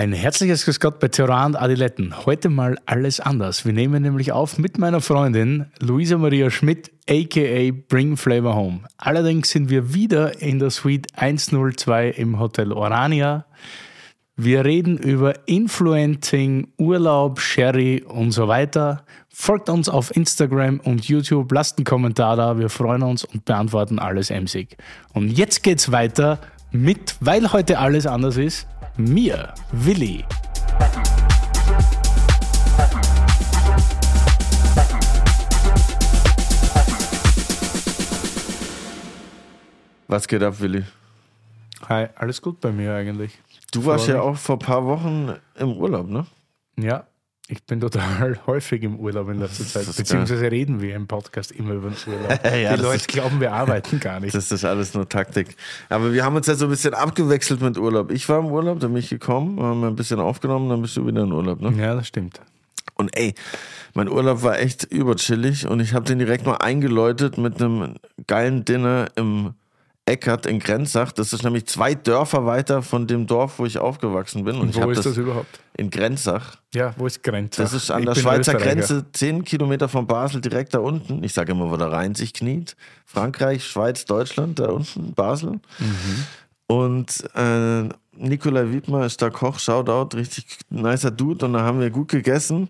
Ein herzliches Grüß Gott bei Terran Adiletten. Heute mal alles anders. Wir nehmen nämlich auf mit meiner Freundin Luisa Maria Schmidt, aka Bring Flavor Home. Allerdings sind wir wieder in der Suite 102 im Hotel Orania. Wir reden über Influencing, Urlaub, Sherry und so weiter. Folgt uns auf Instagram und YouTube, lasst einen Kommentar da, wir freuen uns und beantworten alles emsig. Und jetzt geht's weiter mit, weil heute alles anders ist, mir, Willi. Was geht ab, Willi? Hi, alles gut bei mir eigentlich. Du warst ja auch vor ein paar Wochen im Urlaub, ne? Ja, ich bin total häufig im Urlaub in letzter Zeit. Beziehungsweise geil. reden wir im Podcast immer über den Urlaub. ja, Die Leute glauben, wir arbeiten gar nicht. Das ist alles nur Taktik. Aber wir haben uns ja so ein bisschen abgewechselt mit Urlaub. Ich war im Urlaub, dann bin ich gekommen, haben ein bisschen aufgenommen, dann bist du wieder im Urlaub, ne? Ja, das stimmt. Und ey, mein Urlaub war echt überchillig und ich habe den direkt mal eingeläutet mit einem geilen Dinner im Eckert in Grenzach. Das ist nämlich zwei Dörfer weiter von dem Dorf, wo ich aufgewachsen bin. Und, Und wo ist das, das, überhaupt? In Grenzach. Ja, wo ist Grenzach? Das ist an ich der Schweizer Grenze, zehn Kilometer von Basel, direkt da unten. Ich sage immer, wo der Rhein sich kniet. Frankreich, Schweiz, Deutschland, da unten, Basel. Mhm. Und äh, Nikolai Wiedmer ist da Koch, Shoutout, richtig nicer Dude. Und da haben wir gut gegessen.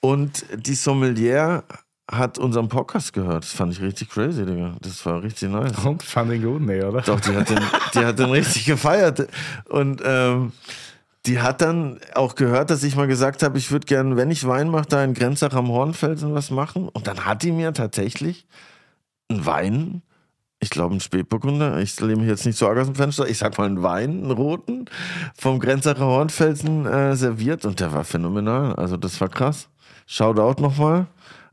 Und die Sommelier hat unseren Podcast gehört. Das fand ich richtig crazy, Digga. Das war richtig nice. Und fand ihn gut, ne, oder? Doch, die hat den, die hat den richtig gefeiert. Und ähm, die hat dann auch gehört, dass ich mal gesagt habe, ich würde gerne, wenn ich Wein mache, da in Grenzach am Hornfelsen was machen. Und dann hat die mir tatsächlich einen Wein, ich glaube einen Spätburgunder, ich lehne mich jetzt nicht so arg aus dem Fenster, ich sag mal einen Wein, einen roten, vom Grenzacher Hornfelsen äh, serviert. Und der war phänomenal. Also das war krass. Shoutout nochmal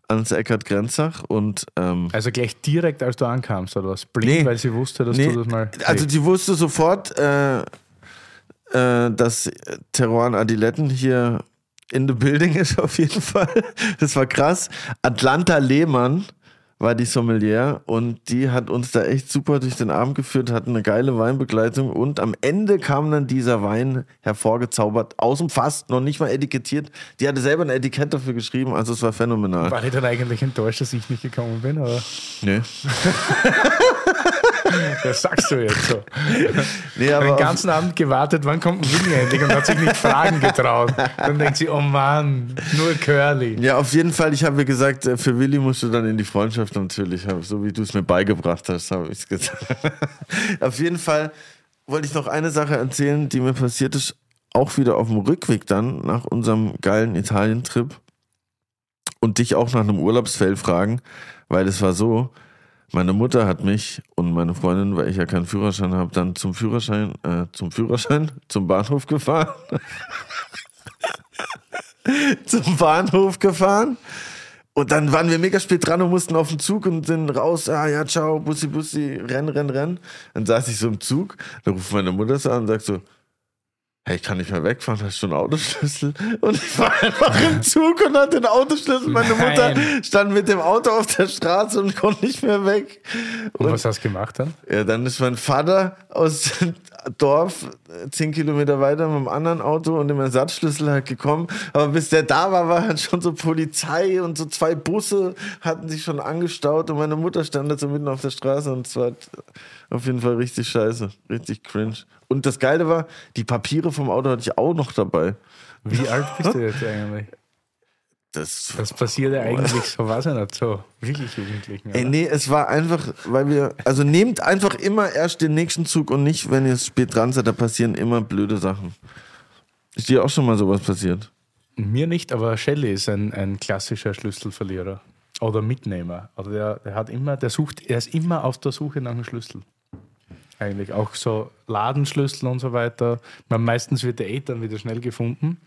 ans Eckart Grenzach und ähm, also gleich direkt als du ankamst oder was blind, nee, weil sie wusste, dass nee, du das mal also sie wusste sofort, äh, äh, dass Teruan Adiletten hier in the building ist auf jeden Fall. Das war krass. Atlanta Lehmann war die Sommelier und die hat uns da echt super durch den Abend geführt, hatten eine geile Weinbegleitung und am Ende kam dann dieser Wein hervorgezaubert aus dem Fass, noch nicht mal etikettiert. Die hatte selber ein Etikett dafür geschrieben, also es war phänomenal. War ich dann eigentlich enttäuscht, dass ich nicht gekommen bin? Oder? Nee. Das sagst du jetzt so. Nee, aber den ganzen Abend gewartet, wann kommt ein Willi endlich und hat sich nicht fragen getraut. Dann denkt sie, oh Mann, nur Curly. Ja, auf jeden Fall, ich habe mir gesagt, äh, für Willi musst du dann in die Freundschaft natürlich, so wie du es mir beigebracht hast, habe ich es gesagt. auf jeden Fall wollte ich noch eine Sache erzählen, die mir passiert ist, auch wieder auf dem Rückweg dann nach unserem geilen Italien-Trip und dich auch nach einem Urlaubsfeld fragen, weil es war so, meine Mutter hat mich und meine Freundin, weil ich ja keinen Führerschein habe, dann zum Führerschein, äh, zum Führerschein, zum Bahnhof gefahren. zum Bahnhof gefahren. Und dann waren wir mega spät dran und mussten auf den Zug und sind raus. Ah ja, ciao, Bussi, Bussi, renn, renn, renn. Dann saß ich so im Zug, dann ruft meine Mutter so an und sagt so, hey, ich kann nicht mehr wegfahren, hast du einen Autoschlüssel? Und ich war einfach im Zug und hatte den Autoschlüssel. Meine Mutter stand mit dem Auto auf der Straße und konnte nicht mehr weg. Und, und was hast du gemacht dann? Ja, dann ist mein Vater aus Dorf, zehn Kilometer weiter mit einem anderen Auto und dem Ersatzschlüssel halt gekommen. Aber bis der da war, war halt schon so Polizei und so zwei Busse hatten sich schon angestaut und meine Mutter stand da so mitten auf der Straße und es war auf jeden Fall richtig scheiße, richtig cringe. Und das Geile war, die Papiere vom Auto hatte ich auch noch dabei. Wie alt bist du jetzt eigentlich? Das, das passiert ja eigentlich so, was nicht so wirklich Jugendlichen. Ey, nee, es war einfach, weil wir, also nehmt einfach immer erst den nächsten Zug und nicht, wenn ihr spät dran seid, da passieren immer blöde Sachen. Ist dir auch schon mal sowas passiert? Mir nicht, aber Shelley ist ein, ein klassischer Schlüsselverlierer oder Mitnehmer. Also der, der hat immer, der sucht, er ist immer auf der Suche nach einem Schlüssel. Eigentlich auch so Ladenschlüssel und so weiter. Man, meistens wird der eh dann wieder schnell gefunden.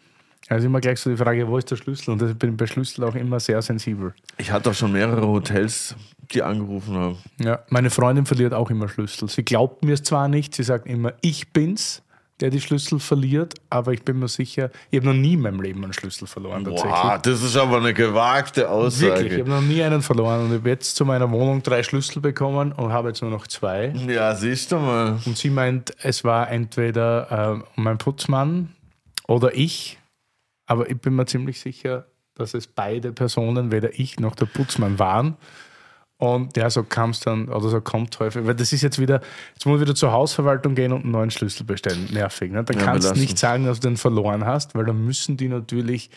Also immer gleich so die Frage, wo ist der Schlüssel? Und ich bin bei Schlüssel auch immer sehr sensibel. Ich hatte auch schon mehrere Hotels, die angerufen haben. Ja, meine Freundin verliert auch immer Schlüssel. Sie glaubt mir es zwar nicht, sie sagt immer, ich bin's, der die Schlüssel verliert, aber ich bin mir sicher, ich habe noch nie in meinem Leben einen Schlüssel verloren. Tatsächlich. Wow, das ist aber eine gewagte Aussage. Wirklich, ich habe noch nie einen verloren und ich habe jetzt zu meiner Wohnung drei Schlüssel bekommen und habe jetzt nur noch zwei. Ja, siehst du mal. Und sie meint, es war entweder äh, mein Putzmann, oder ich, aber ich bin mir ziemlich sicher, dass es beide Personen, weder ich noch der Putzmann waren. Und ja, so kam es dann, oder so kommt häufig, weil das ist jetzt wieder, jetzt muss ich wieder zur Hausverwaltung gehen und einen neuen Schlüssel bestellen. Nervig. Ne? Da Ja, kannst du nicht sagen, dass du den verloren hast, weil dann müssen die natürlich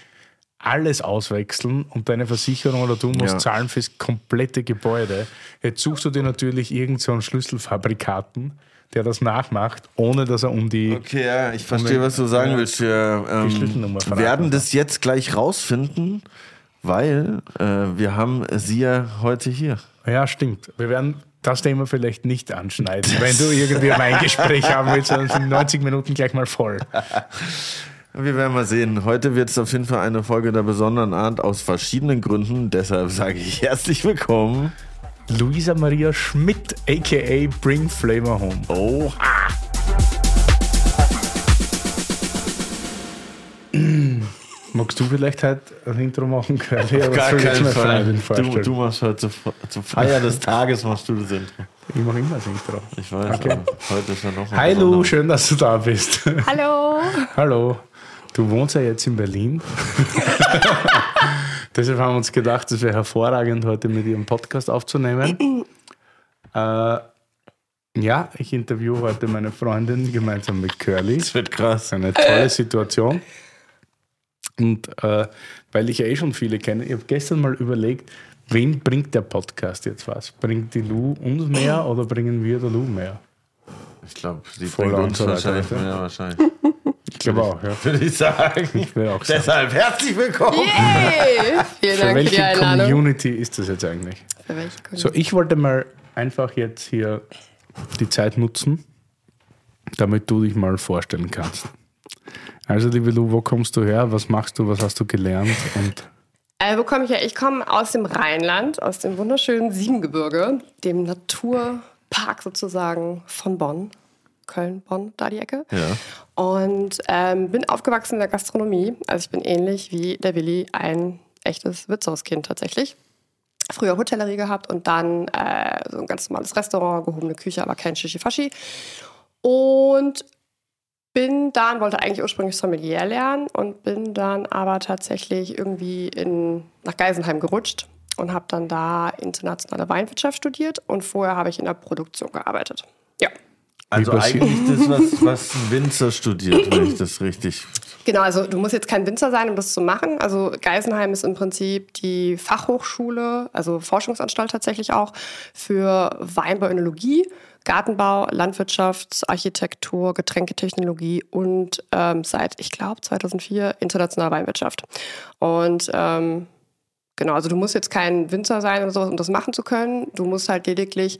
alles auswechseln und deine Versicherung oder du musst Ja. zahlen fürs komplette Gebäude. Jetzt suchst du dir natürlich irgendeinen so einen Schlüsselfabrikaten, der das nachmacht, ohne dass er um die. Okay, ja, ich verstehe, was du sagen willst. Wir ähm, Schlüsselnummer verraten. werden das jetzt gleich rausfinden, weil äh, wir haben sie ja heute hier. Ja, stimmt. Wir werden das Thema vielleicht nicht anschneiden, wenn du irgendwie ein Gespräch haben willst, dann sind 90 Minuten gleich mal voll. Wir werden mal sehen. Heute wird es auf jeden Fall eine Folge der besonderen Art aus verschiedenen Gründen. Deshalb sage ich herzlich willkommen. Luisa Maria Schmidt, aka Bring Flavor Home. Oh, Magst du vielleicht heute ein Intro machen können? Ja, was gar keinen Fall. Freundin Du, du machst heute zur, zur Feier des Tages machst du das Intro. Ich mache immer das Intro. Ich weiß, Okay. heute ist ja noch ein besonderer- schön, dass du da bist. Hallo. Hallo. Du wohnst ja jetzt in Berlin. Deshalb haben wir uns gedacht, es wäre hervorragend, heute mit ihrem Podcast aufzunehmen. äh, ja, ich interviewe heute meine Freundin gemeinsam mit Curly. Das wird krass. Eine tolle Situation. Und äh, weil ich ja eh schon viele kenne, ich habe gestern mal überlegt, wen bringt der Podcast jetzt was? Bringt die Lu uns mehr oder bringen wir der Lu mehr? Ich glaube, die Voll bringt uns so weiter, wahrscheinlich oder? mehr wahrscheinlich. Ich glaube auch, ja. Würde ich sagen. Ich will auch sagen. Deshalb herzlich willkommen. Yay. Vielen Für Dank für die welche Einladung. Community ist das jetzt eigentlich? Für welche So, ich wollte mal einfach jetzt hier die Zeit nutzen, damit du dich mal vorstellen kannst. Also, liebe Lu, wo kommst du her? Was machst du? Was hast du gelernt? Und Äh, wo komme ich her? Ich komme aus dem Rheinland, aus dem wunderschönen Siebengebirge, dem Naturpark sozusagen von Bonn. Köln, Bonn, da die Ecke. Ja. Und ähm, bin aufgewachsen in der Gastronomie. Also ich bin ähnlich wie der Willi ein echtes Wirtshauskind tatsächlich. Früher Hotellerie gehabt und dann äh, so ein ganz normales Restaurant, gehobene Küche, aber kein Shishi-Fashi. Und bin dann, wollte eigentlich ursprünglich Sommelier lernen und bin dann aber tatsächlich irgendwie in, nach Geisenheim gerutscht und habe dann da internationale Weinwirtschaft studiert und vorher habe ich in der Produktion gearbeitet. Ja. Also eigentlich das, was, was ein Winzer studiert, wenn ich das richtig. Genau, also du musst jetzt kein Winzer sein, um das zu machen. Also Geisenheim ist im Prinzip die Fachhochschule, also Forschungsanstalt tatsächlich auch, für Weinbau, Gartenbau, Landwirtschaft, Architektur, Getränketechnologie und ähm, seit, ich glaube, 2004 internationale Weinwirtschaft. Und ähm, Genau, also du musst jetzt kein Winzer sein oder sowas, um das machen zu können. Du musst halt lediglich,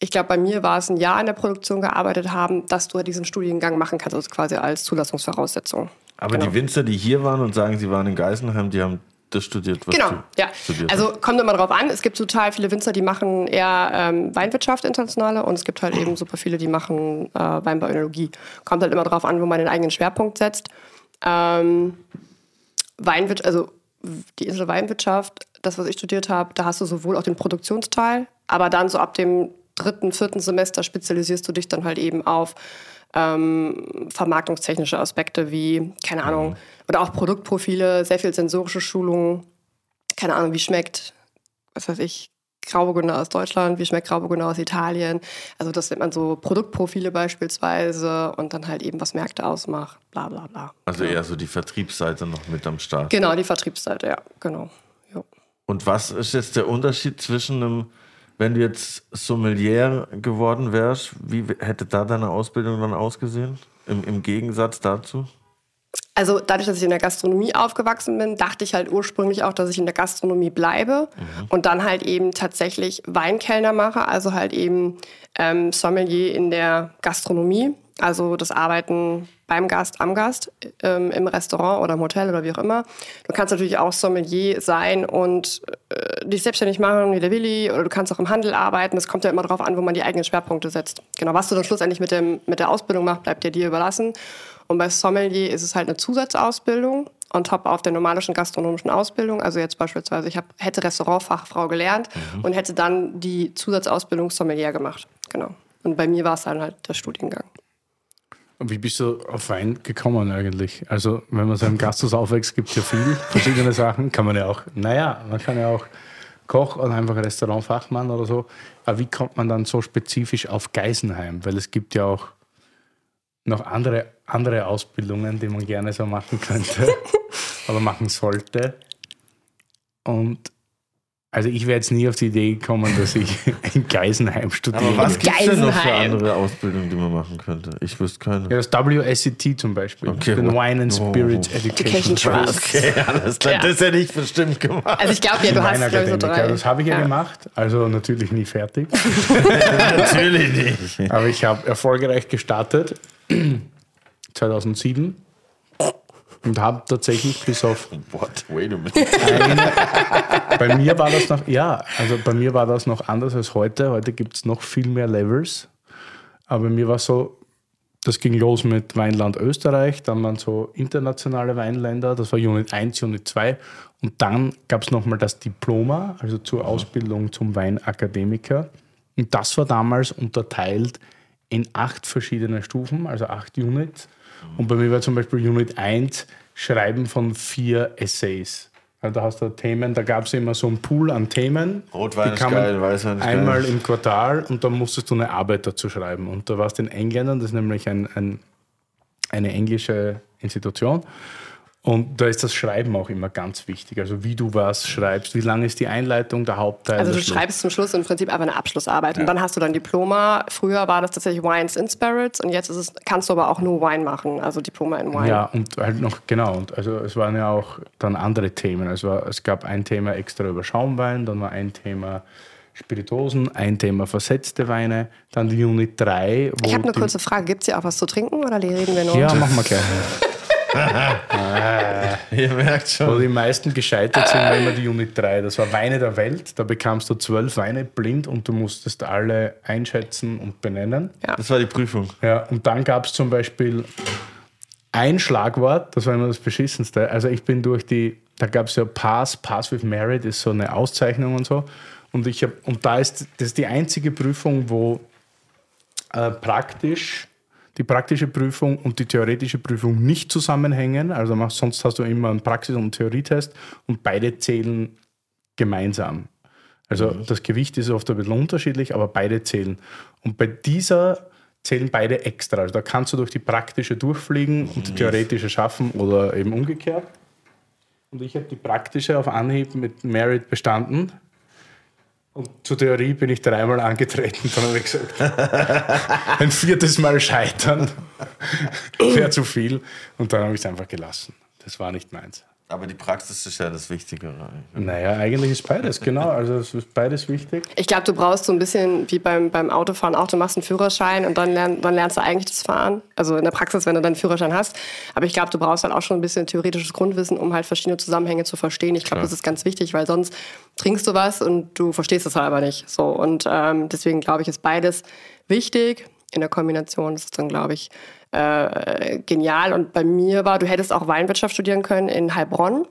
ich glaube, bei mir war es ein Jahr in der Produktion gearbeitet haben, dass du halt diesen Studiengang machen kannst, also quasi als Zulassungsvoraussetzung. Aber Genau. die Winzer, die hier waren und sagen, sie waren in Geisenheim, die haben das studiert, was Genau, du ja. studiert Also kommt immer drauf an. Es gibt total viele Winzer, die machen eher ähm, Weinwirtschaft internationale und es gibt halt eben super viele, die machen äh, Weinbau Önologie. Kommt halt immer drauf an, wo man den eigenen Schwerpunkt setzt. Ähm, Weinwirtschaft, also die Insel Weinwirtschaft, das, was ich studiert habe, da hast du sowohl auch den Produktionsteil, aber dann so ab dem dritten, vierten Semester spezialisierst du dich dann halt eben auf ähm, vermarktungstechnische Aspekte wie, keine Ahnung, oder auch Produktprofile, sehr viel sensorische Schulungen, keine Ahnung, wie schmeckt, was weiß ich, Grauburgunder aus Deutschland, wie schmeckt Grauburgunder aus Italien. Also das nennt man so Produktprofile beispielsweise und dann halt eben, was Märkte ausmacht, bla bla bla. Also eher so die Vertriebsseite noch mit am Start. Genau, die Vertriebsseite, ja, genau. Jo. Und was ist jetzt der Unterschied zwischen einem, wenn du jetzt Sommelier geworden wärst, wie hätte da deine Ausbildung dann ausgesehen? Im, im Gegensatz dazu? Also dadurch, dass ich in der Gastronomie aufgewachsen bin, dachte ich halt ursprünglich auch, dass ich in der Gastronomie bleibe und dann halt eben tatsächlich Weinkellner mache, also halt eben ähm, Sommelier in der Gastronomie, also das Arbeiten beim Gast, am Gast, ähm, im Restaurant oder im Hotel oder wie auch immer. Du kannst natürlich auch Sommelier sein und äh, dich selbstständig machen wie der Willi oder du kannst auch im Handel arbeiten. Das kommt ja immer darauf an, wo man die eigenen Schwerpunkte setzt. Genau, was du dann schlussendlich mit, dem, mit der Ausbildung machst, bleibt ja dir überlassen. Und bei Sommelier ist es halt eine Zusatzausbildung on top auf der normalischen gastronomischen Ausbildung. Also jetzt beispielsweise, ich hab, hätte Restaurantfachfrau gelernt und hätte dann die Zusatzausbildung Sommelier gemacht. Genau. Und bei mir war es dann halt der Studiengang. Wie bist du auf Wein gekommen eigentlich? Also, wenn man so im Gasthaus aufwächst, gibt es ja viel verschiedene Sachen. Kann man ja auch, naja, man kann ja auch Koch oder einfach Restaurantfachmann oder so. Aber wie kommt man dann so spezifisch auf Geisenheim? Weil es gibt ja auch noch andere, andere Ausbildungen, die man gerne so machen könnte oder machen sollte. Und also ich wäre jetzt nie auf die Idee gekommen, dass ich in Geisenheim studiere. Aber was gibt es denn noch für andere Ausbildungen, die man machen könnte? Ich wüsste keine. Ja, das WSET zum Beispiel, Okay, den? Wine and Spirit Oh. Education, Education Trust. Okay, alles klar. Ja. Das hätte ich bestimmt gemacht. Also ich glaube, ja, du hast, glaube so drei. Das habe ich ja, Ja. gemacht, also natürlich nie fertig. Natürlich nicht. Aber ich habe erfolgreich gestartet 2007 und habe tatsächlich bis auf What? Wait a minute. eine, bei mir war das noch, ja, also bei mir war das noch anders als heute. Heute gibt es noch viel mehr Levels. Aber bei mir war es so, das ging los mit Weinland Österreich, dann waren so internationale Weinländer, das war Unit 1, Unit 2. Und dann gab es nochmal das Diploma, also zur Ausbildung zum Weinakademiker. Und das war damals unterteilt in acht verschiedene Stufen, also acht Units. Und bei mir war zum Beispiel Unit 1 Schreiben von vier Essays. Also da hast du Themen, da gab es immer so einen Pool an Themen. Rotwein Die ist geil, Weißwein ist Einmal geil. im Quartal und dann musstest du eine Arbeit dazu schreiben. Und da warst du in Engländern, das ist nämlich ein, ein, eine englische Institution. Und da ist das Schreiben auch immer ganz wichtig. Also wie du was schreibst, wie lang ist die Einleitung, der Hauptteil. Also du Schluss. schreibst zum Schluss im Prinzip einfach eine Abschlussarbeit und dann hast du dann Diploma. Früher war das tatsächlich Wines in Spirits und jetzt ist es, kannst du aber auch nur Wine machen, also Diploma in Wine. Ja, und halt noch, genau. Und also es waren ja auch dann andere Themen. Also es gab ein Thema extra über Schaumwein, dann war ein Thema Spiritosen, ein Thema versetzte Weine, dann die Unit 3. Wo Ich habe eine kurze Frage, gibt es hier auch was zu trinken oder reden wir nur? Ja, machen wir gleich. Ihr merkt Wo schon. die meisten gescheitert sind, war immer die Unit 3. Das war Weine der Welt. Da bekamst du zwölf Weine blind und du musstest alle einschätzen und benennen. Das war die Prüfung. Ja, und dann gab es zum Beispiel ein Schlagwort, das war immer das Beschissenste. Also ich bin durch die, da gab es ja Pass, Pass with Merit ist so eine Auszeichnung und so. Und ich habe, und da ist das ist die einzige Prüfung, wo äh, praktisch die praktische Prüfung und die theoretische Prüfung nicht zusammenhängen. Also mach- sonst hast du immer einen Praxis- und einen Theorietest und beide zählen gemeinsam. Also das Gewicht ist oft ein bisschen unterschiedlich, aber beide zählen. Und bei dieser zählen beide extra. Also da kannst du durch die praktische durchfliegen und die theoretische schaffen oder eben umgekehrt. Und ich habe die praktische auf Anhieb mit Merit bestanden. Und zur Theorie bin ich dreimal angetreten. Dann habe ich gesagt, ein viertes Mal scheitern wäre zu viel. Und dann habe ich es einfach gelassen. Das war nicht meins. Aber die Praxis ist ja das Wichtigere. Naja, eigentlich ist beides, genau. Also es ist beides wichtig. Ich glaube, du brauchst so ein bisschen wie beim, beim Autofahren auch, du machst einen Führerschein und dann, lern, dann lernst du eigentlich das Fahren. Also in der Praxis, wenn du deinen Führerschein hast. Aber ich glaube, du brauchst halt auch schon ein bisschen theoretisches Grundwissen, um halt verschiedene Zusammenhänge zu verstehen. Ich glaube, das ist ganz wichtig, weil sonst trinkst du was und du verstehst es halt aber nicht. So, und ähm, deswegen glaube ich, ist beides wichtig. In der Kombination ist es dann, glaube ich, äh, genial. Und bei mir war, du hättest auch Weinwirtschaft studieren können in Heilbronn.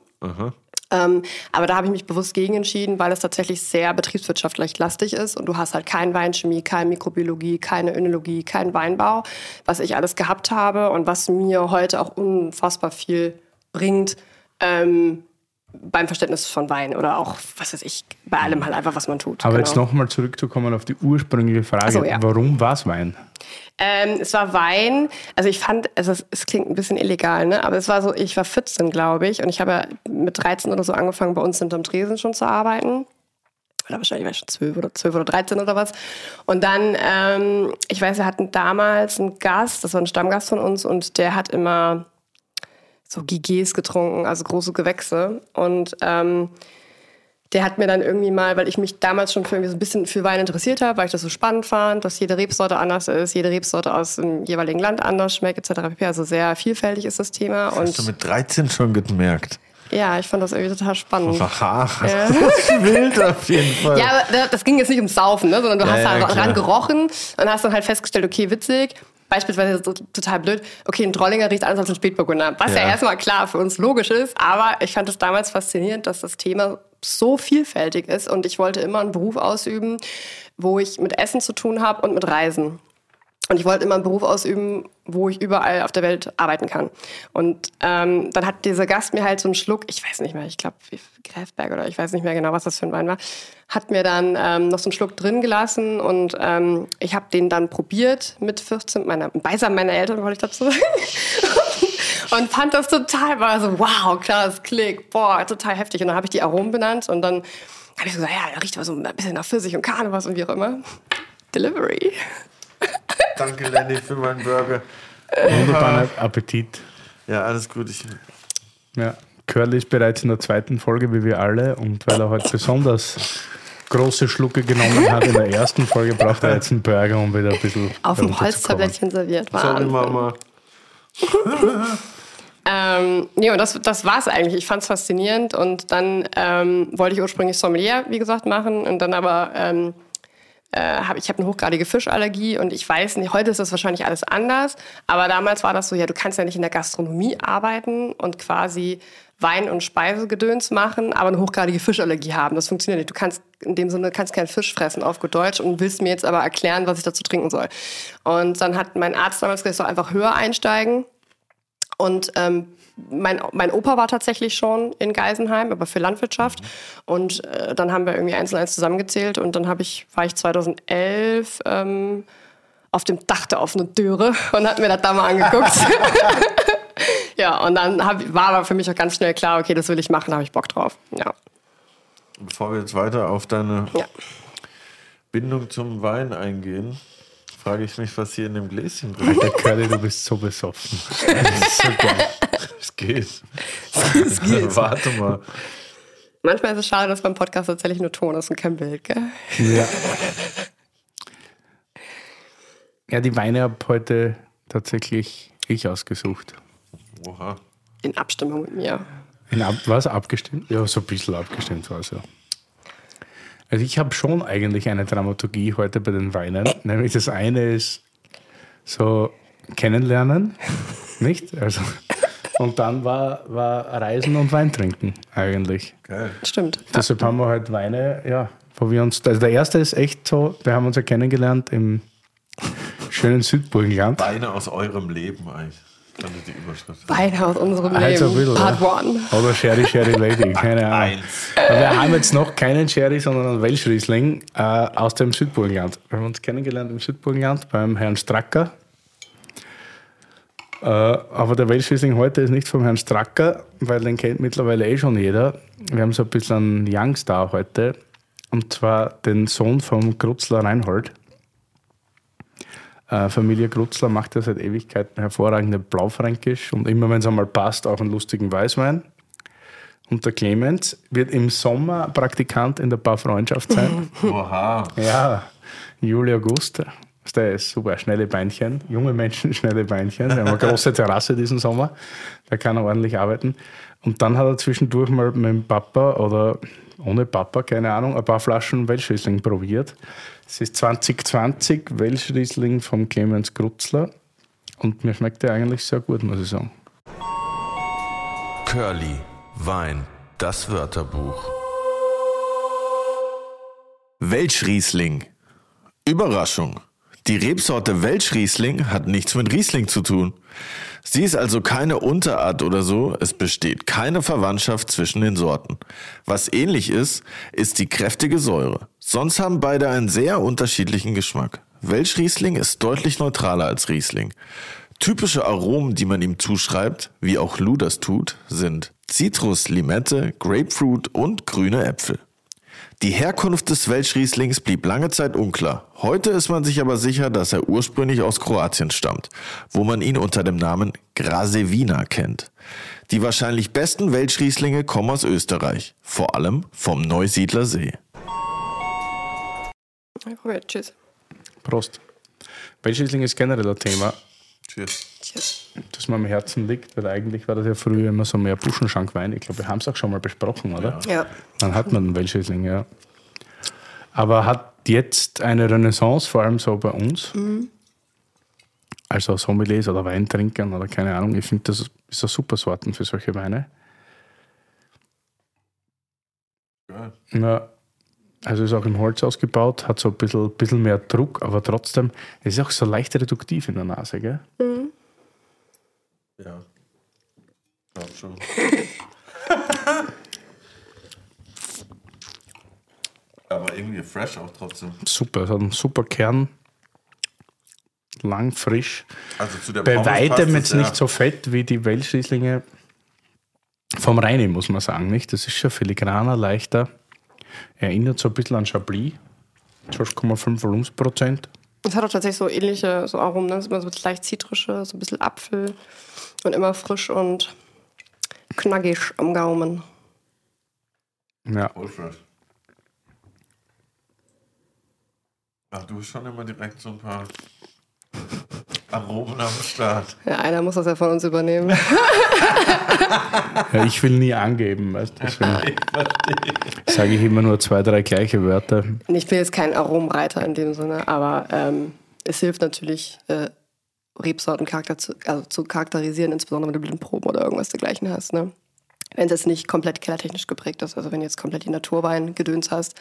Ähm, aber da habe ich mich bewusst gegen entschieden, weil es tatsächlich sehr betriebswirtschaftlich lastig ist und du hast halt kein Weinchemie, keine Mikrobiologie, keine Önologie, kein Weinbau, was ich alles gehabt habe und was mir heute auch unfassbar viel bringt ähm, beim Verständnis von Wein oder auch, was weiß ich, bei allem halt einfach, was man tut. Aber Genau. jetzt nochmal zurückzukommen auf die ursprüngliche Frage, so, ja. warum war es Wein? Ähm, es war Wein. Also ich fand, also es, es klingt ein bisschen illegal, ne? Aber es war so, ich war 14, glaube ich, und ich habe ja mit 13 oder so angefangen, bei uns hinterm Tresen schon zu arbeiten. Oder wahrscheinlich war ich schon 12 oder 12 oder 13 oder was. Und dann, ähm, ich weiß, wir hatten damals einen Gast, das war ein Stammgast von uns, und der hat immer so Giges getrunken, also große Gewächse. Und ähm, der hat mir dann irgendwie mal, weil ich mich damals schon für irgendwie so ein bisschen für Wein interessiert habe, weil ich das so spannend fand, dass jede Rebsorte anders ist, jede Rebsorte aus dem jeweiligen Land anders schmeckt, etc. pp. Also sehr vielfältig ist das Thema. Hast du mit 13 schon gemerkt? ja, ich fand das irgendwie total spannend. Aha, Ja. das wild auf jeden Fall. Ja, aber da- das ging jetzt nicht ums Saufen, ne? sondern du Ja, hast ja, da klar. ran gerochen und hast dann halt festgestellt, okay, witzig. Beispielsweise total blöd, okay, ein Trollinger riecht anders als ein Spätburgunder. Was ja. Ja. erstmal klar für uns logisch ist, aber ich fand es damals faszinierend, dass das Thema so vielfältig ist und ich wollte immer einen Beruf ausüben, wo ich mit Essen zu tun habe und mit Reisen. Und ich wollte immer einen Beruf ausüben, wo ich überall auf der Welt arbeiten kann. Und ähm, dann hat dieser Gast mir halt so einen Schluck, ich weiß nicht mehr, ich glaube Gräfberg oder ich weiß nicht mehr genau, was das für ein Wein war, hat mir dann ähm, noch so einen Schluck drin gelassen und ähm, ich habe den dann probiert mit 14, meiner, beisammen meiner Eltern, wollte ich dazu sagen. und fand das total, war so, wow, das Klick, boah, total heftig. Und dann habe ich die Aromen benannt und dann habe ich so gesagt, ja, der riecht aber so ein bisschen nach Pfirsich und Karnevals und wie auch immer. Delivery. Danke, Lenny, für meinen Burger. Wunderbaren Appetit. Ja, alles gut. Ich, Ja. Curly ist bereits in der zweiten Folge, wie wir alle. Und weil er heute besonders große Schlucke genommen hat in der ersten Folge, braucht er jetzt einen Burger, um wieder ein bisschen Auf dem. Holztablettchen serviert. sorry. Mama. Ähm, und das, das war es eigentlich. Ich fand es faszinierend und dann ähm, wollte ich ursprünglich Sommelier, wie gesagt, machen und dann aber ähm, äh, hab, ich habe eine hochgradige Fischallergie und ich weiß nicht, heute ist das wahrscheinlich alles anders, aber damals war das so, ja, du kannst ja nicht in der Gastronomie arbeiten und quasi Wein- und Speisegedöns machen, aber eine hochgradige Fischallergie haben. Das funktioniert nicht. Du kannst in dem Sinne kannst keinen Fisch fressen auf gut Deutsch und willst mir jetzt aber erklären, was ich dazu trinken soll. Und dann hat mein Arzt damals gesagt, ich soll einfach höher einsteigen. Und ähm, mein, mein Opa war tatsächlich schon in Geisenheim, aber für Landwirtschaft. Und äh, dann haben wir irgendwie eins und eins zusammengezählt. Und dann ich, war ich 2011 ähm, auf dem Dach der offenen Türe und hat mir das da mal angeguckt. ja, und dann hab, war aber für mich auch ganz schnell klar, okay, das will ich machen, da habe ich Bock drauf. Ja. Bevor wir jetzt weiter auf deine ja. Bindung zum Wein eingehen, frage ich mich, was hier in dem Gläschen drin Alter Curly, du bist so besoffen. Das ist so geil. Es geht. Warte mal. Manchmal ist es schade, dass beim Podcast tatsächlich nur Ton ist und kein Bild, gell? Ja. Ja, die Weine habe heute tatsächlich ich ausgesucht. Oha. In Abstimmung mit mir. In ab, was abgestimmt? Ja, so ein bisschen abgestimmt war es ja. Also ich habe schon eigentlich eine Dramaturgie heute bei den Weinen. Nämlich das eine ist so kennenlernen, nicht? Also, und dann war, war Reisen und Wein trinken eigentlich. Geil. Stimmt. Deshalb haben wir halt Weine, ja, wo wir uns, also der erste ist echt so, wir haben uns ja kennengelernt im schönen Südburgenland. Weine aus eurem Leben eigentlich. Ist die Überschrift. Beide aus unserem Also Leben. bisschen, Part ja. one. Oder Sherry Sherry Lady, keine Ahnung. Eins. Aber wir haben jetzt noch keinen Sherry, sondern einen Welschriesling äh, aus dem Südburgenland. Wir haben uns kennengelernt im Südburgenland beim Herrn Stracker. Äh, aber der Welschriesling heute ist nicht vom Herrn Stracker, weil den kennt mittlerweile eh schon jeder. Wir haben so ein bisschen einen Youngstar heute. Und zwar den Sohn vom Grutzler Reinhold. Äh, Familie Grutzler macht ja seit Ewigkeiten hervorragende Blaufränkisch und immer, wenn es einmal passt, auch einen lustigen Weißwein. Und der Clemens wird im Sommer Praktikant in der Baufreundschaft sein. Oha. ja, Juli, August. Der ist super, schnelle Beinchen. Junge Menschen, schnelle Beinchen. Wir haben eine große Terrasse diesen Sommer. Da kann er ordentlich arbeiten. Und dann hat er zwischendurch mal mit dem Papa oder ohne Papa, keine Ahnung, ein paar Flaschen Welschriesling probiert. Es ist 2020 Welschriesling vom Clemens Grutzler. Und mir schmeckt der eigentlich sehr gut, muss ich sagen. Curly, Wein, das Wörterbuch. Welschriesling. Überraschung. Die Rebsorte Welschriesling hat nichts mit Riesling zu tun. Sie ist also keine Unterart oder so, es besteht keine Verwandtschaft zwischen den Sorten. Was ähnlich ist, ist die kräftige Säure. Sonst haben beide einen sehr unterschiedlichen Geschmack. Welschriesling ist deutlich neutraler als Riesling. Typische Aromen, die man ihm zuschreibt, wie auch Lou das tut, sind Zitrus, Limette, Grapefruit und grüne Äpfel. Die Herkunft des Welschrieslings blieb lange Zeit unklar. Heute ist man sich aber sicher, dass er ursprünglich aus Kroatien stammt, wo man ihn unter dem Namen Grasewina kennt. Die wahrscheinlich besten Welschrieslinge kommen aus Österreich, vor allem vom Neusiedler See. Ich probiere. Tschüss. Prost. Welschriesling ist generell ein Thema, Tschüss. Tschüss. das mir am Herzen liegt, weil eigentlich war das ja früher immer so mehr Buschenschankwein. Ich glaube, wir haben es auch schon mal besprochen, oder? Ja. Dann hat man den Welschriesling, ja. Aber hat jetzt eine Renaissance, vor allem so bei uns, also Sommeliers oder Weintrinkern oder keine Ahnung. Ich finde, das ist eine super Sorten für solche Weine. Ja. Also ist auch im Holz ausgebaut, hat so ein bisschen, bisschen mehr Druck, aber trotzdem, es ist auch so leicht reduktiv in der Nase, gell? Ja. Glaub schon. Aber irgendwie fresh auch trotzdem. Super, es hat einen super Kern. Lang, frisch. Also zu der Bei Pommes weitem jetzt ja. nicht so fett wie die Welschrieslinge vom Rheini, muss man sagen. Nicht? Das ist schon filigraner, leichter. Erinnert so ein bisschen an Chablis. 12,5 Volumensprozent. Es hat auch tatsächlich so ähnliche so Aromen, ne? Es ist immer so leicht zitrische, so ein bisschen Apfel und immer frisch und knackig am Gaumen. Ja. Ach, du hast schon immer direkt so ein paar Aromen am Start. Ja, einer muss das ja von uns übernehmen. ja, ich will nie angeben, weißt du. Deswegen sage ich immer nur zwei, drei gleiche Wörter. Ich bin jetzt kein Aromreiter in dem Sinne, aber ähm, es hilft natürlich, äh, Rebsorten charakter zu, also zu charakterisieren, insbesondere wenn du Blindproben oder irgendwas dergleichen hast. Ne? Wenn es jetzt nicht komplett kellertechnisch geprägt ist, also wenn du jetzt komplett die Naturwein-Gedöns hast,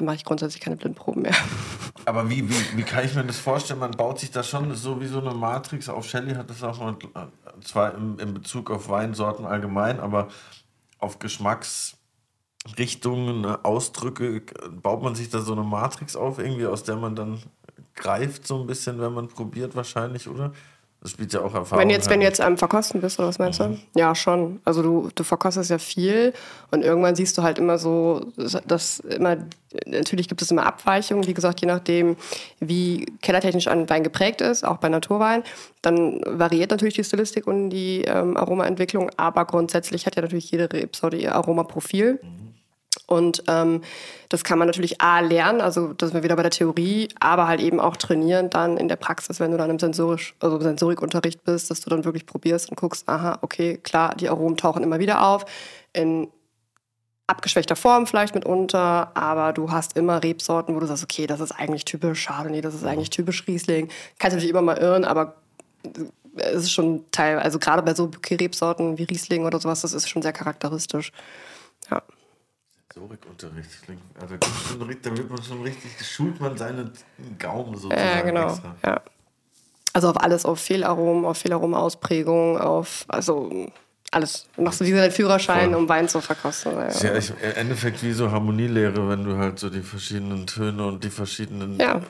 dann mache ich grundsätzlich keine Blindproben mehr. Aber wie, wie, wie kann ich mir das vorstellen? Man baut sich das schon so wie so eine Matrix auf. Shelley hat das auch mal, äh, zwar im, in Bezug auf Weinsorten allgemein, aber auf Geschmacksrichtungen, ne, Ausdrücke, baut man sich da so eine Matrix auf, irgendwie, aus der man dann greift so ein bisschen, wenn man probiert wahrscheinlich, oder? Das spielt ja auch Erfahrung. Wenn jetzt, wenn du rein. jetzt am Verkosten bist, oder was meinst du? Ja, schon. Also du, du verkostest ja viel und irgendwann siehst du halt immer so, dass immer, natürlich gibt es immer Abweichungen, wie gesagt, je nachdem, wie kellertechnisch ein Wein geprägt ist, auch bei Naturwein. Dann variiert natürlich die Stilistik und die ähm, Aromaentwicklung, aber grundsätzlich hat ja natürlich jede Rebsorte ihr Aromaprofil. Und ähm, das kann man natürlich A lernen, also das sind wir wieder bei der Theorie, aber halt eben auch trainieren dann in der Praxis, wenn du dann im Sensorisch, also im Sensorikunterricht bist, dass du dann wirklich probierst und guckst, aha, okay, klar, die Aromen tauchen immer wieder auf, in abgeschwächter Form vielleicht mitunter, aber du hast immer Rebsorten, wo du sagst, okay, das ist eigentlich typisch Chardonnay, das ist eigentlich typisch Riesling. Kannst natürlich immer mal irren, aber es ist schon Teil, also gerade bei so Rebsorten wie Riesling oder sowas, das ist schon sehr charakteristisch. Ja. Sensorikunterricht. klingt- Also da, wird man schon richtig, schult man seinen Gaumen sozusagen. Ja, genau. Ja. Also auf alles, auf Fehlaromen, auf Fehlaromenausprägung, auf, also alles. Machst du wie deinen Führerschein, Voll. um Wein zu verkosten. Ja. Ist ja ich, im Endeffekt wie so Harmonielehre, wenn du halt so die verschiedenen Töne und die verschiedenen Ja. äh,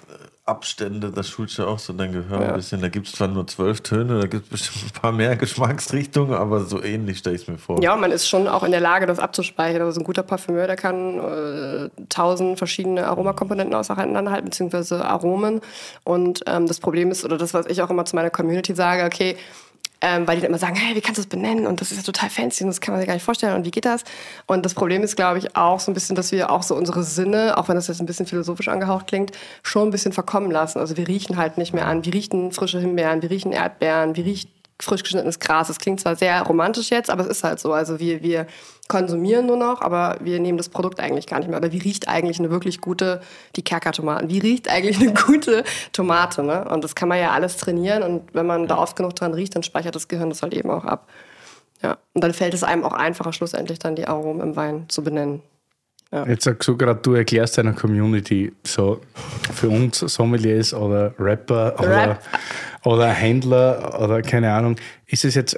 Abstände, das schulst ja auch so dein Gehör Ja. ein bisschen. Da gibt es zwar nur zwölf Töne, da gibt es bestimmt ein paar mehr Geschmacksrichtungen, aber so ähnlich stelle ich es mir vor. Ja, man ist schon auch in der Lage, das abzuspeichern. Also ein guter Parfümeur, der kann äh, tausend verschiedene Aromakomponenten auseinanderhalten, beziehungsweise Aromen. Und ähm, das Problem ist, oder das, was ich auch immer zu meiner Community sage, okay, ähm, weil die dann immer sagen, hey, wie kannst du das benennen? Und das ist ja total fancy und das kann man sich gar nicht vorstellen. Und wie geht das? Und das Problem ist, glaube ich, auch so ein bisschen, dass wir auch so unsere Sinne, auch wenn das jetzt ein bisschen philosophisch angehaucht klingt, schon ein bisschen verkommen lassen. Also wir riechen halt nicht mehr an. Wir riechen frische Himbeeren, wir riechen Erdbeeren, wir riechen frisch geschnittenes Gras. Das klingt zwar sehr romantisch jetzt, aber es ist halt so. Also wir, wir konsumieren nur noch, aber wir nehmen das Produkt eigentlich gar nicht mehr. Oder wie riecht eigentlich eine wirklich gute, die Kerkertomaten, wie riecht eigentlich eine gute Tomate? Ne? Und das kann man ja alles trainieren und wenn man da oft genug dran riecht, dann speichert das Gehirn das halt eben auch ab. Ja. Und dann fällt es einem auch einfacher, schlussendlich dann die Aromen im Wein zu benennen. Jetzt sagst du gerade, du erklärst deiner Community so für uns Sommeliers oder Rapper oder, Rap. oder Händler oder keine Ahnung. Ist es jetzt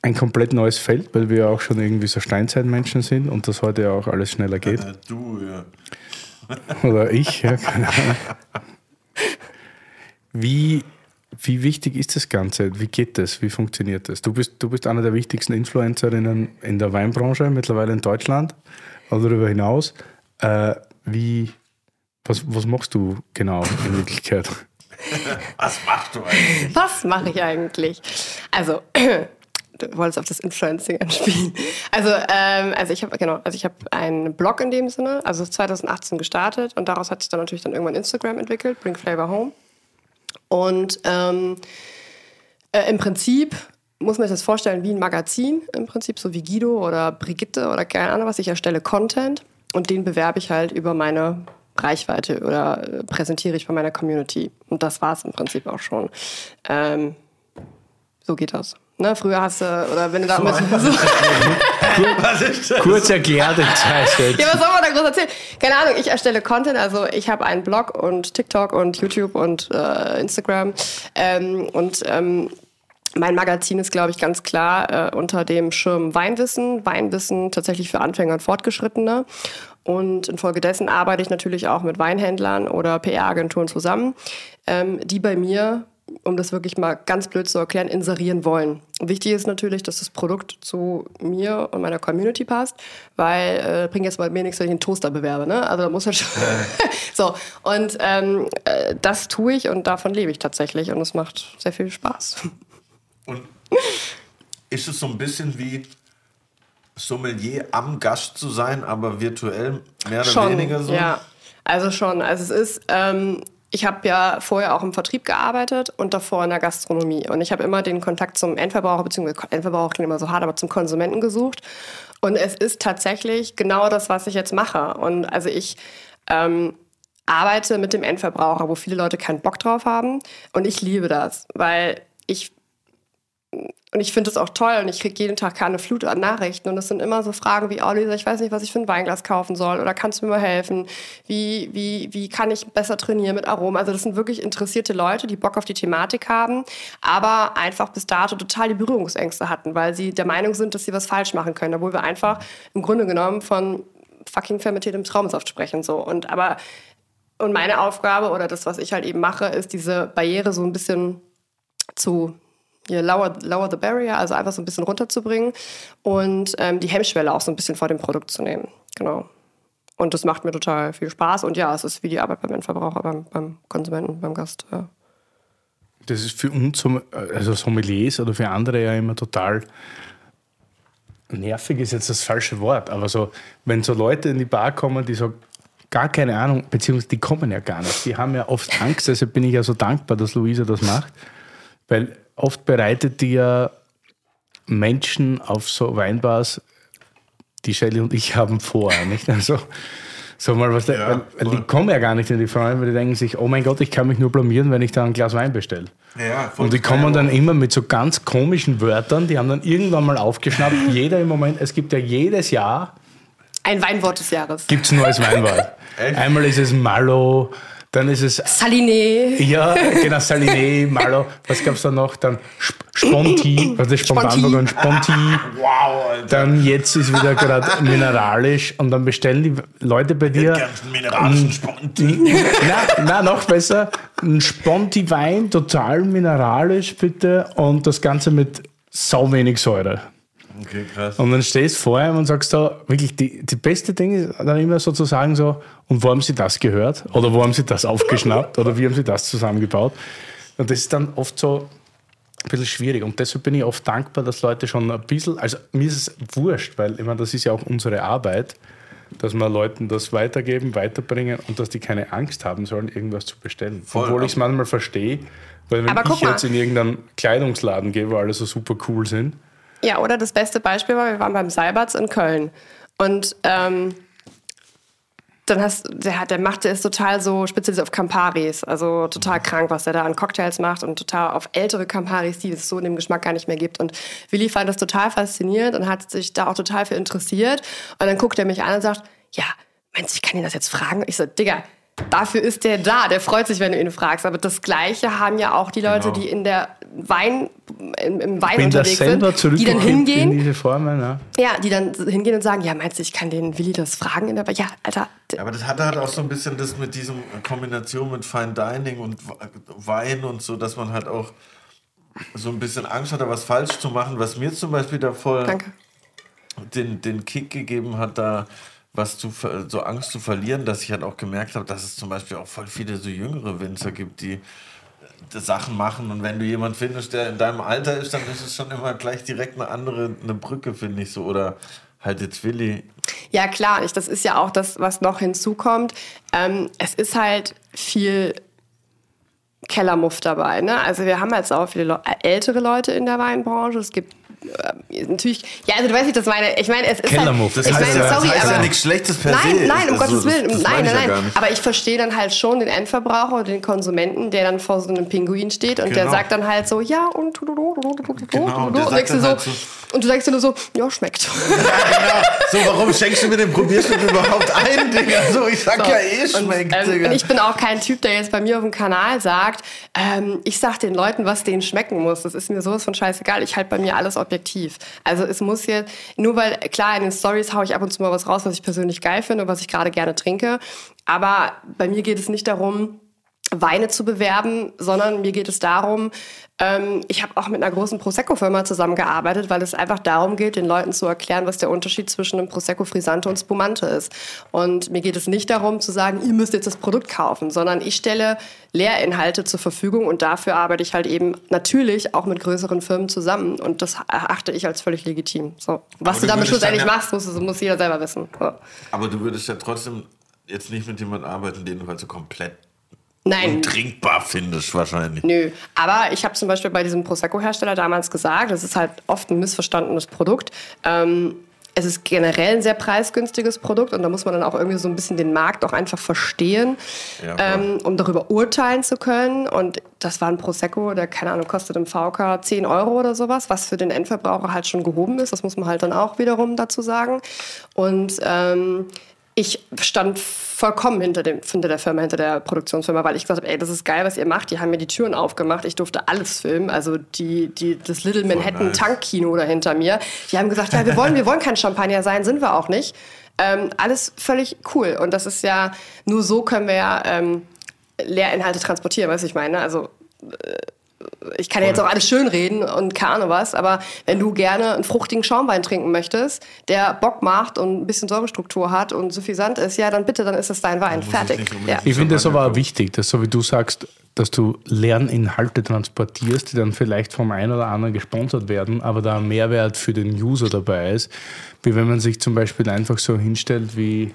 ein komplett neues Feld, weil wir ja auch schon irgendwie so Steinzeitmenschen sind und das heute ja auch alles schneller geht? Äh, du, ja. Oder ich, ja, keine Ahnung. Wie, wie wichtig ist das Ganze? Wie geht das? Wie funktioniert das? Du bist, du bist einer der wichtigsten Influencerinnen in der Weinbranche mittlerweile in Deutschland oder darüber hinaus. Äh, wie, was, was machst du genau in Wirklichkeit? Was machst du eigentlich? Was mache ich eigentlich? Also, du wolltest auf das Influencing anspielen. Also, ähm, also ich habe genau, also ich habe einen Blog in dem Sinne, also 2018 gestartet und daraus hat sich dann natürlich dann irgendwann Instagram entwickelt, Bring Flavor Home. Und ähm, äh, im Prinzip muss man sich das vorstellen wie ein Magazin, im Prinzip so wie Guido oder Brigitte oder keine Ahnung was. Ich erstelle Content und den bewerbe ich halt über meine Reichweite oder äh, präsentiere ich bei meiner Community. Und das war es im Prinzip auch schon. Ähm, so geht das. Ne, früher hast du, oder wenn du da mit so, Was ist das? Kurz erklärt. Ja, was soll man da groß erzählen? Keine Ahnung, ich erstelle Content, also ich habe einen Blog und TikTok und YouTube und äh, Instagram ähm, und ähm, mein Magazin ist, glaube ich, ganz klar äh, unter dem Schirm Weinwissen. Weinwissen tatsächlich für Anfänger und Fortgeschrittene. Und infolgedessen arbeite ich natürlich auch mit Weinhändlern oder PR-Agenturen zusammen, ähm, die bei mir um das wirklich mal ganz blöd zu erklären, inserieren wollen. Wichtig ist natürlich, dass das Produkt zu mir und meiner Community passt, weil äh, bringt jetzt mal mir nichts, wenn ich einen Toaster bewerbe. Ne? Also da muss ja schon. so, und ähm, äh, das tue ich und davon lebe ich tatsächlich und es macht sehr viel Spaß. Und ist es so ein bisschen wie Sommelier am Gast zu sein, aber virtuell mehr oder schon, weniger so? Ja, also schon. Also es ist, ähm, ich habe ja vorher auch im Vertrieb gearbeitet und davor in der Gastronomie. Und ich habe immer den Kontakt zum Endverbraucher, beziehungsweise Endverbraucher klingt immer so hart, aber zum Konsumenten gesucht. Und es ist tatsächlich genau das, was ich jetzt mache. Und also ich ähm, arbeite mit dem Endverbraucher, wo viele Leute keinen Bock drauf haben. Und ich liebe das, weil ich und ich finde es auch toll und ich kriege jeden Tag keine Flut an Nachrichten. Und es sind immer so Fragen wie, oh Lisa, ich weiß nicht, was ich für ein Weinglas kaufen soll oder kannst du mir mal helfen? Wie, wie, wie kann ich besser trainieren mit Aromen? Also das sind wirklich interessierte Leute, die Bock auf die Thematik haben, aber einfach bis dato total die Berührungsängste hatten, weil sie der Meinung sind, dass sie was falsch machen können, obwohl wir einfach im Grunde genommen von fucking fermentiertem Traubensaft sprechen. So. Und aber und meine Aufgabe oder das, was ich halt eben mache, ist diese Barriere so ein bisschen zu hier lower, lower the barrier, also einfach so ein bisschen runterzubringen und ähm, die Hemmschwelle auch so ein bisschen vor dem Produkt zu nehmen. Genau. Und das macht mir total viel Spaß. Und ja, es ist wie die Arbeit beim Endverbraucher, beim, beim Konsumenten, beim Gast. Ja. Das ist für uns, also Sommeliers oder für andere ja immer total nervig ist jetzt das falsche Wort, aber so, wenn so Leute in die Bar kommen, die so gar keine Ahnung, beziehungsweise die kommen ja gar nicht, die haben ja oft Angst, deshalb bin ich ja so dankbar, dass Luisa das macht, weil oft bereitet die ja Menschen auf so Weinbars, die Shelly und ich haben vor, nicht? Also, so mal was, Ja, weil, weil die kommen ja gar nicht in die Freunde, weil die denken sich, oh mein Gott, ich kann mich nur blamieren, wenn ich da ein Glas Wein bestelle. Ja, Und die kommen dann immer mit so ganz komischen Wörtern, die haben dann irgendwann mal aufgeschnappt, jeder im Moment, es gibt ja jedes Jahr, Ein Weinwort des Jahres. gibt es ein neues Weinwort. Einmal ist es Malo, dann ist es Saliné. ja, genau, Saliné, Malo, was gab's da noch? Dann Sp- Sponti, also Spontanburger und Sponti. Wow, Alter. Dann jetzt ist wieder gerade mineralisch und dann bestellen die Leute bei dir. ganzen mineralischen Sponti. na, na, noch besser. Ein Sponti-Wein, total mineralisch bitte und das Ganze mit sau wenig Säure. Okay, krass. Und dann stehst du vor ihm und sagst da, wirklich, die, die beste Ding ist dann immer sozusagen so, und wo haben sie das gehört? Oder wo haben sie das aufgeschnappt? Oder wie haben sie das zusammengebaut? Und das ist dann oft so ein bisschen schwierig. Und deshalb bin ich oft dankbar, dass Leute schon ein bisschen, also mir ist es wurscht, weil ich meine, das ist ja auch unsere Arbeit, dass wir Leuten das weitergeben, weiterbringen und dass die keine Angst haben sollen, irgendwas zu bestellen. Voll. Obwohl ich es manchmal verstehe, weil wenn Aber ich jetzt in irgendeinen Kleidungsladen gehe, wo alle so super cool sind, Ja, oder das beste Beispiel war, wir waren beim Seiberts in Köln. Und ähm, dann hast der hat, der macht, der ist total so spezialisiert auf Camparis, also total krank, was er da an Cocktails macht und total auf ältere Camparis, die es so in dem Geschmack gar nicht mehr gibt. Und Willi fand das total faszinierend und hat sich da auch total für interessiert. Und dann guckt er mich an und sagt, ja, meinst du, ich kann ihn das jetzt fragen? Ich so, Digga, dafür ist der da, der freut sich, wenn du ihn fragst. Aber das Gleiche haben ja auch die Leute, Genau. die in der Wein, im, im Wein unterwegs sind, die dann zurückgekippt in hingehen diese Formen. Ja. ja, die dann hingehen und sagen, ja, meinst du, ich kann den Willi das fragen? In der ja, Alter, Aber das hat halt auch so ein bisschen das mit diesem Kombination mit Fine Dining und Wein und so, dass man halt auch so ein bisschen Angst hat, da was falsch zu machen, was mir zum Beispiel da voll danke. den, den Kick gegeben hat, da was zu so Angst zu verlieren, dass ich halt auch gemerkt habe, dass es zum Beispiel auch voll viele so jüngere Winzer gibt, die äh, Sachen machen und wenn du jemanden findest, der in deinem Alter ist, dann ist es schon immer gleich direkt eine andere eine Brücke, finde ich so oder halt jetzt Willi. Ja, klar, das ist ja auch das, was noch hinzukommt. Ähm, es ist halt viel Kellermuff dabei. Ne? Also wir haben jetzt auch viele Le äh, ältere Leute in der Weinbranche. Es gibt natürlich, ja, also du weißt, wie ich das meine. Ich meine, es ist halt, das ich heißt meine, ja- das sorry, heißt ja aber nichts Schlechtes per nein, se. Nein, um Also Gottes das- Willen, das nein, ich nein, ja gar nein. nicht. Aber ich verstehe dann halt schon den Endverbraucher und den Konsumenten, der dann vor so einem Pinguin steht und der Genau. sagt dann halt so, ja und Genau, und der und, so, halt so- und du sagst dir nur so, ja, schmeckt. Ja, genau. So, warum schenkst du mir den Probierschnitt überhaupt ein, Digga? So, ich sag ja eh schmeckt, und, ähm, Digga. und ich bin auch kein Typ, der jetzt bei mir auf dem Kanal sagt, ähm, ich sag den Leuten, was denen schmecken muss. Das ist mir sowas von scheißegal. Ich halte bei mir alles objektiv. Also es muss jetzt, nur weil, klar, in den Stories haue ich ab und zu mal was raus, was ich persönlich geil finde und was ich gerade gerne trinke. Aber bei mir geht es nicht darum, Weine zu bewerben, sondern mir geht es darum, ähm, ich habe auch mit einer großen Prosecco-Firma zusammengearbeitet, weil es einfach darum geht, den Leuten zu erklären, was der Unterschied zwischen einem Prosecco Frisante und Spumante ist. Und mir geht es nicht darum zu sagen, ihr müsst jetzt das Produkt kaufen, sondern ich stelle Lehrinhalte zur Verfügung und dafür arbeite ich halt eben natürlich auch mit größeren Firmen zusammen und das erachte ich als völlig legitim. So. Was Aber du damit schlussendlich ja- machst, muss, muss jeder selber wissen. So. Aber du würdest ja trotzdem jetzt nicht mit jemandem arbeiten, den du halt so komplett Nein, untrinkbar findest, wahrscheinlich. Nö, aber ich habe zum Beispiel bei diesem Prosecco-Hersteller damals gesagt, das ist halt oft ein missverstandenes Produkt. Ähm, es ist generell ein sehr preisgünstiges Produkt und da muss man dann auch irgendwie so ein bisschen den Markt auch einfach verstehen, Ja, ähm, um darüber urteilen zu können. Und das war ein Prosecco, der, keine Ahnung, kostet im VK 10 Euro oder sowas, was für den Endverbraucher halt schon gehoben ist. Das muss man halt dann auch wiederum dazu sagen. Und ähm, ich stand vollkommen hinter, dem, hinter der Firma, hinter der Produktionsfirma, weil ich gesagt habe, ey, das ist geil, was ihr macht. Die haben mir die Türen aufgemacht. Ich durfte alles filmen. Also die, die, das Little Manhattan. Tankkino da hinter mir. Die haben gesagt, ja, wir wollen, wir wollen kein Champagner sein, sind wir auch nicht. Ähm, alles völlig cool. Und das ist ja, nur so können wir ja ähm, Lehrinhalte transportieren, weißt du, ich meine. Also ich kann ja jetzt auch alles schön reden und keine Ahnung was, aber wenn du gerne einen fruchtigen Schaumwein trinken möchtest, der Bock macht und ein bisschen Säurestruktur hat und suffisant ist, ja, dann bitte, dann ist das dein Wein. ich Fertig. unbedingt Ja. Ich finde es aber kaufen. wichtig, dass so wie du sagst, dass du Lerninhalte transportierst, die dann vielleicht vom einen oder anderen gesponsert werden, aber da ein Mehrwert für den User dabei ist, wie wenn man sich zum Beispiel einfach so hinstellt wie,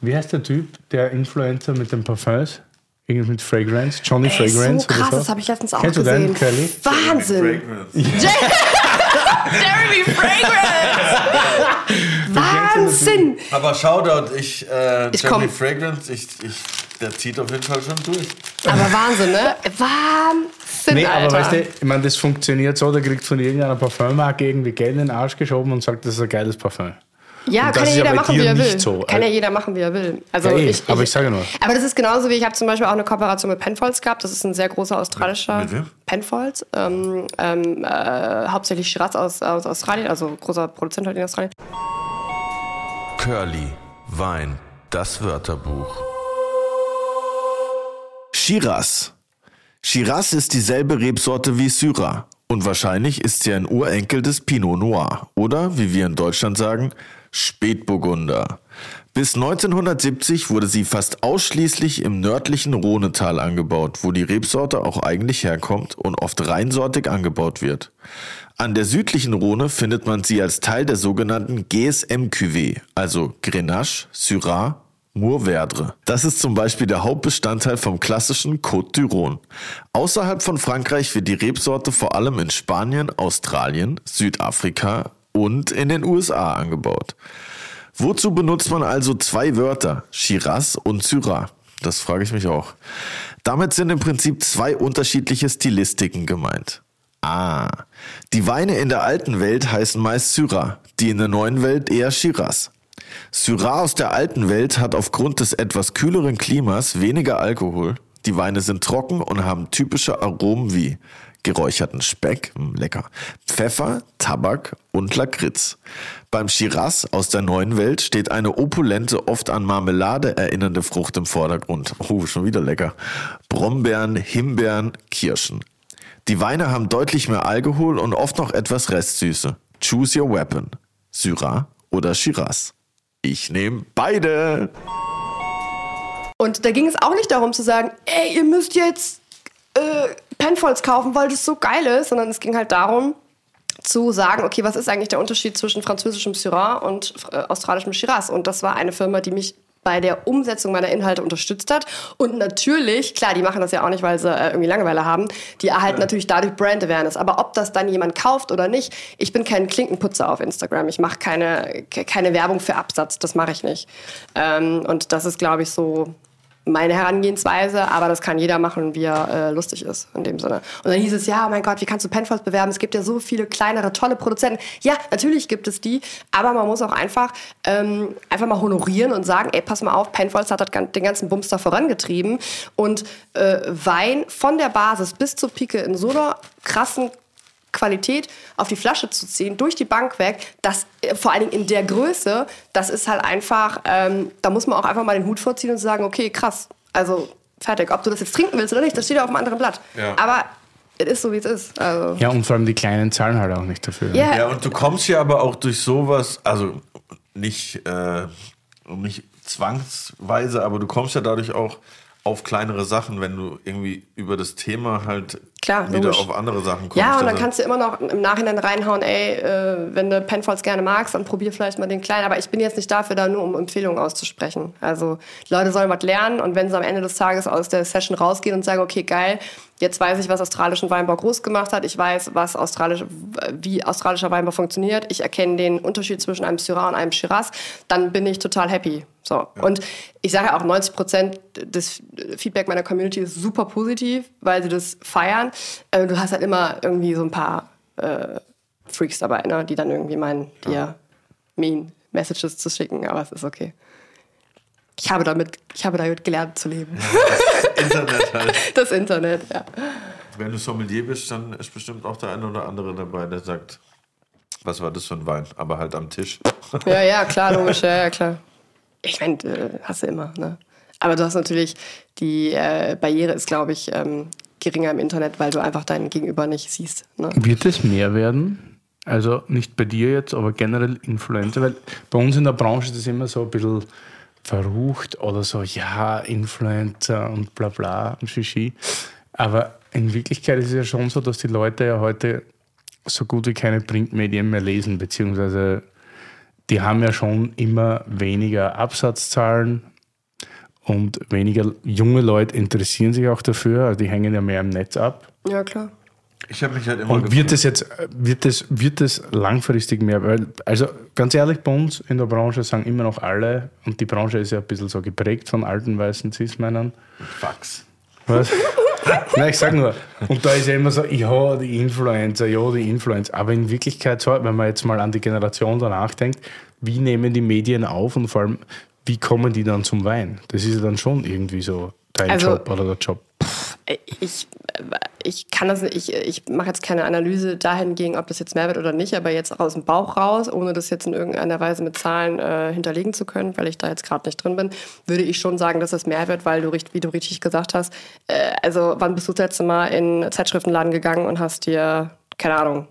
wie heißt der Typ, der Influencer mit den Parfums? Irgendwie mit Fragrance, Johnny Ey, Fragrance so krass, oder so? das habe ich letztens auch Kennst du gesehen. den, Kelly? Wahnsinn! Jeremy Fragrance! Wahnsinn! Aber Shoutout, ich, äh, Ich Jeremy komm. Fragrance, ich, ich, der zieht auf jeden Fall schon durch. Aber Wahnsinn, ne? Wahnsinn, Nee, Alter. aber weißt du, ich meine, das funktioniert so, der kriegt von irgendeiner Parfümmarke irgendwie Geld in den Arsch geschoben und sagt, das ist ein geiles Parfüm. Ja, Und kann ja jeder machen, wie er will. so. Kann ja jeder machen, wie er will. Also Ja, eh, ich, aber ich sage nur. Aber das ist genauso wie ich habe zum Beispiel auch eine Kooperation mit Penfolds gehabt. Das ist ein sehr großer australischer Mit? Penfolds, ähm, ähm, äh, hauptsächlich Shiraz aus, aus Australien, also großer Produzent halt in Australien. Curly, Wein, das Wörterbuch. Shiraz. Shiraz ist dieselbe Rebsorte wie Syrah. Und wahrscheinlich ist sie ein Urenkel des Pinot Noir. Oder, wie wir in Deutschland sagen, Spätburgunder. Bis 1970 wurde sie fast ausschließlich im nördlichen Rhonetal angebaut, wo die Rebsorte auch eigentlich herkommt und oft reinsortig angebaut wird. An der südlichen Rhone findet man sie als Teil der sogenannten GSM-Cuvée, also Grenache, Syrah, Mourvèdre. Das ist zum Beispiel der Hauptbestandteil vom klassischen Côte du Rhône. Außerhalb von Frankreich wird die Rebsorte vor allem in Spanien, Australien, Südafrika und in den USA angebaut. Wozu benutzt man also zwei Wörter, Shiraz und Syrah? Das frage ich mich auch. Damit sind im Prinzip zwei unterschiedliche Stilistiken gemeint. Ah, die Weine in der alten Welt heißen meist Syrah, die in der neuen Welt eher Shiraz. Syrah aus der alten Welt hat aufgrund des etwas kühleren Klimas weniger Alkohol. Die Weine sind trocken und haben typische Aromen wie geräucherten Speck, hm, lecker, Pfeffer, Tabak und Lakritz. Beim Shiraz aus der neuen Welt steht eine opulente, oft an Marmelade erinnernde Frucht im Vordergrund. Oh, schon wieder lecker. Brombeeren, Himbeeren, Kirschen. Die Weine haben deutlich mehr Alkohol und oft noch etwas Restsüße. Choose your weapon. Syrah oder Shiraz. Ich nehme beide. Und da ging es auch nicht darum zu sagen, ey, ihr müsst jetzt äh, Penfolds kaufen, weil das so geil ist, sondern es ging halt darum zu sagen, okay, was ist eigentlich der Unterschied zwischen französischem Syrah und äh, australischem Shiraz? Und das war eine Firma, die mich bei der Umsetzung meiner Inhalte unterstützt hat. Und natürlich, klar, die machen das ja auch nicht, weil sie äh, irgendwie Langeweile haben, die erhalten ja. natürlich dadurch Brand Awareness. Aber ob das dann jemand kauft oder nicht, ich bin kein Klinkenputzer auf Instagram. Ich mache keine, keine Werbung für Absatz, das mache ich nicht. Ähm, und das ist, glaube ich, so meine Herangehensweise, aber das kann jeder machen, wie er äh, lustig ist, in dem Sinne. Und dann hieß es, ja, oh mein Gott, wie kannst du Penfolds bewerben? Es gibt ja so viele kleinere, tolle Produzenten. Ja, natürlich gibt es die, aber man muss auch einfach, ähm, einfach mal honorieren und sagen, ey, pass mal auf, Penfolds hat den ganzen Bums da vorangetrieben und äh, Wein von der Basis bis zur Pike in so einer krassen Qualität auf die Flasche zu ziehen, durch die Bank weg, das äh, vor allen Dingen in der Größe, das ist halt einfach, ähm, da muss man auch einfach mal den Hut vorziehen und sagen, okay, krass, also fertig. Ob du das jetzt trinken willst oder nicht, das steht ja auf einem anderen Blatt. Ja. Aber es ist so, wie es ist. Also. Ja, und vor allem die Kleinen zahlen halt auch nicht dafür. Yeah. Ja, und du kommst ja aber auch durch sowas, also nicht, äh, nicht zwangsweise, aber du kommst ja dadurch auch auf kleinere Sachen, wenn du irgendwie über das Thema halt Klar, wieder logisch. auf andere Sachen kommst. Ja, und dann also kannst du immer noch im Nachhinein reinhauen, ey, äh, wenn du Penfolds gerne magst, dann probier vielleicht mal den kleinen. Aber ich bin jetzt nicht dafür da, nur um Empfehlungen auszusprechen. Also Leute sollen was lernen und wenn sie am Ende des Tages aus der Session rausgehen und sagen, okay, geil, Jetzt weiß ich, was australischen Weinbau groß gemacht hat. Ich weiß, was australisch, wie australischer Weinbau funktioniert. Ich erkenne den Unterschied zwischen einem Syrah und einem Shiraz. Dann bin ich total happy. So. Ja. Und ich sage auch, 90 Prozent des Feedback meiner Community ist super positiv, weil sie das feiern. Äh, du hast halt immer irgendwie so ein paar äh, Freaks dabei, ne, die dann irgendwie meinen, dir ja. mean Messages zu schicken, aber es ist okay. Ich habe damit, ich habe damit gelernt zu leben. das Internet halt. Das Internet, ja. Wenn du Sommelier bist, dann ist bestimmt auch der eine oder andere dabei, der sagt, was war das für ein Wein? Aber halt am Tisch. Ja, ja, klar, logisch, ja, ja klar. Ich meine, äh, hast du immer, ne? Aber du hast natürlich, die äh, Barriere ist, glaube ich, ähm, geringer im Internet, weil du einfach deinen Gegenüber nicht siehst. Ne? Wird es mehr werden? Also nicht bei dir jetzt, aber generell Influencer, weil bei uns in der Branche ist es immer so ein bisschen verrucht oder so, ja, Influencer und bla bla und Shishi. Aber in Wirklichkeit ist es ja schon so, dass die Leute ja heute so gut wie keine Printmedien mehr lesen, beziehungsweise die haben ja schon immer weniger Absatzzahlen und weniger junge Leute interessieren sich auch dafür, also die hängen ja mehr im Netz ab. Ja, klar. Ich habe mich halt immer. Und wird es jetzt, wird es, wird es langfristig mehr? Weil, also ganz ehrlich, bei uns in der Branche sagen immer noch alle, und die Branche ist ja ein bisschen so geprägt von alten weißen Cis-Männern. Fax. Was? Nein, ich sag nur, und da ist ja immer so, ja, die Influencer, ja, die Influencer. Aber in Wirklichkeit, so, wenn man jetzt mal an die Generation danach denkt, wie nehmen die Medien auf und vor allem, wie kommen die dann zum Wein? Das ist ja dann schon irgendwie so dein also, Job oder der Job. Ich, ich kann das nicht, ich, ich mache jetzt keine Analyse dahingegen, ob das jetzt mehr wird oder nicht, aber jetzt aus dem Bauch raus, ohne das jetzt in irgendeiner Weise mit Zahlen äh, hinterlegen zu können, weil ich da jetzt gerade nicht drin bin, würde ich schon sagen, dass das mehr wird, weil du, wie du richtig gesagt hast, äh, also wann bist du das letzte Mal in Zeitschriftenladen gegangen und hast dir, keine Ahnung,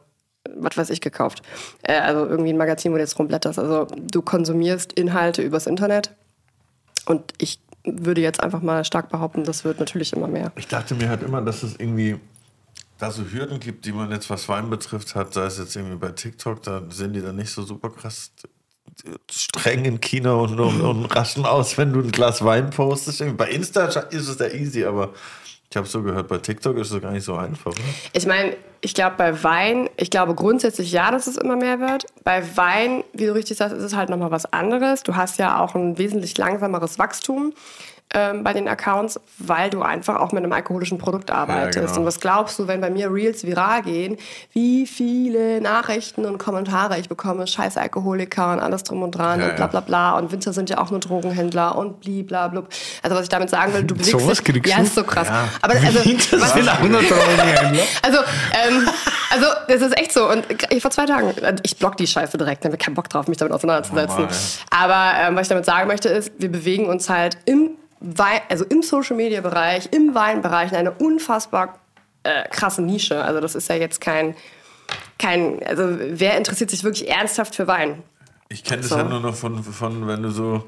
was weiß ich, gekauft. Äh, also irgendwie ein Magazin, wo du jetzt rumblätterst. Also du konsumierst Inhalte übers Internet und ich würde jetzt einfach mal stark behaupten, das wird natürlich immer mehr. Ich dachte mir halt immer, dass es irgendwie da so Hürden gibt, die man jetzt was Wein betrifft hat, sei es jetzt irgendwie bei TikTok, da sind die dann nicht so super krass streng in China und, und, und raschen aus, wenn du ein Glas Wein postest. Bei Insta ist es ja easy, aber ich habe so gehört, bei TikTok ist es gar nicht so einfach. Oder? Ich meine, ich glaube bei Wein, ich glaube grundsätzlich ja, dass es immer mehr wird. Bei Wein, wie du richtig sagst, ist es halt nochmal was anderes. Du hast ja auch ein wesentlich langsameres Wachstum ähm, bei den Accounts, weil du einfach auch mit einem alkoholischen Produkt arbeitest. Ja, genau. Und was glaubst du, wenn bei mir Reels viral gehen, wie viele Nachrichten und Kommentare ich bekomme, scheiß Alkoholiker und alles drum und dran ja, und bla bla bla. Und Winzer sind ja auch nur Drogenhändler und bliblablub. Also was ich damit sagen will, du bewegst so was dich. Ja, ist so krass. Ja. Aber also, was, sind auch nur Drogenhändler? Also, ähm, also das ist echt so. Und ich, vor zwei Tagen, ich block die Scheiße direkt, ich habe keinen Bock drauf, mich damit auseinanderzusetzen. Normal, Aber ähm, was ich damit sagen möchte, ist, wir bewegen uns halt im Wein, also im Social Media Bereich, im Weinbereich in eine unfassbar äh, krasse Nische. Also das ist ja jetzt kein, kein, also wer interessiert sich wirklich ernsthaft für Wein? Ich kenne das so. ja nur noch von, von, wenn du so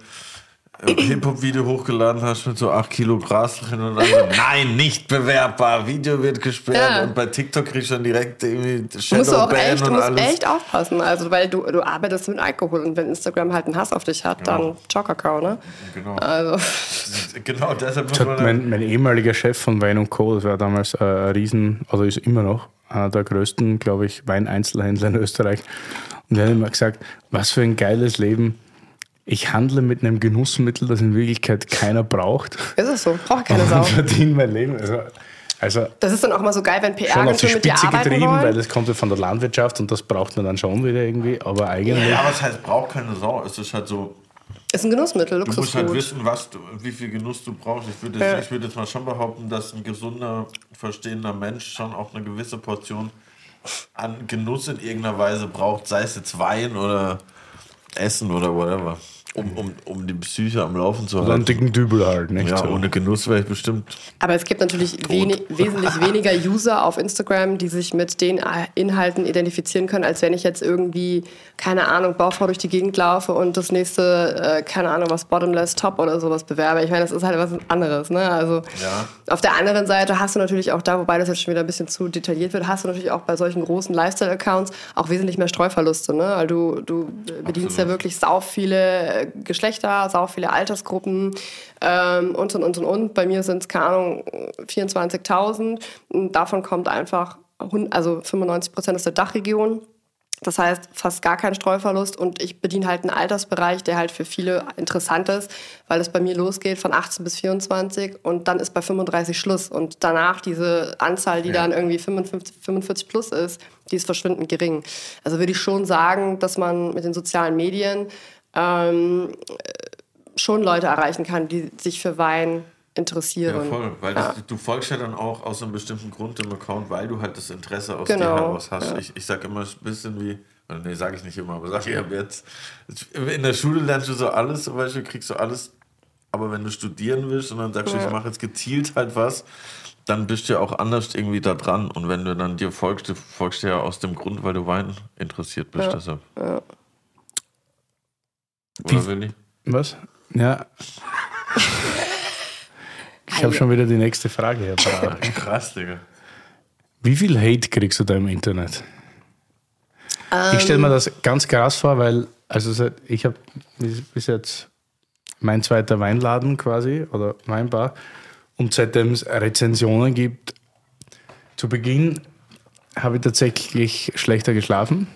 Hip-Hop-Video hochgeladen hast mit so 8 Kilo Gras drin und dann so, nein, nicht bewerbbar, Video wird gesperrt Ja. und bei TikTok kriegst du dann direkt irgendwie musst du auch Shadowban echt, du und musst alles. echt aufpassen, also weil du, du arbeitest mit Alkohol und wenn Instagram halt einen Hass auf dich hat, dann Ciao ne? Genau. Also, genau, deshalb muss Das man hat mein, mein ehemaliger Chef von Wein und Co., das war damals äh, ein Riesen, also ist immer noch einer der größten, glaube ich, Weineinzelhändler in Österreich. Und er hat immer gesagt, was für ein geiles Leben. Ich handle mit einem Genussmittel, das in Wirklichkeit keiner braucht. ist es so, braucht keine Sau. Und verdiene mein Leben. Also, also Das ist dann auch mal so geil, wenn schon auf die PR-Agenturen mit dir Spitze getrieben, weil wollen. das kommt ja von der Landwirtschaft und das braucht man dann schon wieder irgendwie. Aber eigentlich. Ja, was heißt, braucht keine Sau. Es ist halt so, Ist ein Genussmittel, du musst halt wissen, was du, wie viel Genuss du brauchst. Ich würde, Ja. ich würde jetzt mal schon behaupten, dass ein gesunder, verstehender Mensch schon auch eine gewisse Portion an Genuss in irgendeiner Weise braucht, sei es jetzt Wein oder Essen oder whatever. Um, um, um die Psyche am Laufen zu so einen halten. dicken Dübel halt, nicht? Ja, ohne Genuss wäre ich bestimmt. Aber es gibt natürlich wenig, wesentlich weniger User auf Instagram, die sich mit den Inhalten identifizieren können, als wenn ich jetzt irgendwie, keine Ahnung, Baufrau durch die Gegend laufe und das nächste, äh, keine Ahnung, was Bottomless Top oder sowas bewerbe. Ich meine, das ist halt was anderes. Ne? Also Ja. auf der anderen Seite hast du natürlich auch da, wobei das jetzt schon wieder ein bisschen zu detailliert wird, hast du natürlich auch bei solchen großen Lifestyle-Accounts auch wesentlich mehr Streuverluste. Ne? Weil du, du bedienst ja Absolut. wirklich sau viele Geschlechter, sau viele Altersgruppen ähm, und und und und und. Bei mir sind es, keine Ahnung, 24.000. Und Davon kommt einfach, also 95 Prozent aus der Dachregion. Das heißt, fast gar kein Streuverlust und ich bediene halt einen Altersbereich, der halt für viele interessant ist, weil es bei mir losgeht von 18 bis 24 und dann ist bei 35 Schluss und danach diese Anzahl, die Ja. dann irgendwie 55, 45 plus ist, die ist verschwindend gering. Also würde ich schon sagen, dass man mit den sozialen Medien ähm, äh, schon Leute erreichen kann, die sich für Wein interessieren. Ja, voll. Weil Ja. Das, du folgst ja dann auch aus einem bestimmten Grund dem Account, weil du halt das Interesse aus Genau, dir heraus hast. ja. Ich, ich sag immer ein bisschen wie, nee, sage ich nicht immer, aber sag ich ab jetzt. In der Schule lernst du so alles, zum Beispiel kriegst du alles, aber wenn du studieren willst und dann sagst du, ich mache jetzt gezielt halt was, dann bist du ja auch anders irgendwie da dran. Und wenn du dann dir folgst, du folgst dir ja aus dem Grund, weil du Wein interessiert bist. Deshalb. Wie- Oder Willi? Was? Ja. Ich habe schon wieder die nächste Frage hier. parat. Krass, Digga. Wie viel Hate kriegst du da im Internet? ich stelle mir das ganz krass vor, weil also ich habe bis jetzt mein zweiter Weinladen quasi oder Weinbar und seitdem es Rezensionen gibt, zu Beginn habe ich tatsächlich schlechter geschlafen.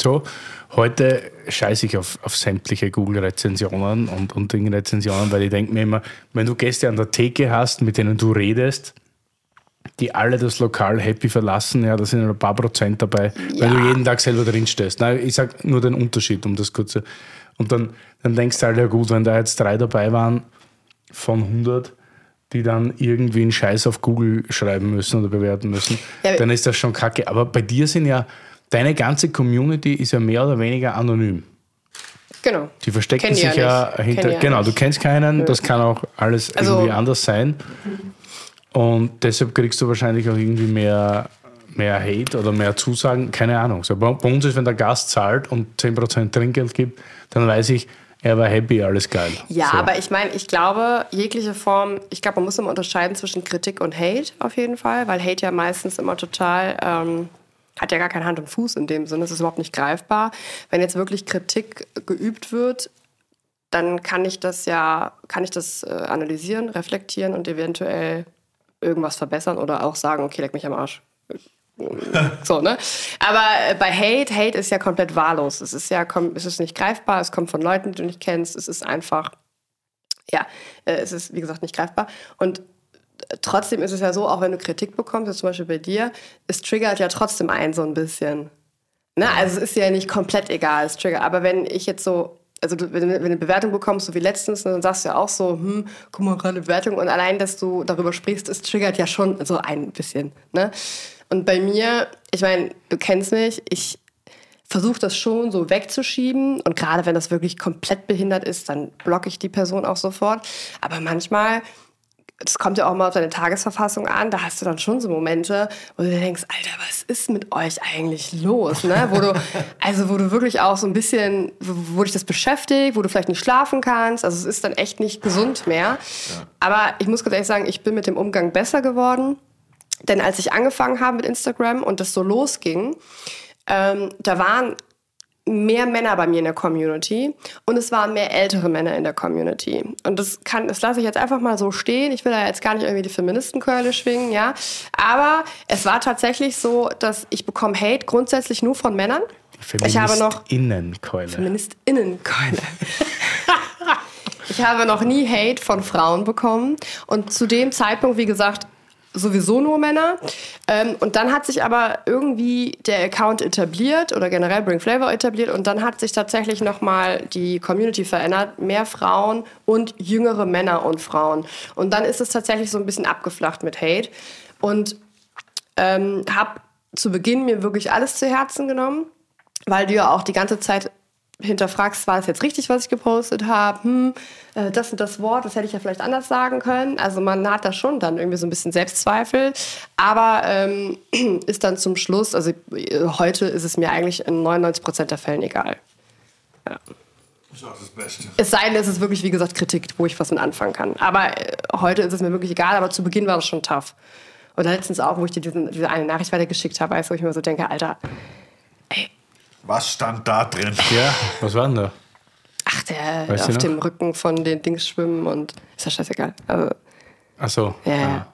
So, heute scheiße ich auf, auf sämtliche Google-Rezensionen und, und Ding-Rezensionen, weil ich denke mir immer, wenn du Gäste an der Theke hast, mit denen du redest, die alle das Lokal happy verlassen, ja, da sind ein paar Prozent dabei, weil du jeden Tag selber drin stehst. Nein, ich sag nur den Unterschied, um das kurze. Und dann, dann denkst du halt, ja gut, wenn da jetzt drei dabei waren von 100, die dann irgendwie einen Scheiß auf Google schreiben müssen oder bewerten müssen, Ja, dann ist das schon kacke. Aber bei dir sind ja, deine ganze Community ist ja mehr oder weniger anonym. Genau. Die verstecken Kenn sich ja nicht. hinter. Kenn genau, du kennst keinen, das kann auch alles Also- irgendwie anders sein. Und deshalb kriegst du wahrscheinlich auch irgendwie mehr, mehr Hate oder mehr Zusagen, keine Ahnung. So, bei, bei uns ist, wenn der Gast zahlt und 10% Trinkgeld gibt, dann weiß ich, er war happy, alles geil. Ja, so. aber ich meine, ich glaube, jegliche Form, ich glaube, man muss immer unterscheiden zwischen Kritik und Hate auf jeden Fall, weil Hate ja meistens immer total, ähm, hat ja gar keine Hand und Fuß in dem Sinne, es ist überhaupt nicht greifbar. Wenn jetzt wirklich Kritik geübt wird, dann kann ich das ja, kann ich das äh, analysieren, reflektieren und eventuell irgendwas verbessern oder auch sagen, okay, leck mich am Arsch. So, ne? Aber äh, bei Hate, Hate ist ja komplett wahllos. Es ist ja komm- es ist nicht greifbar, es kommt von Leuten, die du nicht kennst. Es ist einfach, ja, äh, es ist, wie gesagt, nicht greifbar. Und trotzdem ist es ja so, auch wenn du Kritik bekommst, jetzt zum Beispiel bei dir, es triggert ja trotzdem einen so ein bisschen. Ne? Also es ist ja nicht komplett egal, es triggert. Aber wenn ich jetzt so, also du, wenn du wenn du eine Bewertung bekommst, so wie letztens, dann sagst du ja auch so, hm, guck mal, gerade Bewertung. Und allein, dass du darüber sprichst, es triggert ja schon so ein bisschen. Ne? Und bei mir, ich meine, du kennst mich, ich versuche das schon so wegzuschieben. Und gerade wenn das wirklich komplett behindert ist, dann blocke ich die Person auch sofort. Aber manchmal das kommt ja auch mal auf deine Tagesverfassung an, da hast du dann schon so Momente, wo du denkst, Alter, was ist mit euch eigentlich los? Ne? Wo du, also wo du wirklich auch so ein bisschen, wo, dich das beschäftigt, wo du vielleicht nicht schlafen kannst. Also es ist dann echt nicht gesund mehr. Aber ich muss ganz ehrlich sagen, ich bin mit dem Umgang besser geworden. Denn als ich angefangen habe mit Instagram und das so losging, ähm, da waren mehr Männer bei mir in der Community und es waren mehr ältere Männer in der Community. Und das kann, das lasse ich jetzt einfach mal so stehen. Ich will da jetzt gar nicht irgendwie die Feministenkeule schwingen, ja. Aber es war tatsächlich so, dass ich bekomme Hate grundsätzlich nur von Männern. Ich habe noch Innenkeule. Feministinnenkeule. ich habe noch nie Hate von Frauen bekommen. Und zu dem Zeitpunkt, wie gesagt, sowieso nur Männer. Ähm, und dann hat sich aber irgendwie der Account etabliert oder generell Bring Flavor etabliert und dann hat sich tatsächlich nochmal die Community verändert. Mehr Frauen und jüngere Männer und Frauen. Und dann ist es tatsächlich so ein bisschen abgeflacht mit Hate. Und ähm, habe zu Beginn mir wirklich alles zu Herzen genommen, weil du ja auch die ganze Zeit hinterfragst, war das jetzt richtig, was ich gepostet habe? Hm, äh, das und das Wort, das hätte ich ja vielleicht anders sagen können. Also man hat da schon dann irgendwie so ein bisschen Selbstzweifel. Aber ähm, ist dann zum Schluss, also äh, heute ist es mir eigentlich in 99 Prozent der Fällen egal. Ja. ist auch das Beste. Es sei denn, es ist wirklich, wie gesagt, Kritik, wo ich was mit anfangen kann. Aber äh, heute ist es mir wirklich egal, aber zu Beginn war das schon tough. Oder letztens auch, wo ich dir diesen, diese eine Nachricht weitergeschickt habe, wo ich mir so denke, Alter, Was stand da drin? Ja, was war denn da? ach, der Weißt auf dem Rücken von den Dings schwimmen und ist ja scheißegal. Also, Ach so. Ja, ja.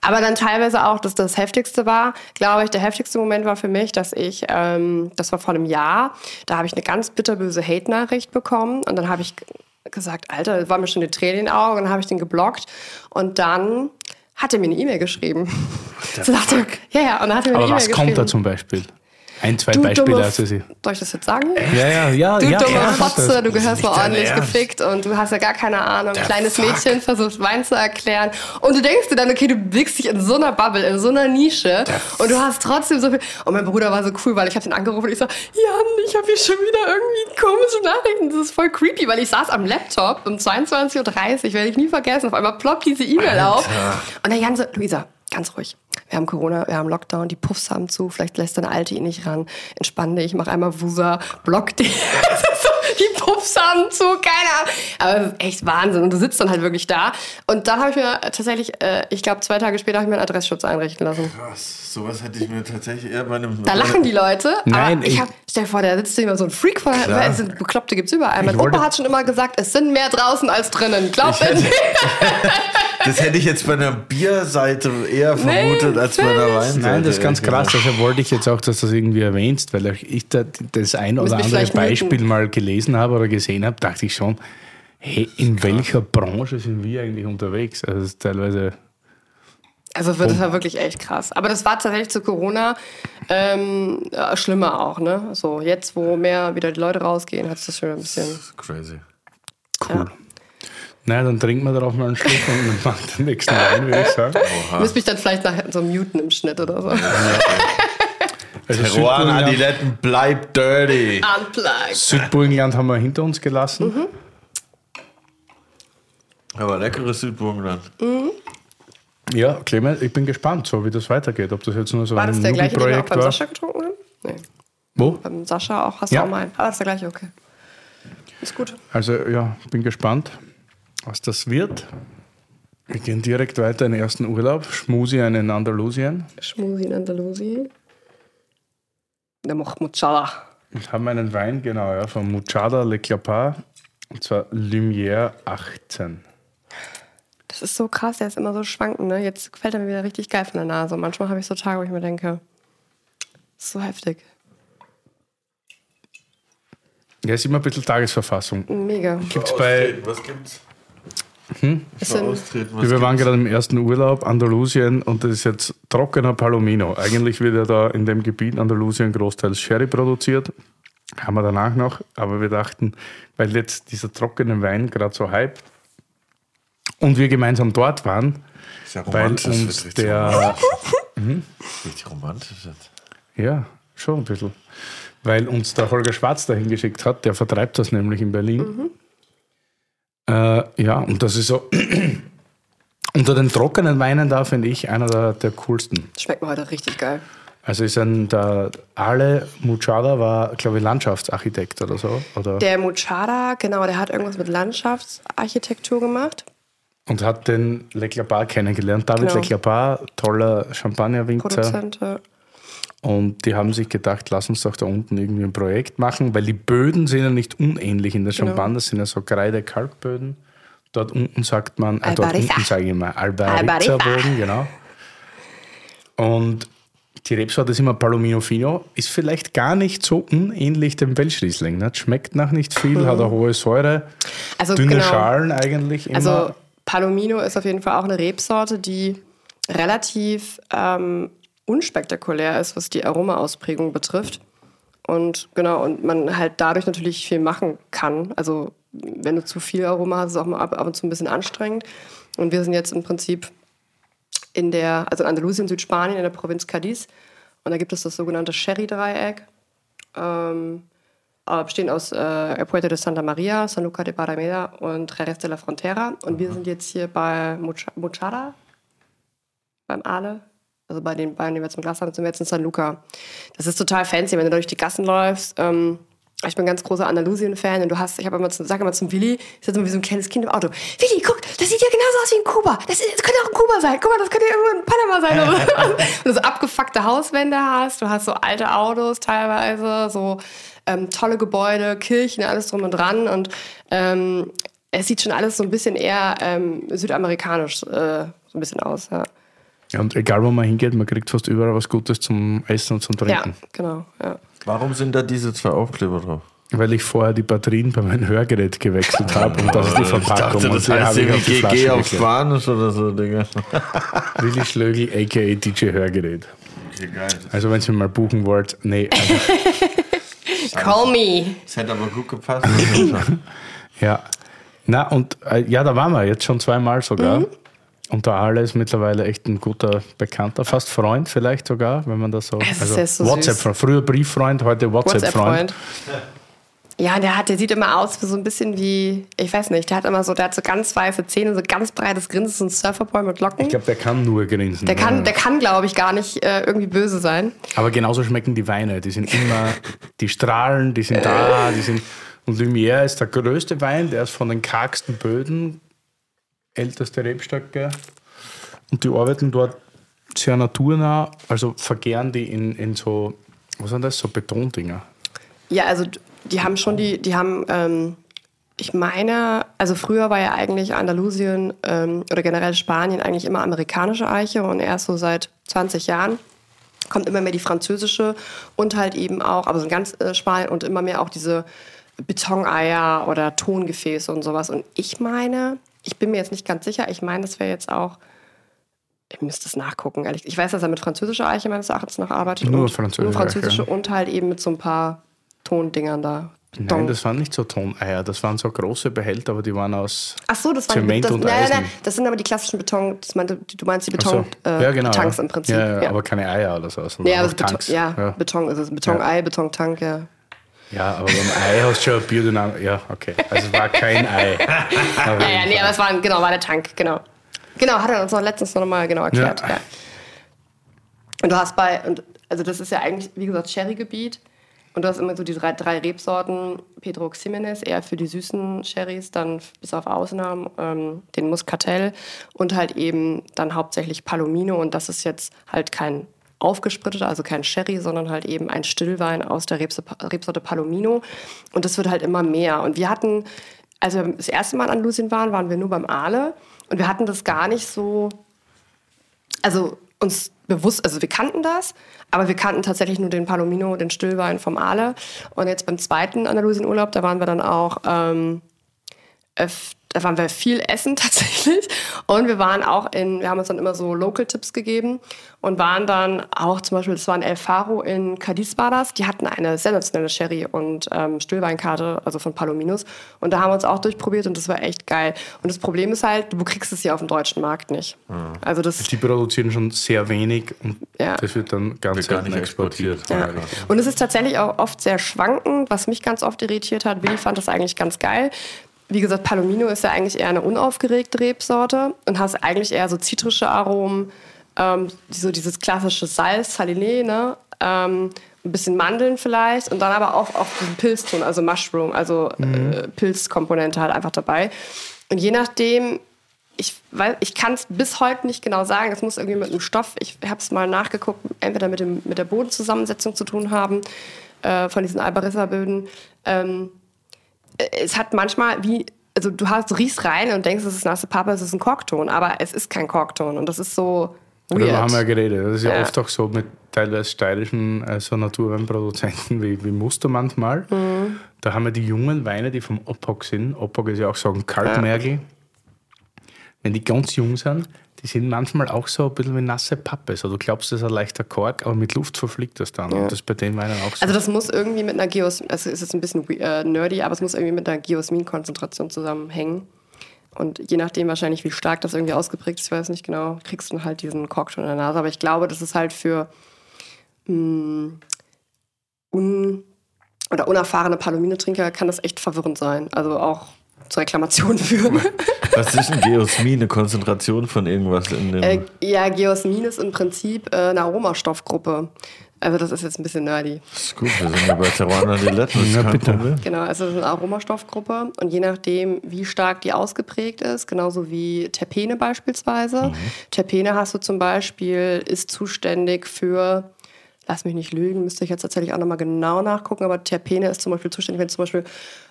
Aber dann teilweise auch, dass das Heftigste war, glaube ich, der heftigste Moment war für mich, dass ich, ähm, das war vor einem Jahr, da habe ich eine ganz bitterböse Hate-Nachricht bekommen und dann habe ich gesagt, Alter, da war mir schon die Tränen in den Augen und dann habe ich den geblockt und dann hat er mir eine E-Mail geschrieben. So dachte ich, ja, ja, und dann hat er mir Aber eine was kommt da zum Beispiel? Ein, zwei Du Beispiele dumme, du sie. Soll ich das jetzt sagen? Ja, ja, ja. Du ja, dumme ja, Fotze, du gehörst mal ordentlich gefickt und du hast ja gar keine Ahnung. Kleines fuck? Mädchen versucht Wein zu erklären. Und du denkst dir dann, okay, du bewegst dich in so einer Bubble, in so einer Nische und du hast trotzdem so viel. Und mein Bruder war so cool, weil ich habe ihn angerufen und ich so, Jan, ich habe hier schon wieder irgendwie komische Nachrichten. Das ist voll creepy, weil ich saß am Laptop um 22.30 Uhr, werde ich nie vergessen. Auf einmal ploppt diese E-Mail auf. Und der Jan so, Luisa, ganz ruhig. Wir haben Corona, wir haben Lockdown, die Puffs haben zu, vielleicht lässt deine Alte ihn nicht ran. Entspann dich, mach einmal Wusa, block dich. die Puffs haben zu, keine Ahnung. Aber echt Wahnsinn. Und du sitzt dann halt wirklich da. Und dann habe ich mir tatsächlich, äh, ich glaube, zwei Tage später habe ich mir einen Adressschutz einrichten lassen. Krass, sowas hätte ich mir tatsächlich eher bei einem. Da lachen die Leute. Nein, aber ich ich- hab, stell dir vor, da sitzt immer so ein Freak vor. Klar. Es sind Bekloppte gibt's überall. Mein Ich wollte- Opa hat schon immer gesagt, es sind mehr draußen als drinnen. Glaubt mir nicht. Das hätte ich jetzt bei einer Bierseite eher vermutet als bei einer Weinseite. Nein, das ist ganz krass. Deshalb wollte ich jetzt auch, dass du das irgendwie erwähnst, weil ich da das ein oder andere muten. Beispiel mal gelesen habe oder gesehen habe, dachte ich schon, hey, in welcher Branche sind wir eigentlich unterwegs? Also das ist teilweise Also das war wirklich echt krass. Aber das war tatsächlich zu Corona ähm, ja, schlimmer auch. Ne? So jetzt, wo mehr wieder die Leute rausgehen, hat es das schon ein bisschen. Crazy. cool. Na, dann trinken wir darauf mal einen Schluck und machen den nächsten Wein, würde ich sagen. Ich müsste mich dann vielleicht nachher so muten im Schnitt oder so. Also Teruan Adiletten bleibt dirty. Unplugged. Südburgenland haben wir hinter uns gelassen. Mhm. Aber leckeres Südburgenland. Ja, Clemens, ich bin gespannt, so wie das weitergeht. Ob das jetzt nur so War ein das der gleiche, den wir auch beim war. Sascha getrunken haben? Nee. Wo? Beim Sascha auch, hast Ja. du auch mal. Ah, das ist der gleiche, okay. Ist gut. Also ja, bin gespannt, was das wird. Wir gehen direkt weiter in den ersten Urlaub. Schmusi in Andalusien. Schmusi in Andalusien. Der Mochmuchala. Und haben einen Wein, genau, ja, von Muchada Le Clapart. Und zwar Lumière 18. Das ist so krass, der ist immer so schwankend. Ne? Jetzt gefällt er mir wieder richtig geil von der Nase. Und manchmal habe ich so Tage, wo ich mir denke, das ist so heftig. Ja, ist immer ein bisschen Tagesverfassung. Mega. Gibt's bei, Was gibt's? Was wir waren gerade im ersten Urlaub, Andalusien, und das ist jetzt trockener Palomino. Eigentlich wird ja da in dem Gebiet Andalusien großteils Sherry produziert. Haben wir danach noch, aber wir dachten, weil jetzt dieser trockene Wein gerade so hype und wir gemeinsam dort waren, Ist ja weil romantisch. uns der, romantisch. Richtig romantisch jetzt. ja, schon ein bisschen, weil uns der Holger Schwarz dahin geschickt hat, der vertreibt das nämlich in Berlin. Äh, ja, und das ist so Unter den trockenen Weinen da finde ich einer der, der coolsten. Schmeckt mir heute richtig geil. Also ist ein, der Ale Muchada war, glaube ich, Landschaftsarchitekt oder so. Oder? Der Muchada, genau, der hat irgendwas mit Landschaftsarchitektur gemacht. Und hat den Leclerbar kennengelernt. David Genau. Leclerbar, toller Champagnerwinzer. Produzent. ja. Und die haben sich gedacht, lass uns doch da unten irgendwie ein Projekt machen, weil die Böden sind ja nicht unähnlich in der Genau. Champagne. Das sind ja so Kreide-Kalkböden. Dort unten sagt man, äh, dort unten sage ich mal, Albariza. Albariza-Boden, genau. Und die Rebsorte ist immer Palomino Fino, ist vielleicht gar nicht so unähnlich dem Welschriesling. Ne? Schmeckt nach nicht viel, hat eine hohe Säure, Also dünne genau. Schalen eigentlich immer. Also Palomino ist auf jeden Fall auch eine Rebsorte, die relativ ähm, unspektakulär ist, was die Aromaausprägung betrifft. Und genau, und man halt dadurch natürlich viel machen kann. Also wenn du zu viel Aroma hast, ist es auch mal ab, ab und zu ein bisschen anstrengend. Und wir sind jetzt im Prinzip in der, also in Andalusien, Südspanien, in der Provinz Cadiz. Und da gibt es das sogenannte Sherry-Dreieck. Ähm, äh, bestehen aus äh, El Puerto de Santa Maria, San Luca de Parameda und Jerez de la Frontera. Und wir sind jetzt hier bei Muchada, beim Ale. Also bei den beiden, die wir im Glas haben, sind wir jetzt in San Luca. Das ist total fancy, wenn du durch die Gassen läufst. Ähm, ich bin ein ganz großer Andalusien-Fan und du hast, ich habe immer, zu- sag immer zum Willi, ich sitze immer wie so ein kleines Kind im Auto. Willi, guck, das sieht ja genauso aus wie in Kuba. Das, ist, das könnte auch in Kuba sein. Guck mal, das könnte ja irgendwo in Panama sein. und du so abgefuckte Hauswände hast, du hast so alte Autos teilweise, so ähm, tolle Gebäude, Kirchen, alles drum und dran. Und ähm, es sieht schon alles so ein bisschen eher ähm, südamerikanisch äh, so ein bisschen aus. Ja. Ja, und egal wo man hingeht, man kriegt fast überall was Gutes zum Essen und zum Ja, Trinken. genau. Ja. Warum sind da diese zwei Aufkleber drauf? Weil ich vorher die Batterien bei meinem Hörgerät gewechselt habe und das ist die Ich Verpackung. dachte, und das heißt ich auf irgendwie Flasche GG auf. Spanisch oder so, Digga. Willi Schlögl, a.k.a. DJ Hörgerät. Okay, geil. Also wenn ihr mal buchen wollt, nee, also, Call me. Das hätte aber gut gepasst. ja. Na und äh, ja, da waren wir jetzt schon zweimal sogar. Mhm. Und der Ale ist mittlerweile echt ein guter Bekannter, fast Freund vielleicht sogar, wenn man das so. Ist Also so WhatsApp-Freund, früher Brieffreund, heute WhatsApp-Freund. WhatsApp-Freund. Ja, der hat, der sieht immer aus wie so ein bisschen wie, ich weiß nicht, der hat immer so, der hat so ganz weiße Zähne, so ganz breites Grinsen, so ein Surferboy mit Locken. Ich glaube, der kann nur grinsen. der kann, Ja. der kann, glaube ich, gar nicht äh, irgendwie böse sein. Aber genauso schmecken die Weine. Die sind immer, die strahlen, die sind da, die sind. Und Lumière ist der größte Wein, der ist von den kargsten Böden, älteste Rebstöcke. Und die arbeiten dort sehr naturnah, also vergären die in, in so, was sind das, so Betondinger. Ja, also die haben schon die, die haben, ähm, ich meine, also früher war ja eigentlich Andalusien ähm, oder generell Spanien eigentlich immer amerikanische Eiche und erst so seit 20 Jahren kommt immer mehr die französische und halt eben auch, aber so in ganz äh, Spanien und immer mehr auch diese Betoneier oder Tongefäße und sowas. Und ich meine, ich bin mir jetzt nicht ganz sicher, ich meine, das wäre jetzt auch, ich müsste es nachgucken, ehrlich. Ich weiß, dass er mit französischer Eiche meines Erachtens noch arbeitet. Nur französische Nur französische Eiche. und halt eben mit so ein paar Tondingern da. Nein, das waren nicht so Toneier, das waren so große Behälter, aber die waren aus. Ach so, das waren Zement das, und nein, nein, nein, Eisen. das sind aber die klassischen Beton, das meinte, du meinst die Ach so. Beton, äh, ja, genau, ja. im Prinzip. Ja, ja, aber keine Eier oder so. ja, also Beton, ja. Beton ist es. Betonei, Betontank, ja. Ja, aber beim Ei hast du schon Biodynamik. Ja, okay. Also es war kein Ei. Aber Ja, ja, nee, aber es war, ein- genau, war der Tank, genau. Genau, hat er uns auch letztens noch mal genau erklärt. Ja. Ja. Und du hast bei, und, also das ist ja eigentlich, wie gesagt, Sherry-Gebiet. Und du hast immer so die drei, drei Rebsorten. Pedro Ximenez, eher für die süßen Sherrys, dann bis auf Ausnahmen ähm, den Muscatel und halt eben dann hauptsächlich Palomino. Und das ist jetzt halt kein aufgespritteter, also kein Sherry, sondern halt eben ein Stillwein aus der Rebse- Rebsorte Palomino. Und das wird halt immer mehr. Und wir hatten, als wir das erste Mal in Andalusien waren, waren wir nur beim Aale. Und wir hatten das gar nicht so also uns bewusst, also wir kannten das, aber wir kannten tatsächlich nur den Palomino, den Stillwein vom Aale. Und jetzt beim zweiten Andalusien-Urlaub, da waren wir dann auch, ähm, öf- da waren wir viel essen tatsächlich. Und wir waren auch in, wir haben uns dann immer so Local-Tipps gegeben und waren dann auch zum Beispiel, das war in El Faro in Cadiz war das, die hatten eine sensationelle Sherry- und ähm, Stillweinkarte, also von Palominos. Und da haben wir uns auch durchprobiert und das war echt geil. Und das Problem ist halt, du kriegst es hier auf dem deutschen Markt nicht. Also das Die produzieren schon sehr wenig und Ja. das wird dann ganz Wird gar nicht exportiert. exportiert. Ja. Und es ist tatsächlich auch oft sehr schwankend, was mich ganz oft irritiert hat. Willi fand das eigentlich ganz geil. Wie gesagt, Palomino ist ja eigentlich eher eine unaufgeregte Rebsorte und hast eigentlich eher so zitrische Aromen, ähm, so dieses klassische Salz, Saliné, ne? Ähm, ein bisschen Mandeln vielleicht und dann aber auch auf diesen Pilzton, also Mushroom, also äh, Pilzkomponente halt einfach dabei. Und je nachdem, ich, weiß, ich kann es bis heute nicht genau sagen, es muss irgendwie mit einem Stoff, ich habe es mal nachgeguckt, entweder mit, dem, mit der Bodenzusammensetzung zu tun haben, äh, von diesen Albarissa-Böden. Ähm, es hat manchmal wie, also du, hast, riechst rein und denkst, es ist nasse Pappe, es ist ein Korkton, aber es ist kein Korkton und das ist so weird. Darüber haben wir ja geredet. Das ist ja, Ja. oft auch so mit teilweise steirischen also Naturweinproduzenten wie, wie Muster manchmal. Mhm. Da haben wir die jungen Weine, die vom Opok sind. Opok ist ja auch so ein Kaltmergel. Wenn die ganz jung sind, die sind manchmal auch so ein bisschen wie nasse Pappe. So, du glaubst, das ist ein leichter Kork, aber mit Luft verfliegt das dann. Und das ist bei den Weinen auch so. Also das muss irgendwie mit einer Geos, also es ist ein bisschen äh, nerdy, aber es muss irgendwie mit einer Geosmin-Konzentration zusammenhängen. Und je nachdem wahrscheinlich, wie stark das irgendwie ausgeprägt ist, ich weiß nicht genau, kriegst du halt diesen Kork schon in der Nase. Aber ich glaube, das ist halt für mh, un oder unerfahrene Palomine-Trinker kann das echt verwirrend sein. Also auch zur Reklamation führen. Was ist ein Geosmin? Eine Konzentration von irgendwas in dem. äh, ja, Geosmin ist im Prinzip äh, eine Aromastoffgruppe. Also das ist jetzt ein bisschen nerdy. ist gut, wir sind ja bei Terroir Dilette, das ist Ja, kein. Problem. Genau, also es ist eine Aromastoffgruppe und je nachdem, wie stark die ausgeprägt ist, genauso wie Terpene beispielsweise. Terpene hast du zum Beispiel, ist zuständig für, lass mich nicht lügen, müsste ich jetzt tatsächlich auch nochmal genau nachgucken, aber Terpene ist zum Beispiel zuständig, wenn du zum Beispiel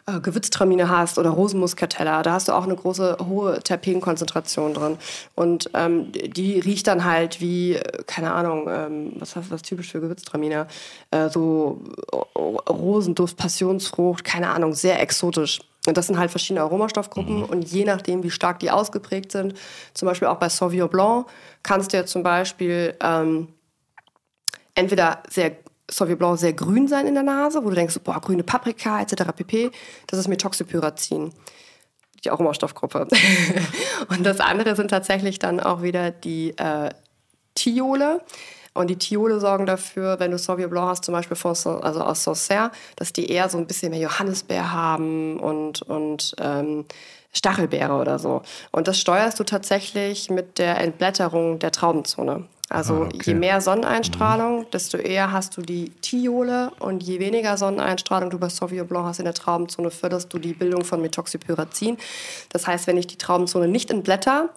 äh, Gewürztramine hast oder Rosenmuskatella, da hast du auch eine große, hohe Terpenkonzentration drin. Und ähm, die riecht dann halt wie, keine Ahnung, ähm, was hast du was typisch für Gewürztraminer? Äh, so äh, Rosenduft, Passionsfrucht, keine Ahnung, sehr exotisch. Und das sind halt verschiedene Aromastoffgruppen und je nachdem, wie stark die ausgeprägt sind, zum Beispiel auch bei Sauvignon Blanc, kannst du ja zum Beispiel ähm, entweder sehr Sauvignon Blanc sehr grün sein in der Nase, wo du denkst, boah, grüne Paprika etc. pp. Das ist Methoxypyrazin, die Aromastoffgruppe. und das andere sind tatsächlich dann auch wieder die äh, Thiole. Und die Thiole sorgen dafür, wenn du Sauvignon Blanc hast, zum Beispiel von, also aus Sancerre, dass die eher so ein bisschen mehr Johannisbeer haben und, und ähm, Stachelbeere oder so. Und das steuerst du tatsächlich mit der Entblätterung der Traubenzone. Also Ah, okay. je mehr Sonneneinstrahlung, desto eher hast du die Thiole und je weniger Sonneneinstrahlung du bei Sauvignon Blanc hast in der Traubenzone, förderst du die Bildung von Methoxypyrazin. Das heißt, wenn ich die Traubenzone nicht entblätter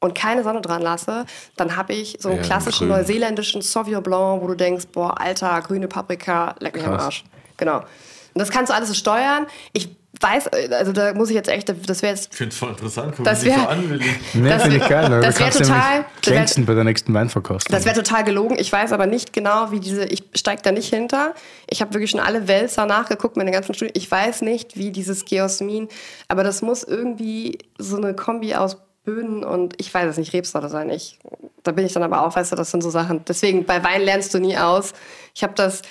und keine Sonne dran lasse, dann habe ich so einen Ja, klassischen grün. neuseeländischen Sauvignon Blanc, wo du denkst, boah, alter, grüne Paprika, leck mich am Krass. Arsch. Genau. Und das kannst du alles so steuern. Ich weiß, also da muss ich jetzt echt, das wäre jetzt Ich finde es voll interessant, guck Das wär- so an, Willi. Nee, das- finde ich geil. ne? das du wär kannst total- das wär- glänzen bei der nächsten Weinverkostung. Das wäre total gelogen. Ich weiß aber nicht genau, wie diese. Ich steige da nicht hinter. Ich habe wirklich schon alle Wälzer nachgeguckt, meine ganzen Studien. Ich weiß nicht, wie dieses Geosmin, aber das muss irgendwie so eine Kombi aus Böden und ich weiß es nicht, Rebsorte sein. Ich, da bin ich dann aber auch, weißt du, das sind so Sachen. Deswegen, bei Wein lernst du nie aus. Ich habe das.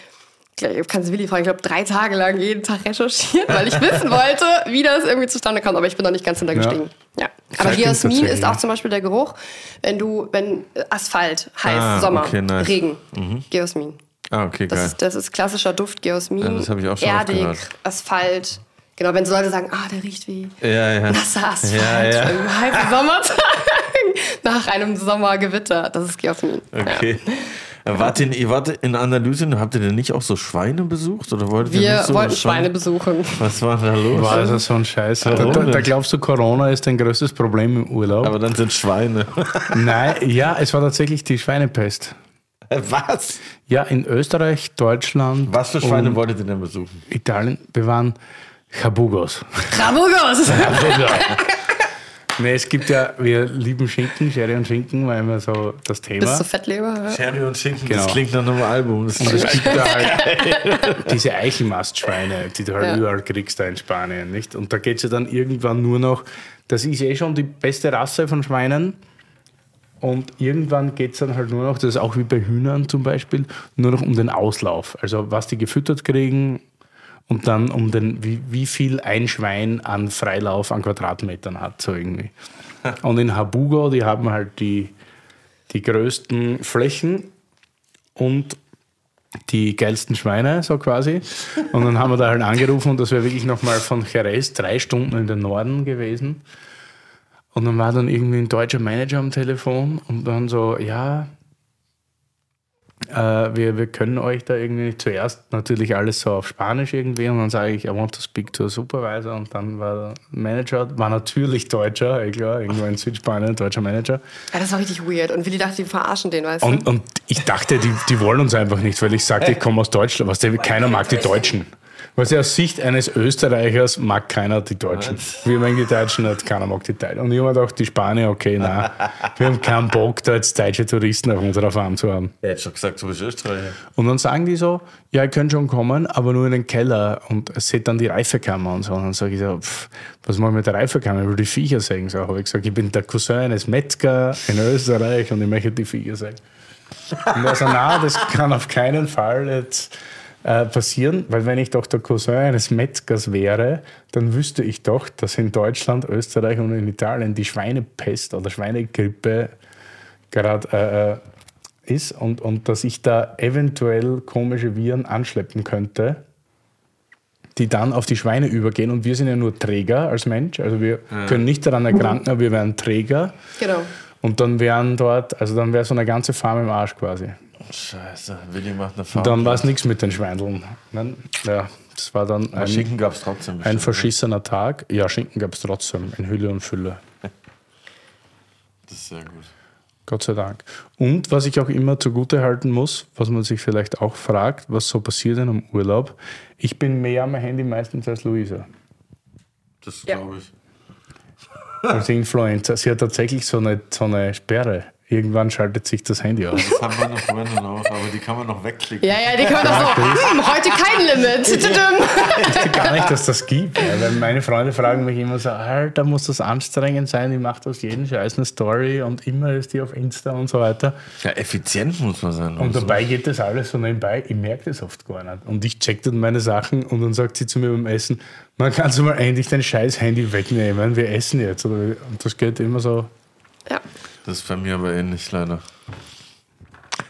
Ich kann Willi fragen, ich glaube, drei Tage lang jeden Tag recherchiert, weil ich wissen wollte, wie das irgendwie zustande kommt. Aber ich bin noch nicht ganz hintergestiegen. Ja. Aber Vielleicht gibt's Geosmin ist auch ja. zum Beispiel der Geruch, wenn du, wenn Asphalt, heiß, Ah, Sommer, okay, nice. Regen, Geosmin. Ah, okay, Das geil. ist, das ist klassischer Duft, Geosmin. Ja, das hab ich auch schon Erdig. Asphalt. Genau, wenn so Leute sagen, ah, der riecht wie Ja, ja. nasser Asphalt Ja, ja. im heißen Sommertag nach einem Sommergewitter. Das ist Geosmin. Okay. Wart ihr, ihr wart in Andalusien, habt ihr denn nicht auch so Schweine besucht? Oder wolltet ihr Wir nicht so wollten Schweine besuchen. Was war da los? War also so ein Scheiß. Da, da, da glaubst du, Corona ist dein größtes Problem im Urlaub? Aber dann sind Schweine. Nein, ja, es war tatsächlich die Schweinepest. Was? Ja, in Österreich, Deutschland Was für Schweine wolltet ihr denn besuchen? Italien, wir waren Chabugos. Rabugos! nee, es gibt ja, wir lieben Schinken, Sherry und Schinken, war immer so das Thema. Bist du Fettleber? Ja? Sherry und Schinken, Genau. das klingt nach einem Album. Das Und es ist gibt da halt diese Eichelmastschweine, die du halt Ja. überall kriegst da in Spanien, nicht? Und da geht es ja dann irgendwann nur noch, das ist eh schon die beste Rasse von Schweinen. Und irgendwann geht es dann halt nur noch, das ist auch wie bei Hühnern zum Beispiel, nur noch um den Auslauf. Also was die gefüttert kriegen und dann um den, wie, wie viel ein Schwein an Freilauf an Quadratmetern hat, so irgendwie. Und in Habugo, die haben halt die, die größten Flächen und die geilsten Schweine, so quasi. Und dann haben wir da halt angerufen und das wäre wirklich nochmal von Jerez drei Stunden in den Norden gewesen. Und dann war dann irgendwie ein deutscher Manager am Telefon und dann so, ja, äh, wir, wir können euch da irgendwie zuerst natürlich alles so auf Spanisch irgendwie und dann sage ich, I want to speak to a supervisor und dann war der Manager, war natürlich Deutscher, eh klar, irgendwo in Südspanien, deutscher Manager. Ja, das war richtig weird. Und Willi dachte, die verarschen den, weißt du? Und, und ich dachte, die, die wollen uns einfach nicht, weil ich sagte, ich komme aus Deutschland. Was, keiner mag die Deutschen. Was aus Sicht eines Österreichers mag keiner die Deutschen. Wir mögen die Deutschen nicht, keiner mag die Deutschen. Und ich habe mir gedacht, die Spanier, okay, nein, wir haben keinen Bock, da jetzt deutsche Touristen auf unserer Farm zu haben. Er hat schon gesagt, du bist Österreicher. Und dann sagen die so, ja, ihr könnt schon kommen, aber nur in den Keller und seht dann die Reifekammer und so. Und dann sage ich so, pff, was mache ich mit der Reifekammer? Ich will die Viecher sehen. So habe ich gesagt, ich bin der Cousin eines Metzger in Österreich und ich möchte die Viecher sehen. Und er so, na, das kann auf keinen Fall jetzt äh, passieren, weil wenn ich doch der Cousin eines Metzgers wäre, dann wüsste ich doch, dass in Deutschland, Österreich und in Italien die Schweinepest oder Schweinegrippe gerade äh, äh, ist und, und dass ich da eventuell komische Viren anschleppen könnte, die dann auf die Schweine übergehen. Und wir sind ja nur Träger als Mensch, also wir können nicht daran erkranken, aber wir wären Träger. genau. Und dann wären dort, also dann wäre so eine ganze Farm im Arsch quasi. Scheiße, Willi macht eine. Und dann war es nichts mit den Schweindeln. Nein, Ja, das war dann ein, Schinken gab es trotzdem. ein bestimmt, verschissener Tag. Ja, Schinken gab es trotzdem in Hülle und Fülle. ne? Das ist sehr gut. Gott sei Dank. Und was ich auch immer zugute halten muss, was man sich vielleicht auch fragt, was so passiert in einem Urlaub. Ich bin mehr am Handy meistens als Luisa. Das Ja. glaube ich. Als Influencer. Sie hat tatsächlich so eine, so eine Sperre. Irgendwann schaltet sich das Handy aus. Das haben meine Freunde noch, aber die kann man noch wegklicken. Ja, ja, die können doch so, hm, heute kein Limit. Ich wusste gar nicht, dass das gibt. Ja, weil meine Freunde fragen mich immer so, Alter, muss das anstrengend sein? Die macht aus jedem Scheiß eine Story und immer ist die auf Insta und so weiter. Ja, effizient muss man sein. Und dabei geht das alles so nebenbei. Ich merke das oft gar nicht. Und ich check dann meine Sachen und dann sagt sie zu mir beim Essen, man kann so mal endlich dein scheiß Handy wegnehmen, wir essen jetzt. Und das geht immer so. Ja. Das ist bei mir aber ähnlich leider.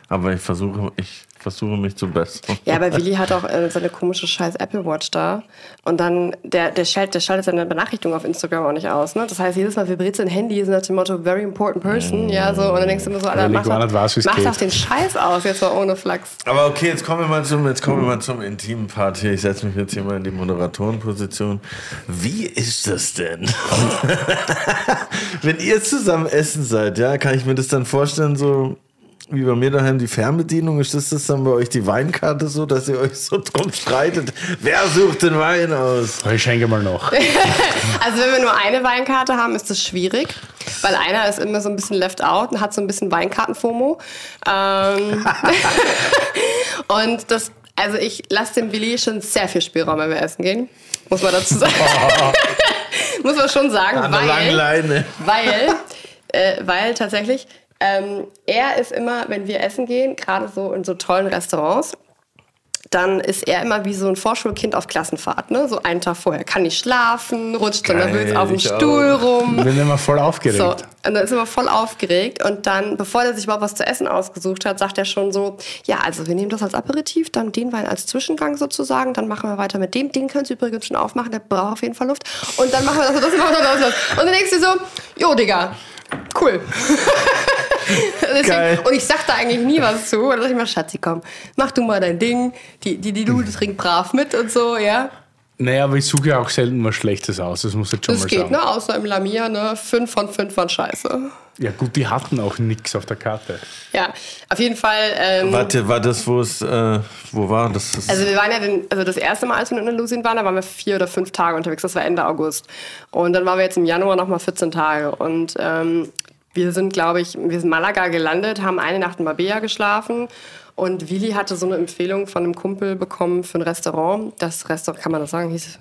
Aber ich versuche, ich versuche mich zu bessern. Ja, aber Willi hat auch äh, seine komische scheiß Apple Watch da. Und dann, der, der, schaltet, der schaltet seine Benachrichtigung auf Instagram auch nicht aus. Ne? Das heißt, jedes Mal vibriert sein Handy so nach dem Motto, very important person. Ja, so. Und dann denkst du immer so, Alter, mach, doch den Scheiß aus, jetzt mal ohne Flachs. Aber okay, jetzt kommen wir mal zum, jetzt kommen wir mal zum intimen Part hier. Ich setze mich jetzt hier mal in die Moderatorenposition. Wie ist das denn? Wenn ihr zusammen essen seid, ja, kann ich mir das dann vorstellen, so wie bei mir daheim die Fernbedienung, ist das, das dann bei euch die Weinkarte so, dass ihr euch so drum streitet? Wer sucht den Wein aus? Ich schenke mal noch. Also wenn wir nur eine Weinkarte haben, ist das schwierig, weil einer ist immer so ein bisschen left out und hat so ein bisschen Weinkarten-FOMO. Ähm, und das, also ich lasse dem Willi schon sehr viel Spielraum, wenn wir essen gehen, muss man dazu sagen. muss man schon sagen, An weil, Leine. weil, äh, weil tatsächlich, ähm, er ist immer, wenn wir essen gehen, gerade so in so tollen Restaurants, dann ist er immer wie so ein Vorschulkind auf Klassenfahrt. Ne? So einen Tag vorher kann nicht schlafen, rutscht dann Geil, nervös auf dem ich auch. Stuhl Ich rum. bin immer voll aufgeregt. So, und dann ist er immer voll aufgeregt und dann, bevor er sich überhaupt was zu essen ausgesucht hat, sagt er schon so, ja, also wir nehmen das als Aperitif, dann den Wein als Zwischengang sozusagen, dann machen wir weiter mit dem, den können Sie übrigens schon aufmachen, der braucht auf jeden Fall Luft und dann machen wir das und das und machen wir das und das. Und dann denkst du so, jo, Digga, cool. Deswegen, Geil. und ich sag da eigentlich nie was zu. Und dann sag ich mal, Schatzi, komm, mach du mal dein Ding. Die, die, die Lude trinkt brav mit und so, ja. Naja, aber ich suche ja auch selten was Schlechtes aus. Das muss ich jetzt schon Das mal geht, sagen. ne? Außer im Lamia, ne? Fünf von fünf waren scheiße. Ja, gut, die hatten auch nichts auf der Karte. Ja, auf jeden Fall. Ähm, Warte, war das, wo es, äh, wo war das? das also wir waren ja den, also das erste Mal, als wir in Andalusien waren, da waren wir vier oder fünf Tage unterwegs. Das war Ende August. Und dann waren wir jetzt im Januar nochmal 14 Tage. Und ähm, wir sind, glaube ich, wir sind in Malaga gelandet, haben eine Nacht in Marbella geschlafen. Und Willi hatte so eine Empfehlung von einem Kumpel bekommen für ein Restaurant. Das Restaurant, kann man das sagen, hieß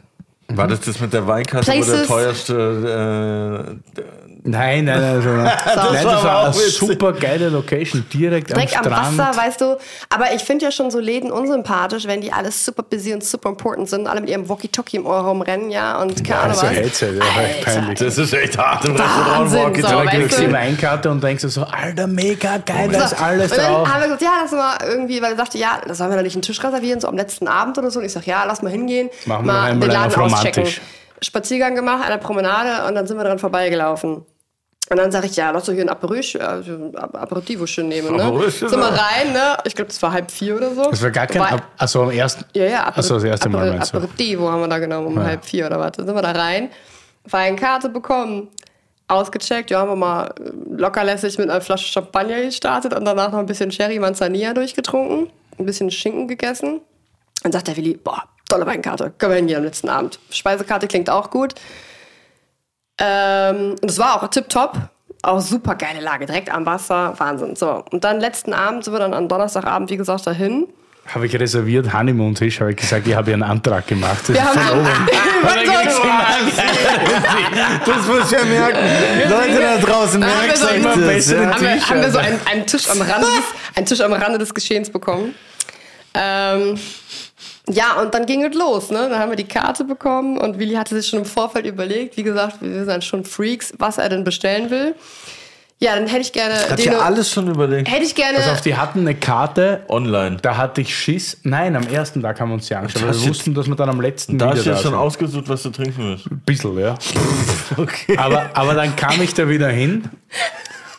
War das das mit der Weinkarte, wo der teuerste. Äh, Nein, nein, nein. Also, nein, das war war, eine super geile Location, direkt, Direkt am am Strand. Wasser, weißt du. Aber ich finde ja schon so Läden unsympathisch, wenn die alles super busy und super important sind, alle mit ihrem Walkie-Talkie im Ohr rumrennen, ja, und keine Ahnung so was. Headset, ja, echt Alter. peinlich. das ist echt hart im Restaurant. Wahnsinn, Walkie so, kriegst du die Weinkarte und denkst du so, Alter, mega geil, da ist alles und dann drauf. haben wir gesagt, ja, lass mal irgendwie, weil er sagte, ja, da sollen wir da nicht einen Tisch reservieren, so am letzten Abend oder so. Und ich sag, ja, lass mal hingehen, Machen wir mal einmal den Laden auschecken. Spaziergang gemacht, an der Promenade und dann sind wir dran vorbeigelaufen. Und dann sage ich, ja, lass doch hier ein Aperitif, also ein Aperitivo schön nehmen. Ne? Aperitivo. Sind wir rein, ne? Ich glaube, das war halb vier oder so. Das war gar kein, Ab- also am ersten, ja, ja, Aper Achso, das erste Mal Aper. Aperitivo haben wir da genommen, um halb vier oder was. Dann sind wir da rein, Weinkarte bekommen, ausgecheckt, ja, haben wir mal äh, lockerlässig mit einer Flasche Champagner gestartet und danach noch ein bisschen Sherry Manzanilla durchgetrunken, ein bisschen Schinken gegessen. Dann sagt der Willi, boah, tolle Weinkarte, können wir hingehen am letzten Abend. Speisekarte klingt auch gut. Ähm, und es war auch tipptopp. Auch super geile Lage, direkt am Wasser, Wahnsinn. So, und dann letzten Abend sind wir dann am Donnerstagabend, wie gesagt, dahin. habe ich reserviert, Honeymoon-Tisch, habe ich gesagt, ich habe hier einen Antrag gemacht. Das Wir ist haben von oben. Das muss ich ja merken. Leute da draußen, Da wir merkt so euch immer das. Ja. haben wir, haben wir so einen, einen, Tisch am Rande des, einen Tisch am Rande des Geschehens bekommen. Ähm, ja, und dann ging es los. Ne? Dann haben wir die Karte bekommen und Willi hatte sich schon im Vorfeld überlegt, wie gesagt, wir sind schon Freaks, was er denn bestellen will. Ja, dann hätte ich gerne. Hat ja alles schon überlegt. hätte ich gerne. Pass auf, die hatten eine Karte, Online. da hatte ich Schiss. Nein, am ersten Tag haben wir uns die angeschaut, wir wussten, dass wir dann am letzten Da wieder hast du da jetzt schon sind. ausgesucht, was du trinken willst. Ein bisschen, ja. Okay. Aber, aber dann kam ich da wieder hin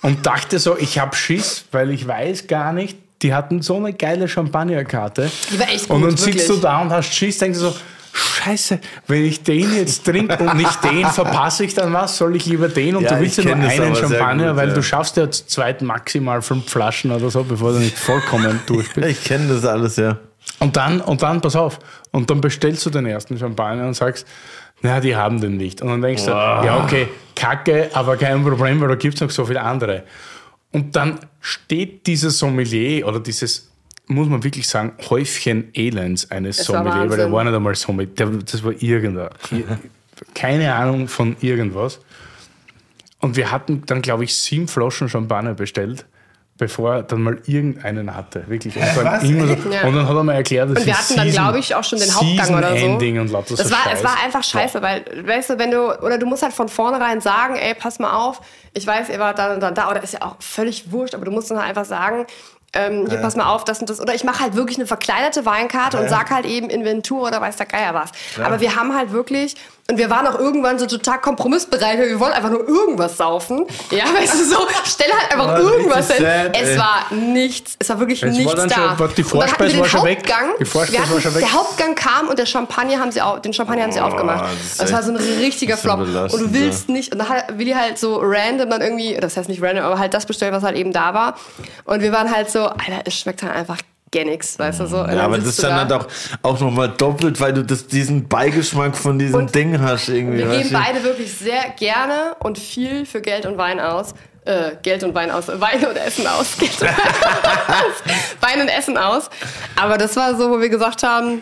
und dachte so, ich habe Schiss, weil ich weiß gar nicht, die hatten so eine geile Champagnerkarte. Die war echt Und gut, dann sitzt wirklich. du da und hast Schiss, denkst du so, Scheiße, wenn ich den jetzt trinke und nicht den, verpasse ich dann was? Soll ich lieber den? Und Ja, du willst ja nur einen Champagner, gut, weil ja. du schaffst ja zu zweit maximal fünf Flaschen oder so, bevor du nicht vollkommen durch bist. Ich kenne das alles, ja. Und dann, und dann, pass auf, und dann bestellst du den ersten Champagner und sagst, na, die haben den nicht. Und dann denkst du, ja, okay, kacke, aber kein Problem, weil da gibt es noch so viele andere. Und dann steht dieses Sommelier oder dieses, muss man wirklich sagen, Häufchen Elends eines Sommelier, weil der war nicht einmal Sommelier, der, das war irgendein, keine Ahnung von irgendwas. Und wir hatten dann, glaube ich, sieben Flaschen Champagner bestellt, bevor er dann mal irgendeinen hatte. Wirklich. Und dann, so, Ja. und dann hat er mir erklärt, dass Und wir hatten dann, glaube ich, auch schon den Hauptgang oder so. Season-Ending und lauter das so war, Scheiß. es war einfach scheiße, weil, weißt du, wenn du, oder du musst halt von vornherein sagen, ey, pass mal auf, ich weiß, ihr wart dann und dann da, oder ist ja auch völlig wurscht, aber du musst dann halt einfach sagen, ähm, hier, pass mal auf, das und das. Oder ich mache halt wirklich eine verkleinerte Weinkarte und sag halt eben Inventur oder weiß der Geier was. Aber wir haben halt wirklich, und wir waren auch irgendwann so total kompromissbereit, weil wir wollen einfach nur irgendwas saufen. Ja, weißt du, so, stell halt einfach Ah, irgendwas hin. sad, es war nichts, es war wirklich Es war nichts dann da. schon- die Vorspeise war schon weg? Die Vorspeise hatten, war schon weg? Der Hauptgang kam und der Champagner haben sie auf, den Champagner haben sie aufgemacht. das war so ein richtiger Flop. Und du willst nicht, und dann hat Willi halt so random dann irgendwie, das heißt nicht random, aber halt das bestellt, was halt eben da war. Und wir waren halt so, Alter, es schmeckt halt einfach gar nichts, weißt du so. Und Ja, aber das ist dann da. halt auch, auch nochmal doppelt, weil du das, diesen Beigeschmack von diesem Und Ding hast irgendwie. Wir geben beide wirklich sehr gerne und viel für Geld und Wein aus. Äh, Geld und Wein aus. Wein und Essen aus. Geld und Wein aus. Wein und Essen aus. Aber das war so, wo wir gesagt haben,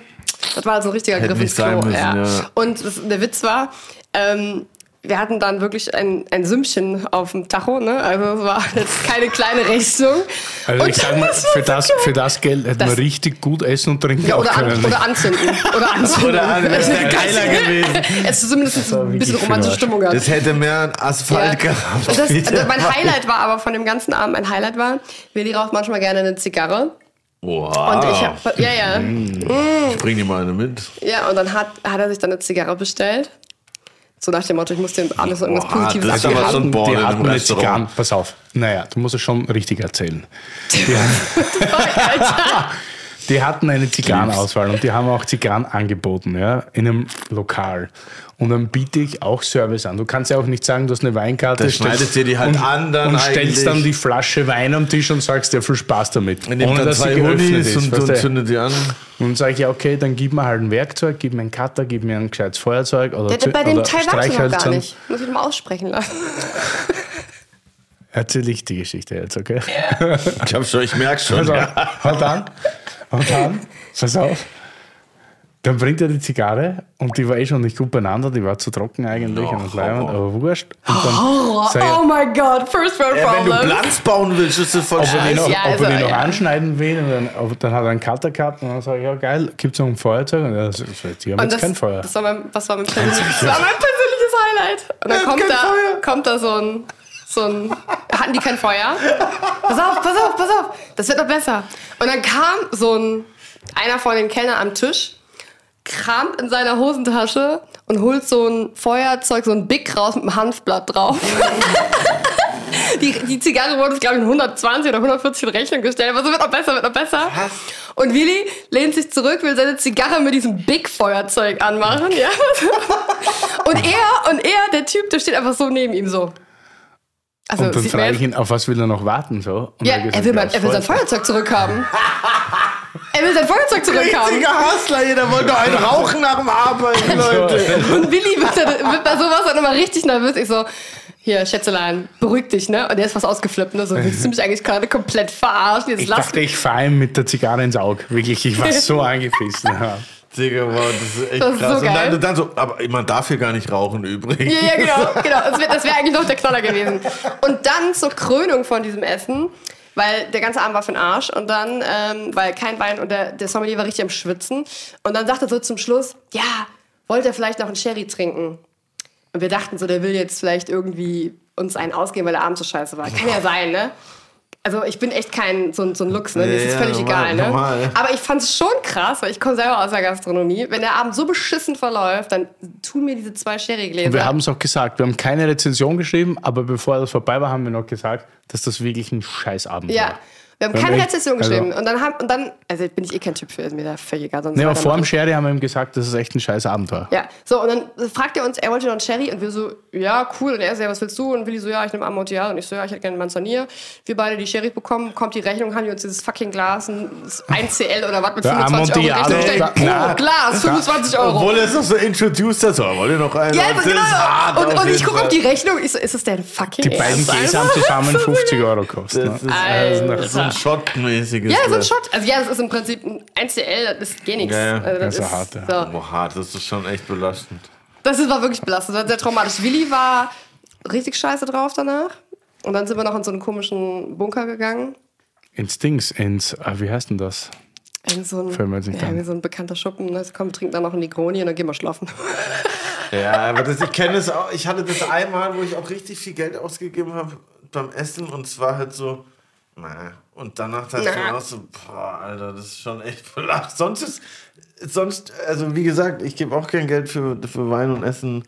das war so ein richtiger Hätte Griff ins Klo. müssen, ja. ja. Und das, der Witz war, ähm, wir hatten dann wirklich ein, ein Sümmchen auf dem Tacho, ne? Also es war jetzt keine kleine Rechnung. Also Und ich sag mal, für das, für das Geld hätten wir richtig gut essen und trinken Ja, auch oder, an, können. oder anzünden. Oder anzünden. Oder an, das wäre geiler gewesen. Es ist zumindest ein bisschen romantische Stimmung gehabt. Das hätte mehr Asphalt Ja. gehabt. Das, also mein Highlight war aber von dem ganzen Abend, mein Highlight war, Willi raucht manchmal gerne eine Zigarre. Wow. Und ich hab, ja, ja. ich bring dir mal eine mit. Ja, und dann hat, hat er sich dann eine Zigarre bestellt. So nach dem Motto, ich muss dem alles so irgendwas Boah, Positives das ist abgeben. aber schon die Born in einem hatten eine Restaurant. Zigarren, pass auf. Naja, du musst es schon richtig erzählen. Die, die hatten eine Zigarrenauswahl und die haben auch Zigarren angeboten, ja, in einem Lokal. Und dann biete ich auch Service an. Du kannst ja auch nicht sagen, du hast eine Weinkarte. Da schneidest dir die halt und, an dann Und stellst eigentlich. dann die Flasche Wein am Tisch und sagst dir viel Spaß damit. Nimmt dann dass sie zwei geöffnet ist, und, weißt und du? zündet die an. Und dann sage ich, ja, okay, dann gib mir halt ein Werkzeug, gib mir einen Cutter, gib mir ein gescheites Feuerzeug oder, Der, bei dem Teil war ich noch gar nicht. Muss ich mal aussprechen lassen. Erzähl ich die Geschichte jetzt, okay? Ich, hab schon, ich merke schon. Also, Ja. halt an. Halt an. Pass auf. Dann bringt er die Zigarre und die war eh schon nicht gut beieinander, die war zu trocken eigentlich und leibend, aber wurscht. Und dann ich, Oh my god, first world Ja, wenn du. Platz bauen willst, ist das voll ob er die scheiße. noch, Ja, ob also, er die noch ja. anschneiden will. Und dann, ob, dann hat er einen Cutter gehabt und dann sage ich, ja geil, gibt es noch ein Feuerzeug? Und er sagt, ich habe Und jetzt kein Feuer. Das war mein, was war mein persönliches, das war mein persönliches Highlight. Und dann kommt da, kommt da so ein, so ein, hatten die kein Feuer? Pass auf, pass auf, pass auf, das wird noch besser. Und dann kam so ein, einer von den Kellnern am Tisch, kramt in seiner Hosentasche und holt so ein Feuerzeug, so ein Big raus mit einem Hanfblatt drauf. Die, die Zigarre wurde, glaube ich, in 120 oder 140 in Rechnung gestellt. Aber so wird noch besser, wird noch besser. Und Willi lehnt sich zurück, will seine Zigarre mit diesem Big-Feuerzeug anmachen. Ja? Und er, und er, der Typ, der steht einfach so neben ihm so. Also, und dann frage ich ihn, auf was will er noch warten? So? Und ja, hat gesagt, er will, aufs er will sein Feuerzeug. Zurückhaben. er will sein Feuerzeug zurückhaben. Richtiger Hustler, jeder wollte doch einen rauchen nach dem Arbeiten, Leute. Und Willi wird, dann- wird bei sowas dann immer richtig nervös. Ich so, hier, Schätzelein, beruhig dich, ne? Und der ist fast ausgeflippt, ne? So, willst du mich eigentlich gerade komplett verarschen? Jetzt Ich lass dachte, ich fahre ihm mit der Zigarre ins Auge. Wirklich, ich war so angefissen. Digga, wow, das ist echt Das ist krass. so und dann, dann so, aber man darf hier gar nicht rauchen übrigens. Ja, ja, genau, genau. Das wäre wär eigentlich noch der Knaller gewesen. Und dann zur Krönung von diesem Essen, weil der ganze Abend war für den Arsch und dann, ähm, weil kein Wein und der, der Sommelier war richtig am Schwitzen. Und dann sagte er so zum Schluss, ja, wollt ihr vielleicht noch einen Sherry trinken? Und wir dachten so, der will jetzt vielleicht irgendwie uns einen ausgeben, weil der Abend so scheiße war. Kann ja sein, ne? Also ich bin echt kein so, ein- so ein Lux, ne? Mir ist Ja, es ja, völlig normal, egal, ne? normal. Aber ich fand es schon krass, weil ich komme selber aus der Gastronomie. Wenn der Abend so beschissen verläuft, dann tun mir diese zwei Sherrygläser. Und wir haben es auch gesagt, wir haben keine Rezension geschrieben, aber bevor das vorbei war, haben wir noch gesagt, dass das wirklich ein Scheißabend Ja, war. Wir haben Wir haben keine echt- Rezession also- geschrieben. und dann haben, und dann, also bin ich eh kein Typ für, ist mir da völlig egal. Sonst Nee, aber vor dem. Sherry haben wir ihm gesagt, dass es echt ein scheiß Abend war. Ja, so, und dann fragt er uns, er wollte noch einen Sherry und wir so, ja, cool. Und er so, ja, was willst du? Und Willi so, ja, ich nehme Amontillado. Und ich so, ja, ich hätte gerne einen Manzanier. Wir beide die Sherry bekommen, kommt die Rechnung, haben die uns dieses fucking Glas, ein 1CL oder was mit Der 25 Euro Amontillado, Rechnung da- na, Glas, 25 Euro. Obwohl er es noch so introduced hat, so, wollt ihr noch einen? ja, also, das ist genau. Und, und ich gucke auf die Rechnung, ich so, ist das denn fucking Die beiden Gläser haben Alter? zusammen 50 Euro gekostet. Das Ne? ist, Alter. das ist so ein Shot-mäßiges Ja, so ein. Shot. Also ja, das ist im Prinzip ein 1CL, das ist gar nichts. Ja, ja. Also, Das ist hart, ja. so. Boah, hart, das ist schon echt belastend. Das ist- war wirklich belastend, das war sehr traumatisch. Willi war richtig scheiße drauf danach. Und dann sind wir noch in so einen komischen Bunker gegangen. Ins Dings, ins, ah, wie heißt denn das? In so ein, ja, ein. wie so ein bekannter Schuppen. Ne? Komm, trink dann noch einen Negroni und dann gehen wir schlafen. Ja, aber das, ich kenne es auch. Ich hatte das einmal, wo ich auch richtig viel Geld ausgegeben habe beim Essen und es war halt so. Und danach dachte ich mir auch so, boah, Alter, das ist schon echt belastend. Sonst ist, sonst, also wie gesagt, ich gebe auch kein Geld für, für Wein und Essen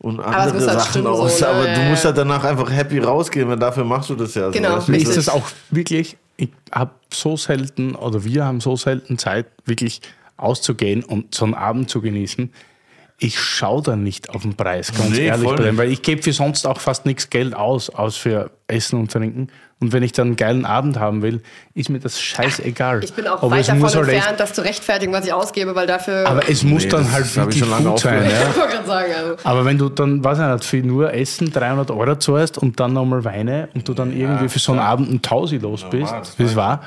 und andere halt Sachen so, aus. ne? Aber Ja, du musst ja. halt danach einfach happy rausgehen, weil dafür machst du das ja. Genau, so, richtig. ist das auch wirklich, ich habe so selten oder wir haben so selten Zeit, wirklich auszugehen und so einen Abend zu genießen. Ich schaue da nicht auf den Preis, ganz Nee, ehrlich, bei dem, weil ich gebe für sonst auch fast nichts Geld aus, aus für Essen und Trinken. Und wenn ich dann einen geilen Abend haben will, ist mir das scheißegal. Ich bin auch Aber weit es davon muss halt echt- entfernt, das zu rechtfertigen, was ich ausgebe, weil dafür. Aber es muss Nee, dann halt wirklich schon lange gut sein. aufgehört. Ja? sagen, also. Aber wenn du dann, weiß ich nicht, für nur Essen 300 Euro zahlst und dann nochmal Weine und du dann irgendwie für so einen Abend ein Tausi los bist, das wie es war,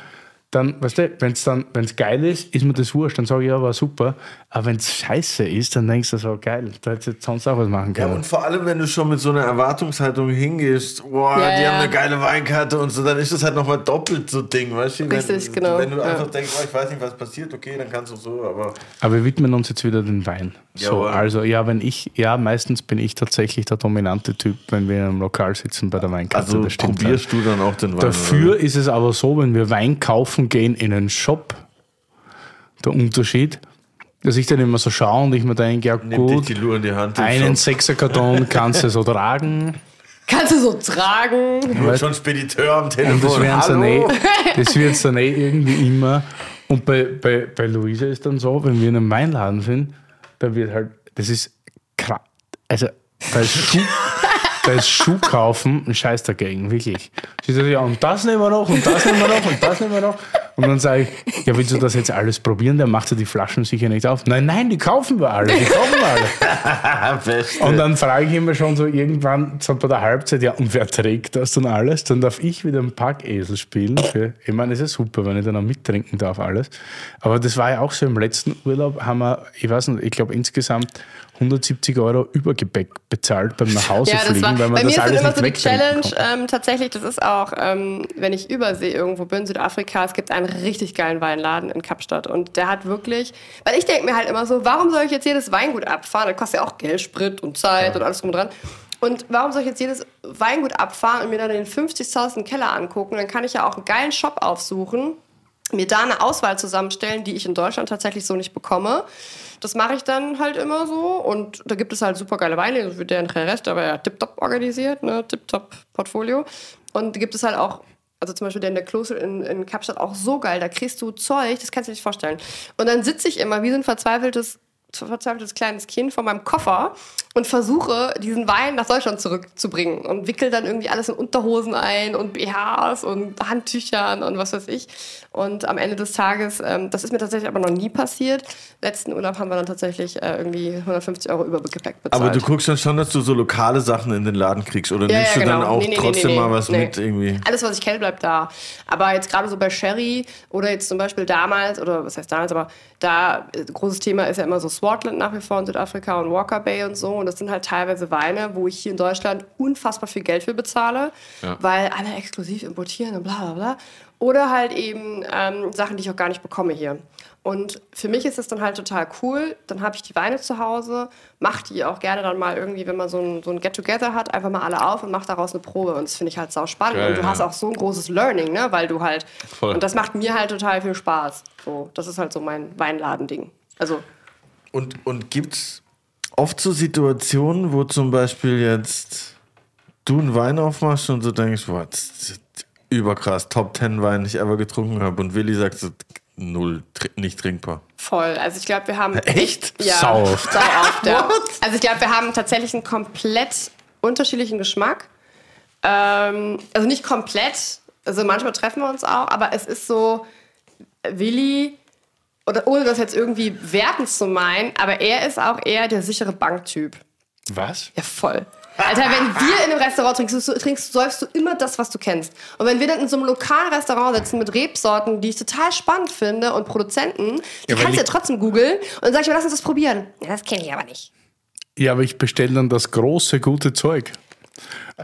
dann, weißt du, wenn es dann, wenn es geil ist, ist mir das wurscht, dann sage ich, ja, war super. Aber wenn es scheiße ist, dann denkst du so, geil, da hättest du jetzt sonst auch was machen Ja, können. und vor allem, wenn du schon mit so einer Erwartungshaltung hingehst, boah, Ja, die ja. haben eine geile Weinkarte und so, dann ist das halt nochmal doppelt so Ding, weißt du? Richtig, wenn, genau, Wenn du ja. einfach denkst, oh, ich weiß nicht, was passiert, okay, dann kannst du so, aber Aber wir widmen uns jetzt wieder den Wein. So, Jawohl. also ja, wenn ich, ja, meistens bin ich tatsächlich der dominante Typ, wenn wir in einem Lokal sitzen bei der Weinkarte. also probierst du dann auch den Wein. Dafür ist es aber so, wenn wir Wein kaufen gehen in einen Shop, der Unterschied, dass ich dann immer so schaue und ich mir denke, ja Nimm gut, die Lur in die Hand. im einen. Sechserkarton kannst du so tragen. Kannst du so tragen? Du hast schon Spediteur am Und Telefon. das wird dann Hallo? eh, das wird's dann eh irgendwie immer. Und bei, bei, bei Luisa ist dann so, wenn wir in einem Weinladen sind, da wird halt, das ist krass. Also, ist Schuh, da ist Schuh kaufen ein Scheiß dagegen, wirklich. Sie sagt, ja, und das nehmen wir noch, und das nehmen wir noch, und das nehmen wir noch. Und dann sage ich, ja, willst du das jetzt alles probieren? Dann macht er die Flaschen sicher nicht auf. Nein, nein, die kaufen wir alle, die kaufen wir alle. Und dann frage ich immer schon so irgendwann, so bei der Halbzeit, ja, und wer trägt das dann alles? Dann darf ich wieder einen Packesel spielen. Für, ich meine, das ist ja super, wenn ich dann auch mittrinken darf, alles. Aber das war ja auch so, im letzten Urlaub haben wir, ich weiß nicht, ich glaube insgesamt 170 Euro Übergepäck bezahlt beim Nachhausefliegen, ja, weil man bei das mir ist alles immer nicht so Challenge, ähm, tatsächlich, das ist auch, ähm, wenn ich übersee irgendwo bin, Südafrika, es gibt einen richtig geilen Weinladen in Kapstadt und der hat wirklich, weil ich denke mir halt immer so, warum soll ich jetzt jedes Weingut abfahren? Das kostet ja auch Geld, Sprit und Zeit und alles drum und dran. Und warum soll ich jetzt jedes Weingut abfahren und mir dann den 50.000 Keller angucken? Dann kann ich ja auch einen geilen Shop aufsuchen, mir da eine Auswahl zusammenstellen, die ich in Deutschland tatsächlich so nicht bekomme. Das mache ich dann halt immer so und da gibt es halt super geile Weine, so wie der in der war ja tipptopp organisiert, ne, tipptopp Portfolio. Und gibt es halt auch, also zum Beispiel der in der Klosel in, in Kapstadt auch so geil, da kriegst du Zeug, das kannst du dir nicht vorstellen. Und dann sitze ich immer wie so ein verzweifeltes verzweifeltes kleines Kind vor meinem Koffer und versuche, diesen Wein nach Deutschland zurückzubringen und wickel dann irgendwie alles in Unterhosen ein und BHs und Handtüchern und was weiß ich. Und am Ende des Tages, ähm, das ist mir tatsächlich aber noch nie passiert. Letzten Urlaub haben wir dann tatsächlich äh, irgendwie 150 Euro Übergepäck bezahlt. Aber du guckst dann schon, dass du so lokale Sachen in den Laden kriegst. Oder Ja, nimmst ja, du dann genau. auch Nee, nee, trotzdem nee, mal was nee. mit irgendwie? Alles, was ich kenne, bleibt da. Aber jetzt gerade so bei Sherry oder jetzt zum Beispiel damals, oder was heißt damals, aber da, äh, großes Thema ist ja immer so Swartland nach wie vor in Südafrika und Walker Bay und so. Und das sind halt teilweise Weine, wo ich hier in Deutschland unfassbar viel Geld für bezahle, weil alle exklusiv importieren und bla bla bla. Oder halt eben ähm, Sachen, die ich auch gar nicht bekomme hier. Und für mich ist es dann halt total cool. Dann habe ich die Weine zu Hause, mache die auch gerne dann mal irgendwie, wenn man so ein, so ein Get-Together hat, einfach mal alle auf und mache daraus eine Probe. Und das finde ich halt sau spannend. Geil, und du ja. hast auch so ein großes Learning, ne? weil du halt. Voll. Und das macht mir halt total viel Spaß. So, das ist halt so mein Weinladending. Also, Und, und gibt es oft so Situationen, wo zum Beispiel jetzt du einen Wein aufmachst und so denkst, boah, das ist überkrass, Top 10 Wein, den ich ever getrunken habe. Und Willi sagt so, null, tr- nicht trinkbar. voll. Also ich glaube, wir haben Echt? Ja, Sau oft. Sau oft, ja. Also ich glaube, wir haben tatsächlich einen komplett unterschiedlichen Geschmack. Ähm, also nicht komplett, also manchmal treffen wir uns auch, aber es ist so, Willi, oder ohne das jetzt irgendwie wertend zu meinen, aber er ist auch eher der sichere Banktyp. Was? Ja, voll. Alter, wenn wir in einem Restaurant trinkst, du, trinkst, säufst du immer das, was du kennst. Und wenn wir dann in so einem lokalen Restaurant sitzen mit Rebsorten, die ich total spannend finde und Produzenten, die Ja, kannst du ja trotzdem googeln und dann sag ich mir, lass uns das probieren. Ja, das kenne ich aber nicht. Ja, aber ich bestelle dann das große, gute Zeug.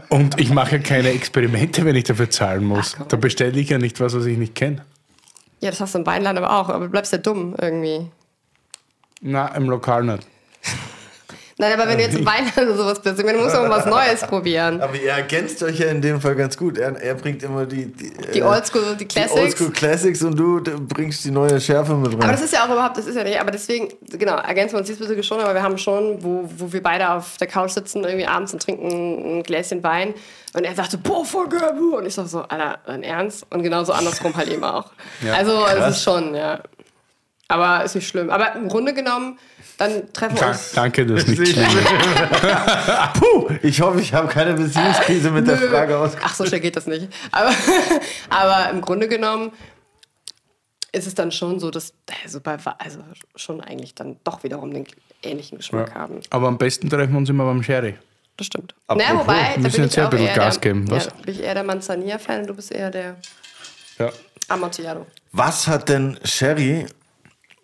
Und ich mache ja keine Experimente, wenn ich dafür zahlen muss. Ach, da bestelle ich ja nicht was, was ich nicht kenne. Ja, das hast du im Weinland aber auch, aber du bleibst ja dumm irgendwie. Na, im Lokal nicht. Nein, aber wenn du jetzt im Weinland oder sowas bist, ich meine, du musst mal was Neues probieren. Aber ihr ergänzt euch ja in dem Fall ganz gut. Er, er bringt immer die, die, Die äh, Oldschool, die die Classics. Oldschool Classics und du bringst die neue Schärfe mit rein. Aber das ist ja auch überhaupt, das ist ja nicht, aber deswegen, genau, ergänzen wir uns diesbezüglich schon, aber wir haben schon, wo, wo wir beide auf der Couch sitzen, irgendwie abends und trinken ein Gläschen Wein und er sagte, boah, voll geil, und ich sag so, Alter, dein Ernst? Und genauso andersrum halt eben auch. also, es ist schon, ja. Aber ist nicht schlimm. Aber im Grunde genommen, dann treffen wir uns. danke, das ist nicht schlimm. Puh, ich hoffe, ich habe keine Beziehungskrise mit der Nö. Frage aus. Ach, so schnell geht das nicht. Aber, aber im Grunde genommen ist es dann schon so, dass also, bei, also schon eigentlich dann doch wiederum den ähnlichen Geschmack haben. Aber am besten treffen wir uns immer beim Sherry. Das stimmt. Naja, wobei, wir müssen jetzt ja ein bisschen Gas der, geben, was? Ja, bin ich eher der Manzanilla-Fan und du bist eher der Ja. Amontillado. Was hat denn Sherry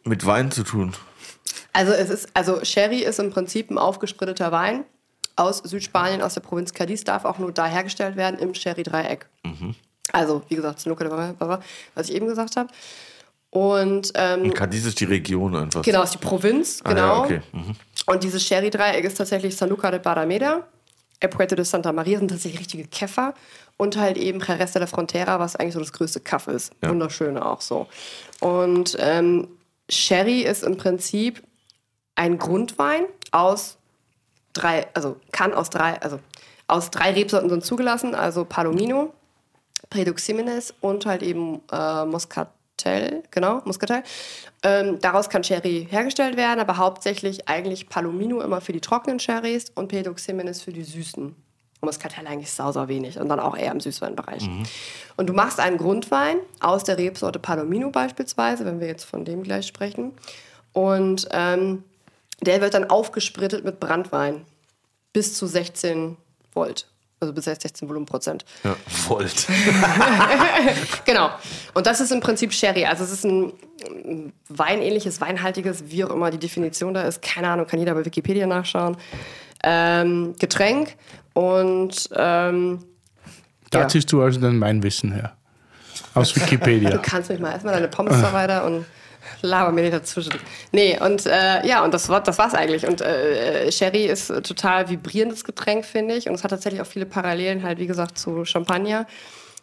mit Wein zu tun? Also es ist, also Sherry ist im Prinzip ein aufgespritteter Wein aus Südspanien, aus der Provinz Cadiz, darf auch nur da hergestellt werden im Sherry-Dreieck. Also, wie gesagt, Zunuka de Baba, was ich eben gesagt habe. Und ähm, Cadiz ist die Region einfach. genau, ist die Provinz, Ah, ja, genau. okay. Mhm. Und dieses Sherry-Dreieck ist tatsächlich Sanuca de Barameda, El Puerto de Santa Maria sind tatsächlich richtige Käfer und halt eben Jerez de la Frontera, was eigentlich so das größte Kaff ist. Ja. Wunderschön auch so. Und ähm, Sherry ist im Prinzip ein Grundwein aus drei, also kann aus drei, also aus drei Rebsorten sind zugelassen, also Palomino, Predux und halt eben äh, Moscatel, genau, Moscatel. Ähm, daraus kann Sherry hergestellt werden, aber hauptsächlich eigentlich Palomino immer für die trockenen Sherrys und Predux für die süßen. Und Muscatella eigentlich sau, sau wenig und dann auch eher im Süßweinbereich. Und du machst einen Grundwein aus der Rebsorte Palomino beispielsweise, wenn wir jetzt von dem gleich sprechen. Und ähm, der wird dann aufgesprittet mit Brandwein bis zu 16 Volt. Also bis 16 Volumenprozent. Ja, Volt. Genau. Und das ist im Prinzip Sherry. Also es ist ein weinähnliches, weinhaltiges, wie auch immer die Definition da ist. Keine Ahnung, kann jeder bei Wikipedia nachschauen. Ähm, Getränk und ähm, Da Ja. ziehst du also dein Weinwissen her. Aus Wikipedia. du kannst mich mal erstmal deine Pommes da weiter und laber mir nicht dazwischen. Nee, und äh, ja, und das, war, das war's eigentlich. Und äh, Sherry ist äh, total vibrierendes Getränk, finde ich. Und es hat tatsächlich auch viele Parallelen, halt wie gesagt, zu Champagner.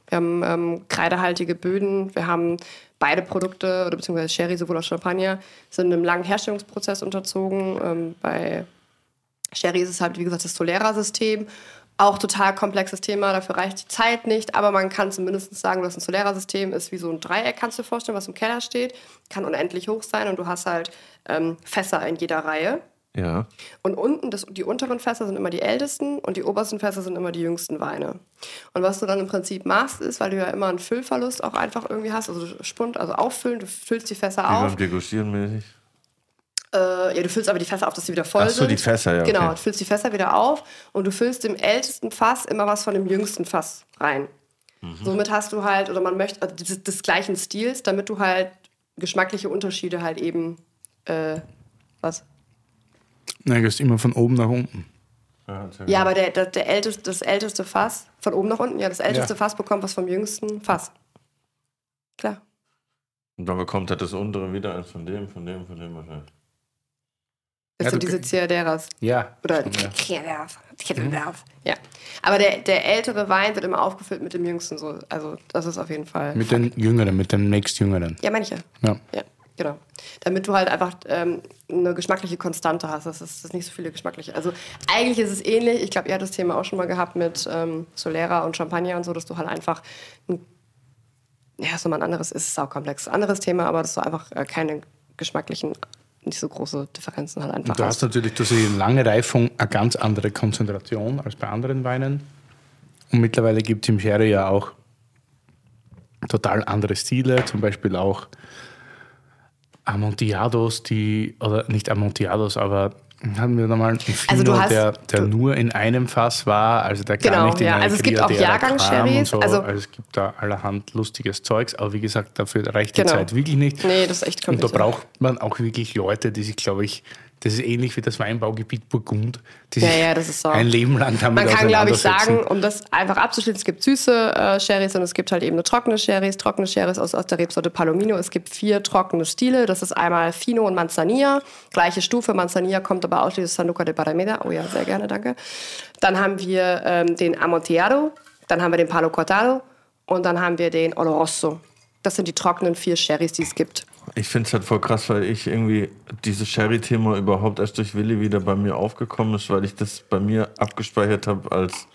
Wir haben ähm, kreidehaltige Böden, wir haben beide Produkte, oder beziehungsweise Sherry sowohl als Champagner, sind einem langen Herstellungsprozess unterzogen. Ähm, bei Sherry ist es halt, wie gesagt, das Solera-System. Auch total komplexes Thema, dafür reicht die Zeit nicht, aber man kann zumindest sagen, dass ein Solera-System ist wie so ein Dreieck, kannst du dir vorstellen, was im Keller steht. Kann unendlich hoch sein und du hast halt ähm, Fässer in jeder Reihe. Ja. Und unten, das, die unteren Fässer sind immer die ältesten und die obersten Fässer sind immer die jüngsten Weine. Und was du dann im Prinzip machst, ist, weil du ja immer einen Füllverlust auch einfach irgendwie hast, also Spund, also auffüllen, du füllst die Fässer Wie auf. beim Degustieren mäßig. Äh, ja, du füllst aber die Fässer auf, dass sie wieder voll Ach so, sind. die Fässer, ja, okay. Genau, du füllst die Fässer wieder auf und du füllst dem ältesten Fass immer was von dem jüngsten Fass rein. Mhm. Somit hast du halt, oder man möchte, also des, des gleichen Stils, damit du halt geschmackliche Unterschiede halt eben, äh, was? Nein, gehst immer von oben nach unten. Ja, aber der, der, der älteste, das älteste Fass, von oben nach unten, ja, das älteste Ja. Fass bekommt was vom jüngsten Fass. Klar. Und dann bekommt er das untere wieder eins von dem, von dem, von dem. und Das Ja, du- diese Ciaderas. Ja. Oder. Ciaderas. Ciaderas. Ja. Aber der, der ältere Wein wird immer aufgefüllt mit dem jüngsten. So. Also, das ist auf jeden Fall. Mit den Jüngeren, mit dem nächstjüngeren. Ja, manche. Ja. Ja, genau. Damit du halt einfach ähm, eine geschmackliche Konstante hast. Das ist, das ist nicht so viele geschmackliche. Also eigentlich ist es ähnlich. Ich glaube, ihr habt das Thema auch schon mal gehabt mit ähm, Solera und Champagner und so, dass du halt einfach ein, ja, so mal ein anderes ist saukomplex. Anderes Thema, aber dass du einfach äh, keine geschmacklichen, nicht so große Differenzen halt einfach Und du hast. natürlich durch die lange Reifung eine ganz andere Konzentration als bei anderen Weinen. Und mittlerweile gibt es im Sherry ja auch total andere Stile, zum Beispiel auch Amontillados, die, oder nicht Amontillados, aber hatten wir da mal einen Fino, Also du hast- der, der du- nur in einem Fass war, also der gar Genau, nicht in ja. Also es gibt auch Jahrgangssherrys, So. also- Also, es gibt da allerhand lustiges Zeugs, aber wie gesagt, dafür reicht die Genau. Zeit wirklich nicht. Nee, das ist echt Und da kompliziert. braucht man auch wirklich Leute, die sich, glaube ich, das ist ähnlich wie das Weinbaugebiet Burgund, Ja, ja, das ist so. ein Leben lang damit Man kann, glaube ich, sagen, um das einfach abzuschließen, es gibt süße äh, Sherrys und es gibt halt eben nur trockene Sherrys. Trockene Sherrys aus, aus der Rebsorte Palomino. Es gibt vier trockene Stile. Das ist einmal Fino und Manzanilla. Gleiche Stufe. Manzanilla kommt aber ausschließlich aus San Luca de Parameda. Oh ja, sehr gerne, danke. Dann haben wir ähm, den Amontillado. Dann haben wir den Palo Cortado. Und dann haben wir den Oloroso. Das sind die trockenen vier Sherrys, die es gibt. Ich finde es halt voll krass, weil ich irgendwie dieses Sherry-Thema überhaupt erst durch Willi wieder bei mir aufgekommen ist, weil ich das bei mir abgespeichert habe als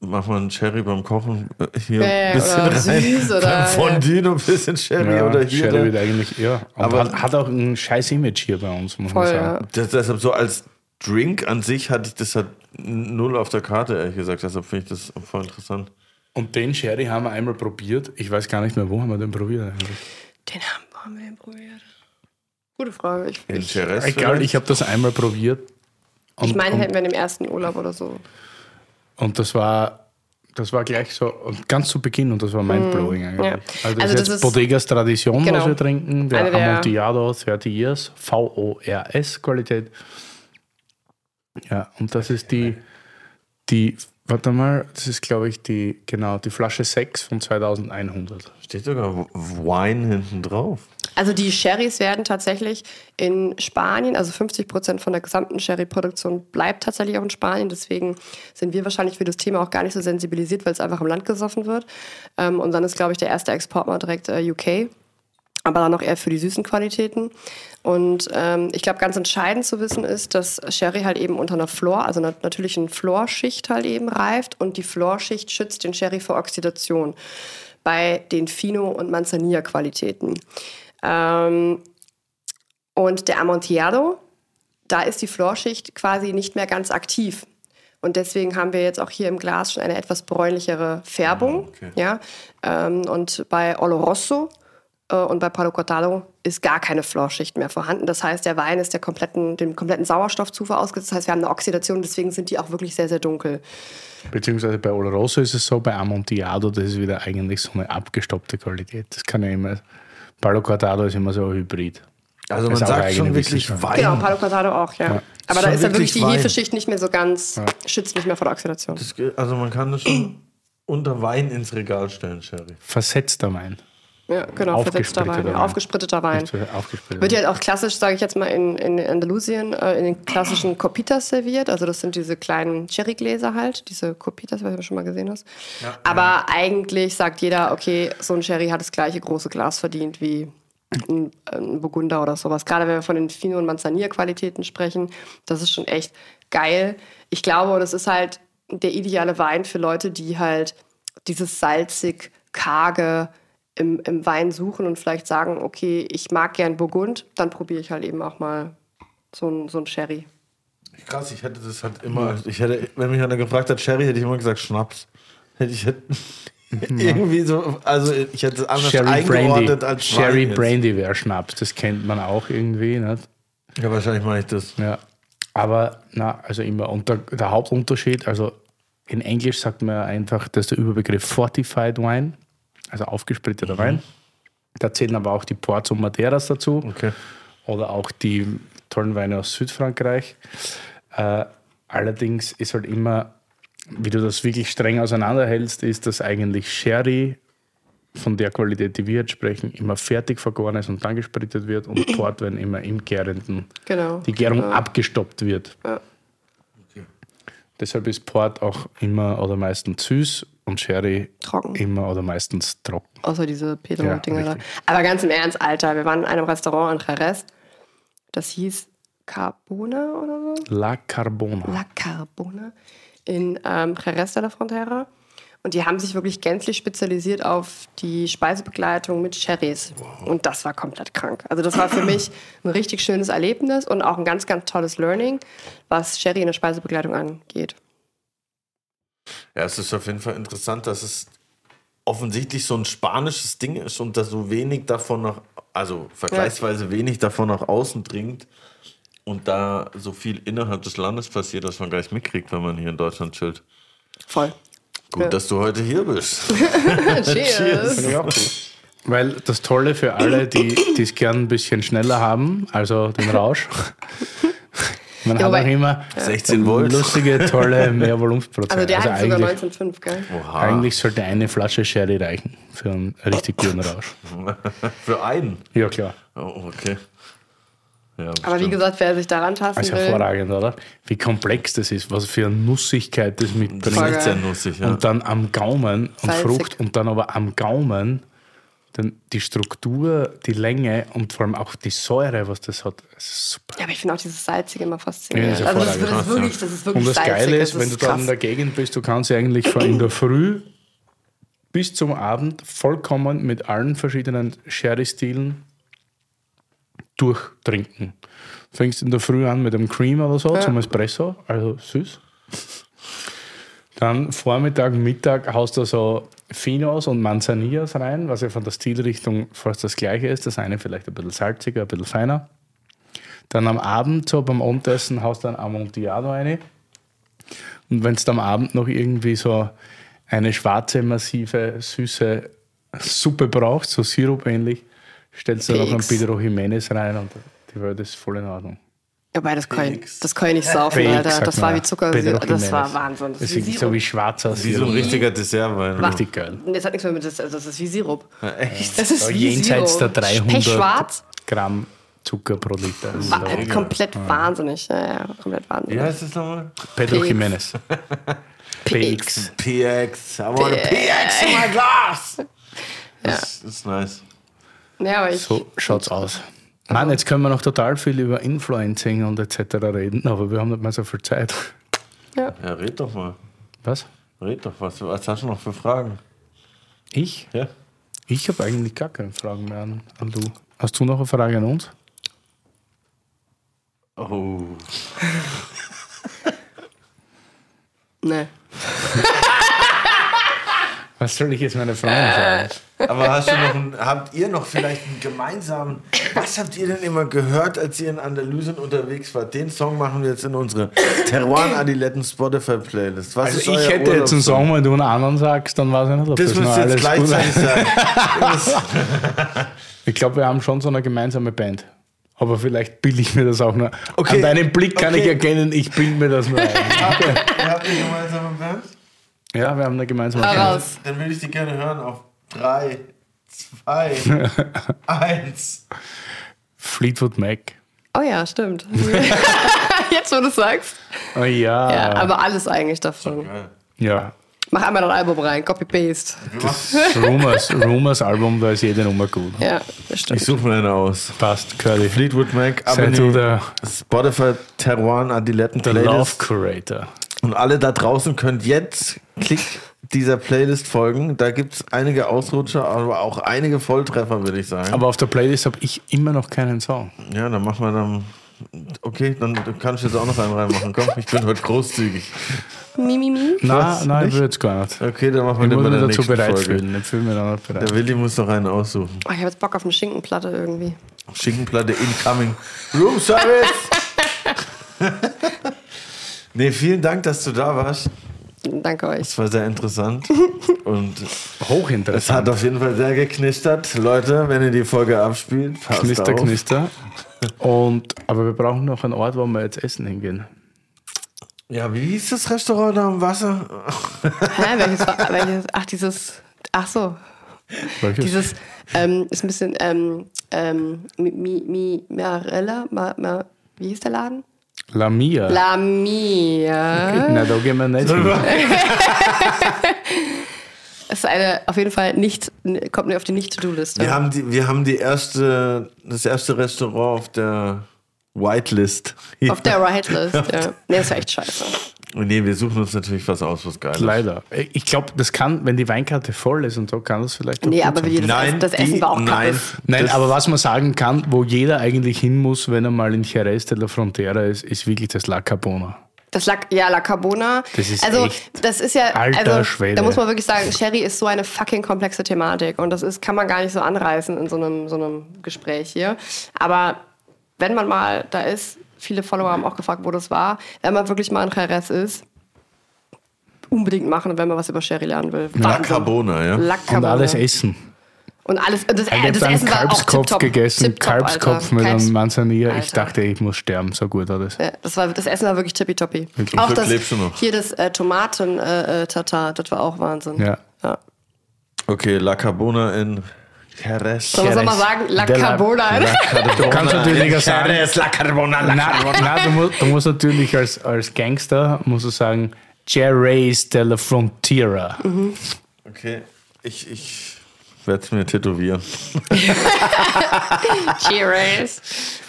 mach mal einen Sherry beim Kochen äh, hier Ja, ein bisschen oder rein. süß oder- beim Fondue noch ein bisschen Sherry ja, oder hier. Sherry wird eigentlich, ja. Und Aber- hat, hat auch ein scheiß Image hier bei uns, muss Voll, man ja. sagen. Das, deshalb so als Drink an sich hatte ich das halt null auf der Karte, ehrlich gesagt. Deshalb finde ich das voll interessant. Und den Sherry haben wir einmal probiert. Ich weiß gar nicht mehr, wo haben wir den probiert eigentlich. Den haben, wir probiert? Gute Frage. Ich, In ich, Egal, ich habe das einmal probiert. Und, ich meine, hätten wir in dem ersten Urlaub oder so. und das war das war gleich so und ganz zu Beginn und das war mindblowing eigentlich. Mm, ja. Also das Also ist das jetzt ist- Bodegas Tradition, Genau. was wir trinken, der der- Amontillado 30 Years, VORS Qualität. Ja, und das ist die, die, warte mal, das ist glaube ich die, genau, die Flasche 6 von 2100. Steht sogar Wine hinten drauf. Also die Sherrys werden tatsächlich in Spanien, also 50 Prozent von der gesamten Sherry-Produktion bleibt tatsächlich auch in Spanien. Deswegen sind wir wahrscheinlich für das Thema auch gar nicht so sensibilisiert, weil es einfach im Land gesoffen wird. Ähm, und dann ist, glaube ich, der erste Exportmarkt direkt äh, UK. Aber dann auch eher für die süßen Qualitäten. Und ähm, ich glaube, ganz entscheidend zu wissen ist, dass Sherry halt eben unter einer Flor, also einer natürlichen Florschicht halt eben reift und die Florschicht schützt den Sherry vor Oxidation bei den Fino- und Manzanilla-Qualitäten. Ähm, und der Amontillado, da ist die Florschicht quasi nicht mehr ganz aktiv. Und deswegen haben wir jetzt auch hier im Glas schon eine etwas bräunlichere Färbung. Ah, okay. Ja? Ähm, und bei Oloroso und bei Palo Cortado ist gar keine Florschicht mehr vorhanden. Das heißt, der Wein ist der kompletten, dem kompletten Sauerstoffzufuhr ausgesetzt. Das heißt, wir haben eine Oxidation, deswegen sind die auch wirklich sehr, sehr dunkel. Beziehungsweise bei Oloroso ist es so, bei Amontillado, das ist wieder eigentlich so eine abgestoppte Qualität. Das kann ja immer, Palo Cortado ist immer so ein Hybrid. Also man sagt schon wirklich. Wein. Genau, Palo Cortado auch, ja. Aber da ist dann wirklich wirklich die Wein. Hefeschicht nicht mehr so ganz, schützt nicht mehr vor der Oxidation. Das Also man kann das schon unter Wein ins Regal stellen, Sherry. Versetzter Wein. Ja, genau, versetzter Wein, ja, aufgespritteter Wein. Nicht so aufgesprittet. Wird ja halt auch klassisch, sage ich jetzt mal, in, in Andalusien äh, in den klassischen Copitas serviert. Also das sind diese kleinen Sherrygläser halt, diese Copitas, was du schon mal gesehen hast. Aber eigentlich sagt jeder, okay, so ein Sherry hat das gleiche große Glas verdient wie ein, ein Burgunder oder sowas. Gerade wenn wir von den Fino- und Manzanilla-Qualitäten sprechen, das ist schon echt geil. Ich glaube, das ist halt der ideale Wein für Leute, die halt dieses salzig, karge im, im Wein suchen und vielleicht sagen, okay, ich mag gern Burgund, dann probiere ich halt eben auch mal so ein, so ein Sherry. Krass, ich hätte das halt immer, ich hätte, wenn mich einer gefragt hat, Sherry, hätte ich immer gesagt Schnaps. Hätte ich hätte, irgendwie so, also ich hätte es anders Sherry eingeordnet Brandy. als Sherry Wein jetzt. Brandy wäre Schnaps, das kennt man auch irgendwie. Nicht? Ja, wahrscheinlich mache ich das. Ja. Aber na, also immer unter, der Hauptunterschied, also in Englisch sagt man ja einfach, das ist der Überbegriff Fortified Wine, also aufgespritteter Wein. Da zählen aber auch die Ports und Madeiras dazu Okay. oder auch die tollen Weine aus Südfrankreich. Äh, allerdings ist halt immer, wie du das wirklich streng auseinanderhältst, ist, dass eigentlich Sherry von der Qualität, die wir jetzt sprechen, immer fertig vergoren ist und dann gesprittet wird und Portwein immer im gärenden, Genau. die Gärung abgestoppt wird. Ja. Deshalb ist Port auch immer oder meistens süß und Sherry Trocken. immer oder meistens trocken. Außer diese Pedro Ja, da. Aber ganz im Ernst, Alter, wir waren in einem Restaurant in Jerez. Das hieß Carbona oder so? La Carbona. La Carbona in ähm, Jerez de la Frontera. Und die haben sich wirklich gänzlich spezialisiert auf die Speisebegleitung mit Sherrys. Und das war komplett krank. Also das war für mich ein richtig schönes Erlebnis und auch ein ganz, ganz tolles Learning, was Sherry in der Speisebegleitung angeht. Ja, es ist auf jeden Fall interessant, dass es offensichtlich so ein spanisches Ding ist und dass so wenig davon nach, also vergleichsweise wenig davon nach außen dringt und da so viel innerhalb des Landes passiert, dass man gar nicht mitkriegt, wenn man hier in Deutschland chillt. Voll. Gut, Ja. dass du heute hier bist. Cheers. Weil das Tolle für alle, die es gern ein bisschen schneller haben, also den Rausch, man Ja, hat auch immer 16 Volt. lustige, tolle Mehrvolumensprozesse. Also der hat sogar eigentlich, 19,5, gell? Oha. eigentlich sollte eine Flasche Sherry reichen für einen richtig guten Rausch. Für einen. Ja, klar. Oh, okay. Ja, Aber wie gesagt, wer sich daran tasten Also will, hervorragend, oder? Wie komplex das ist, was für eine Nussigkeit das das mitbringt. ist echt sehr nussig, ja. Und dann am Gaumen und Salzig. Frucht und dann aber am Gaumen dann die Struktur, die Länge und vor allem auch die Säure, was das hat. Das ist super. Ja, aber ich finde auch dieses Salzige immer Ja, faszinierend. das ist also das, das ist wirklich, das ist wirklich Und das salzig. Geile ist, das wenn du da in krass. der Gegend bist, du kannst ja eigentlich von in der Früh bis zum Abend vollkommen mit allen verschiedenen Sherry-Stilen durchtrinken. Fängst in der Früh an mit einem Cream oder so zum Espresso, also süß. Dann Vormittag, Mittag haust du so Finos und Manzanillas rein, was ja von der Stilrichtung fast das gleiche ist. Das eine vielleicht ein bisschen salziger, ein bisschen feiner. Dann am Abend, so beim Abendessen, haust du ein Amontillado rein. Und wenn du am Abend noch irgendwie so eine schwarze, massive, süße Suppe brauchst, so Sirup ähnlich, stellst du noch ein PX. Pedro Jimenez rein und die Welt ist voll in Ordnung. Wobei, das kann, ich, das kann ich nicht saufen, Alter. Das man war ja. wie Zucker. Pedro Das war. Wahnsinn. Das Das ist so wie schwarzer Wie so ein richtiger Dessertwein. Richtig geil. Das hat nichts mehr mit das, also das ist wie Sirup. Echt? Das ist wie jenseits Sirup. der 300 Pechschwarz. Gramm Zucker pro Liter. Das ist Wa- der Wahnsinn. komplett wahnsinnig. Ja, ja, komplett wahnsinnig. Wie heißt das nochmal? Pedro PX. Jimenez. PX. PX. I want a PX in my glass. Das ist nice. Ja, aber ich, So schaut's aus. Mann, jetzt können wir noch total viel über Influencing und etc. reden, aber wir haben nicht mehr so viel Zeit. Ja, red doch mal. Was? Red doch was. Was hast du noch für Fragen? Ich? Ja. Ich habe eigentlich gar keine Fragen mehr an, an du. Hast du noch eine Frage an uns? Oh. Nee. Was soll ich jetzt meine Freundin sagen? Aber hast du noch einen, habt ihr noch vielleicht einen gemeinsamen, was habt ihr denn immer gehört, als ihr in Andalusien unterwegs wart? Den Song machen wir jetzt in unsere Teruan Adiletten Spotify Playlist. Was Also ist ich hätte jetzt einen? Song, wenn du einen anderen sagst, dann weiß ich nicht, ob Das das, noch müsst ihr jetzt gleichzeitig. Das- Ich glaube, wir haben schon so eine gemeinsame Band. Aber vielleicht bilde ich mir das auch nur. Okay. An deinem Blick kann ich Okay. erkennen, ich bilde mir das nur ein. Ihr habt ihr gemeinsame Band? Ja, wir haben eine gemeinsame Band. Dann will ich die gerne hören auf 3, 2, 1. Fleetwood Mac. Oh ja, stimmt. Jetzt, wo du sagst. Oh ja. Ja, aber alles eigentlich davon. ja. Mach einmal dein Album rein, Copy-Paste. Das Rumors, Rumors Album, da ist jede Nummer gut. Ja, das Ich stimmt. suche mir eine aus. Passt, Curly. Fleetwood Mac, aber du die der, Spotify Teruan Adiletten Love Playlist. Curator. Und alle da draußen könnt jetzt klick dieser Playlist folgen. Da gibt es einige Ausrutscher, aber auch einige Volltreffer, würde ich sagen. Aber auf der Playlist habe ich immer noch keinen Song. ja, dann machen wir dann. Okay, dann kannst du jetzt auch noch einen reinmachen. Komm, ich bin heute großzügig. Mi, mi, mi. Na, nein, ich würde es gar nicht. Okay, dann machen wir Ich den bei der dazu nächsten bereit Folge. fühlen. Ich fühle mich dann bereit. Der Willi muss noch einen aussuchen. Oh, ich habe jetzt Bock auf eine Schinkenplatte irgendwie. Schinkenplatte incoming. Room Service! nee, vielen Dank, dass du da warst. Danke euch. Es war sehr interessant. Und es Hochinteressant. hat auf jeden Fall sehr geknistert. Leute, wenn ihr die Folge abspielt, passt Knister, auf. knister. Und, aber wir brauchen noch einen Ort, wo wir jetzt essen hingehen. Ja, wie hieß das Restaurant da am Wasser? Hä, welches, welches? Ach, dieses. Ach so. Welches? Dieses ähm, ist ein bisschen. Ähm, ähm, mi, mi, mi, Marella? Ma, ma, wie hieß der Laden? La Mia. La Mia. Na, da gehen wir nicht hin. ist eine, auf jeden Fall nicht, kommt mir auf die Nicht-To-Do-Liste. Wir haben, die, wir haben die erste, das erste Restaurant auf der Whitelist. Auf der Right-List, ja. Nee, ist ja echt scheiße. Nee, wir suchen uns natürlich was aus, was geil ist. Leider. Ich glaube, das kann, wenn die Weinkarte voll ist und so, kann das vielleicht auch Nee, gut aber das, Nein, Essen, das die- Essen war auch nein. Nein, aber was man sagen kann, wo jeder eigentlich hin muss, wenn er mal in Jerez de la Frontera ist, ist wirklich das La Carbona. Das La, ja, La Carbona. Das ist also, echt das ist ja, alter also, Schwede. da muss man wirklich sagen, Sherry ist so eine fucking komplexe Thematik und das ist, kann man gar nicht so anreißen in so einem, so einem Gespräch hier. Aber wenn man mal da ist, viele Follower haben auch gefragt, wo das war, wenn man wirklich mal in Jerez ist, unbedingt machen, wenn man was über Sherry lernen will. La. Carbona, ja. La Und alles essen. Und alles, das, Ich habe auch Kalbskopf gegessen, Tipptopp, Kalbskopf Alter. mit Kalbs- einem Manzanilla. Ich dachte, ich muss sterben, so gut war das. Ja, das, war, das Essen war wirklich tippitoppi. Zum Auch das, lebst du noch. hier das äh, Tomaten-Tatar, das war auch Wahnsinn. Ja. Ja. Okay, La Carbona in Jerez. Soll man mal sagen, La De la- Carbona. Du kannst natürlich auch sagen, Jerez, La Carbona, La na, na, du, musst, du musst natürlich als, als Gangster musst du sagen, Jerez de la Frontera. Okay, ich, ich werde es mir tätowieren. Cheers.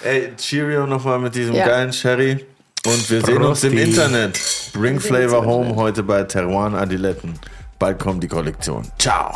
Ey, Cheerio nochmal mit diesem Ja. geilen Sherry. Und wir sehen uns im Prosti. Internet. Bring Flavor Home heute bei Teruan Adiletten. Bald kommt die Kollektion. Ciao.